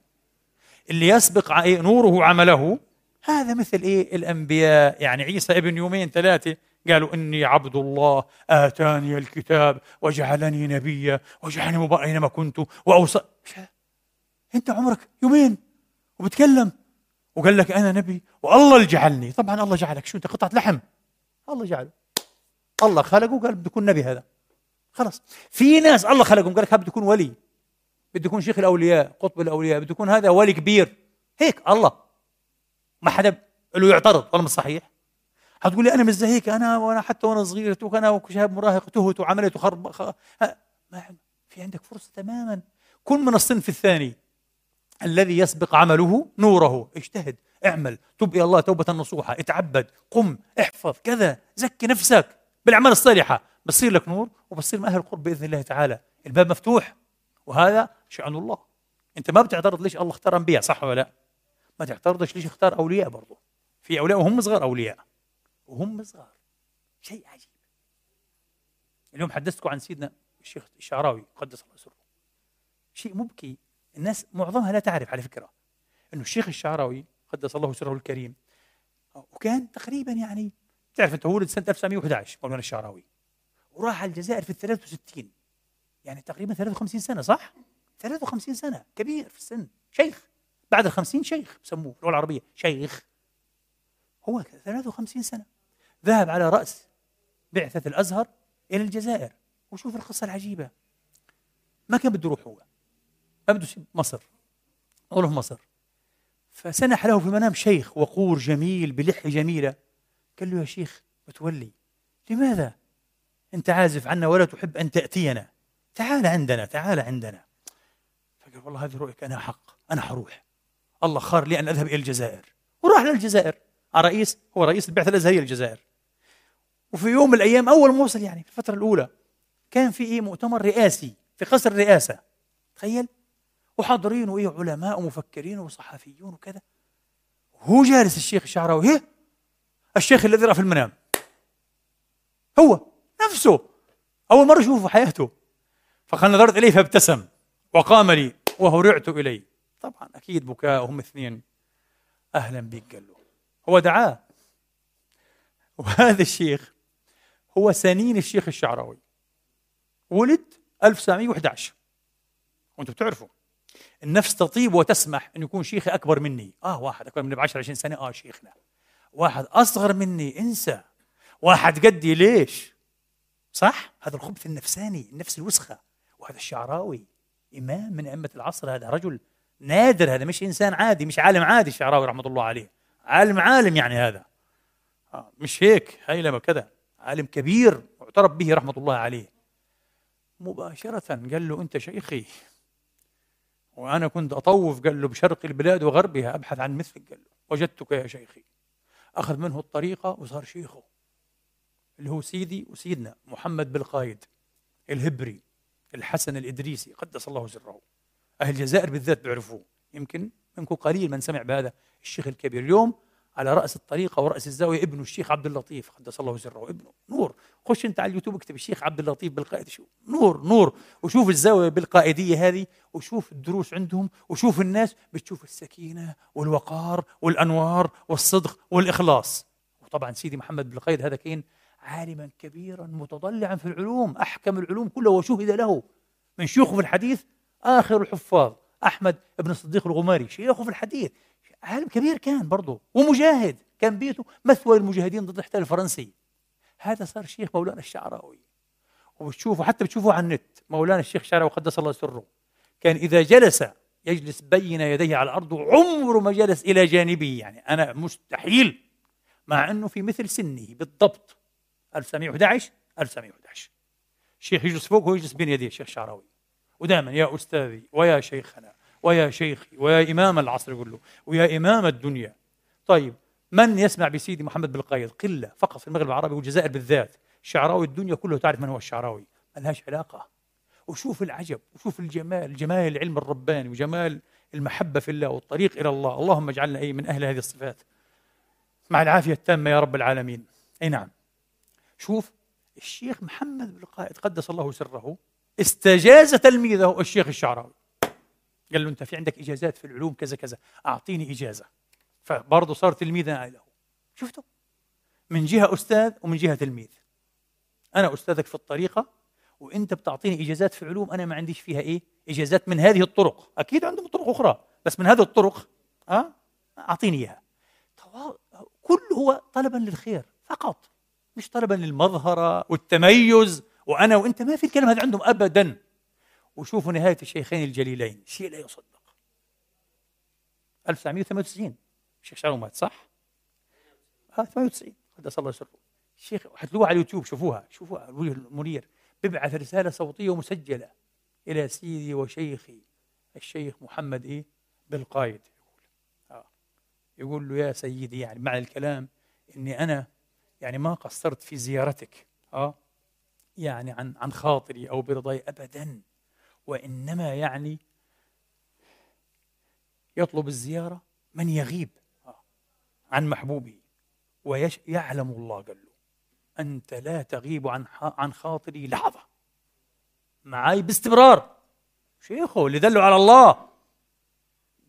اللي يسبق نوره عمله هذا مثل إيه؟ الأنبياء. يعني عيسى ابن يومين ثلاثة قالوا إني عبد الله آتاني الكتاب وجعلني نبيا وجعلني مبارك أينما كنت وأوصى. أنت عمرك يومين وبتكلم. وقال لك أنا نبي والله اللي جعلني. طبعا الله جعلك. شو أنت قطعة لحم؟ الله جعله. الله خلقه قال بده يكون نبي هذا. خلاص. في ناس الله خلقهم قال لك بده يكون ولي. بده يكون شيخ الأولياء قطب الأولياء. بده يكون هذا ولي كبير. هيك الله. ما حدا له يعترض مش صحيح. حتقول لي أنا مش زي هيك؟ أنا وأنا حتى وأنا صغير أنا وشاب مراهق تهت وعملت وخرب. ما في عندك فرصة تماما. كن من الصنف الثاني. الذي يسبق عمله نوره. اجتهد اعمل تب إلى الله توبة نصوحة اتعبد قم احفظ كذا زكي نفسك بالأعمال الصالحة. بصير لك نور وبصير من أهل القرب بإذن الله تعالى. الباب مفتوح وهذا شأن الله. أنت ما بتعترض ليش الله اختار أنبياء صح ولا لا؟ ما تعترضش ليش اختار أولياء برضه في أولياء وهم صغار أولياء. وهم صغار. شيء عجيب. اليوم حدثتكم عن سيدنا الشيخ الشعراوي قدس الله سره. شيء مبكي. الناس معظمها لا تعرف على فكرة. إنه الشيخ الشعراوي قدس الله سره الكريم. وكان تقريبا يعني تعرف أنت ولد سنة 1911 مولانا الشعراوي. وراح على الجزائر في ال 63 يعني تقريبا 53 سنة صح؟ 53 سنة. كبير في السن. شيخ. بعد ال 50 شيخ بسموه اللغة العربية. شيخ. هو 53 سنة. ذهب على رأس بعثة الأزهر إلى الجزائر. وشوف القصة العجيبة. ما كان بده يروح هو. بده مصر. أقوله مصر. فسنح له في المنام شيخ وقور جميل بلحية جميلة. قال له يا شيخ متولي لماذا؟ أنت عازف عنا ولا تحب أن تأتينا. تعال عندنا تعال عندنا. فقال والله هذه رؤيك أنا حق أنا حروح. الله خار لي أن أذهب إلى الجزائر. وراح للجزائر رئيس هو رئيس البعثة الأزهرية للجزائر. وفي يوم من الأيام أول ما وصل يعني في الفترة الأولى كان في مؤتمر رئاسي في قصر الرئاسة. تخيل؟ وحاضرين وإيه علماء ومفكرين وصحفيون وكذا. هو جالس الشيخ الشعراوي هي؟ الشيخ الذي رأى في المنام. هو نفسه. أول مرة أشوفه في حياته. فقال نظرت إليه فابتسم وقام لي وهرعت إليه طبعا أكيد بكاء هم اثنين. أهلا بك قال له هو دعاه. وهذا الشيخ هو سنين الشيخ الشعراوي. ولد 1911 وأنتم بتعرفوا. النفس تطيب وتسمح أن يكون شيخي أكبر مني. آه واحد أكبر مني ب 10 20 سنة. آه شيخنا. واحد أصغر مني انسى. واحد قدي ليش؟ صح؟ هذا الخبث النفساني النفس الوسخة. وهذا الشعراوي إمام من أئمة العصر هذا رجل نادر هذا مش إنسان عادي مش عالم عادي الشعراوي رحمة الله عليه. عالم عالم يعني هذا. آه مش هيك؟ هيلمة كذا عالم كبير معترف به رحمة الله عليه. مباشرة قال له أنت شيخي وأنا كنت أطوف قال له بشرق البلاد وغربها أبحث عن مثلك قال له وجدتك يا شيخي. أخذ منه الطريقة وصار شيخه اللي هو سيدي وسيدنا محمد بالقايد الهبري الحسن الإدريسي قدس الله سره. أهل الجزائر بالذات بيعرفوه يمكن منكم قليل من سمع بهذا الشيخ الكبير. اليوم على رأس الطريقة ورأس الزاوية ابنه الشيخ عبد اللطيف. قدس الله سره ابنه نور. خش انت على اليوتيوب اكتب الشيخ عبد اللطيف بالقائد. شو نور نور. وشوف الزاوية بالقائدية هذه وشوف الدروس عندهم وشوف الناس بتشوف السكينة والوقار والأنوار والصدق والإخلاص. وطبعا سيدي محمد بالقيد هذا كان عالما كبيرا متضلعا في العلوم أحكم العلوم كلها. وشهد له من شيوخه في الحديث آخر الحفاظ. أحمد بن الصديق الغماري شيخه في الحديث. عالم كبير كان برضه ومجاهد كان بيته مثوى المجاهدين ضد الاحتلال الفرنسي. هذا صار شيخ مولانا الشعراوي. وبتشوفوا حتى بتشوفوا على النت مولانا الشيخ الشعراوي قدس الله سره. كان إذا جلس يجلس بين يديه على الأرض وعمره ما جلس إلى جانبه. يعني أنا مستحيل مع إنه في مثل سنه بالضبط. 1911 1911 الشيخ يجلس فوق وهو يجلس بين يديه الشيخ الشعراوي ودائما يا أستاذي ويا شيخنا. ويا شيخي ويا إمام العصر يقول له ويا إمام الدنيا. طيب من يسمع بسيدي محمد بالقايد قلة فقط في المغرب العربي والجزائر بالذات. الشعراوي الدنيا كلها تعرف من هو الشعراوي. ما لهاش علاقة. وشوف العجب وشوف الجمال جمال العلم الرباني وجمال المحبة في الله والطريق إلى الله. اللهم اجعلنا أي من أهل هذه الصفات. مع العافية التامة يا رب العالمين. أي نعم. شوف الشيخ محمد بن القائد قدس الله سره استجاز تلميذه الشيخ الشعراوي. قال له أنت في عندك إجازات في العلوم كذا كذا. أعطيني إجازة. فبرضه صار تلميذا له. شفتوا من جهة أستاذ ومن جهة تلميذ. أنا أستاذك في الطريقة وأنت بتعطيني إجازات في علوم أنا ما عنديش فيها إيه؟ إجازات من هذه الطرق. أكيد عندهم طرق أخرى بس من هذه الطرق ها أعطيني إياها. كل هو طلبا للخير فقط مش طلبا للمظهرة والتميز. وأنا وأنت ما في الكلام هذا عندهم ابدا. وشوفوا نهاية الشيخين الجليلين شيء لا يصدق. 1998 الشيخ شعراوي مات صح؟ آه 98 قدس الله سره. الشيخ حتلوها على اليوتيوب شوفوها شوفوها. الوجه المنير بيبعث رسالة صوتية مسجله إلى سيدي وشيخي الشيخ محمد إيه؟ بالقايد يقول آه. يقول له يا سيدي يعني مع الكلام إني أنا يعني ما قصرت في زيارتك آه يعني عن عن خاطري أو برضاي ابدا. وإنما يعني يطلب الزيارة من يغيب عن محبوبه ويعلم الله قال له أنت لا تغيب عن عن خاطري. لحظة. معي باستمرار. شيخه اللي دلوا على الله.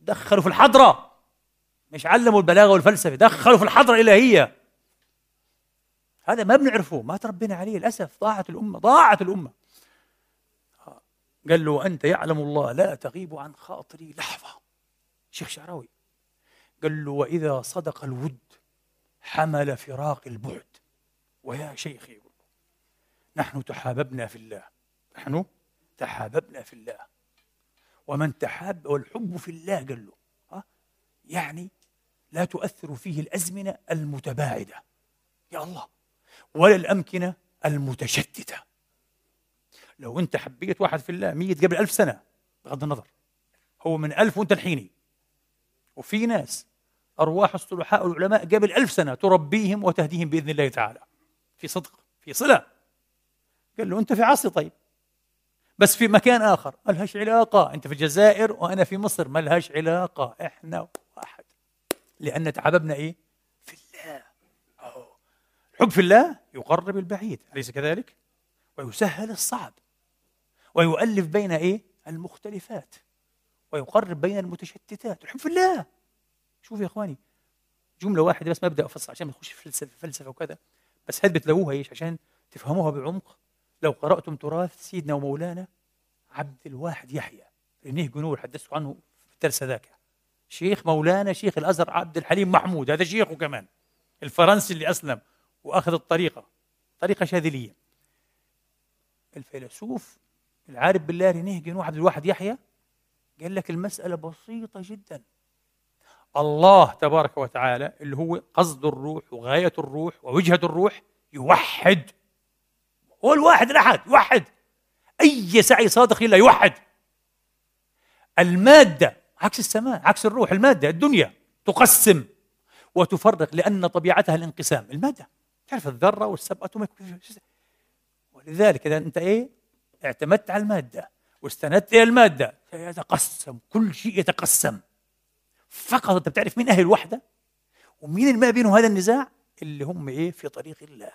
دخلوا في الحضرة. مش علموا البلاغة والفلسفة. دخلوا في الحضرة الإلهية. هذا ما بنعرفه. ما تربينا عليه. للأسف ضاعت الأمة ضاعت الأمة. قال له أنت يعلم الله لا تغيب عن خاطري لحظة. شيخ شعراوي قال له وإذا صدق الود حمل فراق البعد. ويا شيخي نحن تحاببنا في الله. نحن تحاببنا في الله. ومن تحاب والحب في الله قال له يعني لا تؤثر فيه الأزمنة المتباعدة. يا الله ولا الأمكنة المتشتتة. لو أنت حبيت واحد في الله ميت قبل ألف سنة بغض النظر. هو من ألف وأنت الحيني. وفي ناس أرواح الصلحاء والعلماء قبل ألف سنة تربيهم وتهديهم بإذن الله تعالى. في صدق في صلة. قال له أنت في عصري طيب. بس في مكان آخر. ما لهاش علاقة. أنت في الجزائر وأنا في مصر. ما لهاش علاقة. إحنا واحد. لأن تعببنا إيه؟ في الله. حب في الله يقرب البعيد. أليس كذلك؟ ويسهل الصعب. ويؤلف بين إيه؟ المختلفات. ويقرب بين المتشتتات. الحب في الله. شوف يا إخواني جملة واحدة بس ما أبدأ أفصل عشان ما نخش في فلسفة, فلسفة وكذا. بس هذ بتلاقوها إيش؟ عشان تفهموها بعمق. لو قرأتم تراث سيدنا ومولانا عبد الواحد يحيى رينيه جنور حدثت عنه في الدرس ذاك. شيخ مولانا شيخ الأزهر عبد الحليم محمود هذا شيخه كمان الفرنسي اللي أسلم وأخذ الطريقة طريقة شاذلية. الفيلسوف العارف بالله رينيه جنوح عبد الواحد يحيى قال لك المسألة بسيطة جدا. الله تبارك وتعالى اللي هو قصد الروح وغاية الروح ووجهة الروح يوحد. هو الواحد الأحد يوحد. أي سعي صادق إلا يوحد. المادة عكس السماء عكس الروح. المادة الدنيا تقسم وتفرق لأن طبيعتها الانقسام. المادة تعرف الذرة والسب اتوميك ولذلك إذا أنت إيه؟ اعتمدت على المادة واستندت إلى المادة يتقسم كل شيء يتقسم. فقط أنت بتعرف مين أهل الوحدة؟ ومين اللي ما بينهم هذا النزاع؟ اللي هم إيه؟ في طريق الله.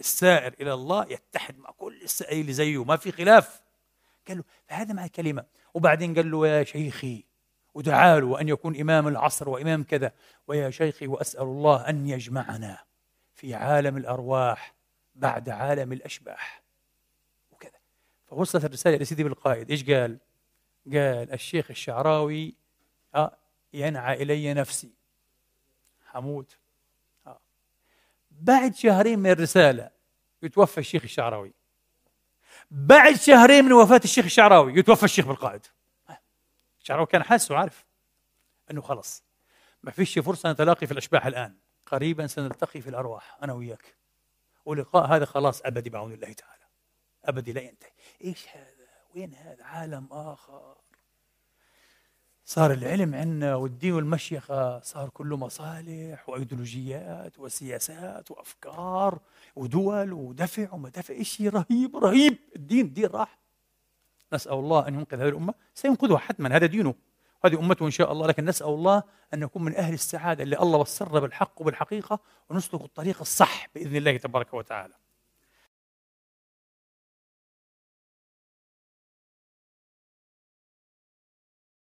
السائر إلى الله يتحد مع كل السائر اللي زيه ما في خلاف. قال له فهذا مع كلمه وبعدين قال له يا شيخي ودعا له وان يكون إمام العصر وإمام كذا. ويا شيخي وأسأل الله أن يجمعنا في عالم الأرواح بعد عالم الأشباح. فوصلت الرسالة إلى سيدي بالقائد. إيش قال؟ قال الشيخ الشعراوي آه ينعى إلي نفسي. حموت آه. بعد شهرين من الرسالة يتوفى الشيخ الشعراوي. بعد شهرين من وفاة الشيخ الشعراوي يتوفى الشيخ بالقائد. الشعراوي كان حاسس وعارف أنه خلص. ما فيش فرصة نتلاقي في الأشباح الآن. قريبا سنلتقي في الأرواح أنا وياك. ولقاء هذا خلاص أبدي بعون الله تعالى. أبدي لا ينتهي. إيش هذا؟ وين هذا؟ عالم آخر. صار العلم عندنا والدين والمشيخة صار كله مصالح وأيديولوجيات وسياسات وأفكار ودول ودفع ومدافع شيء رهيب رهيب. الدين الدين راح. نسأل الله أن ينقذ هذه الأمة. سينقذها حتما. هذا دينه. هذه أمته إن شاء الله. لكن نسأل الله أن نكون من أهل السعادة اللي الله وسرنا بالحق وبالحقيقة ونسلك الطريق الصح بإذن الله تبارك وتعالى.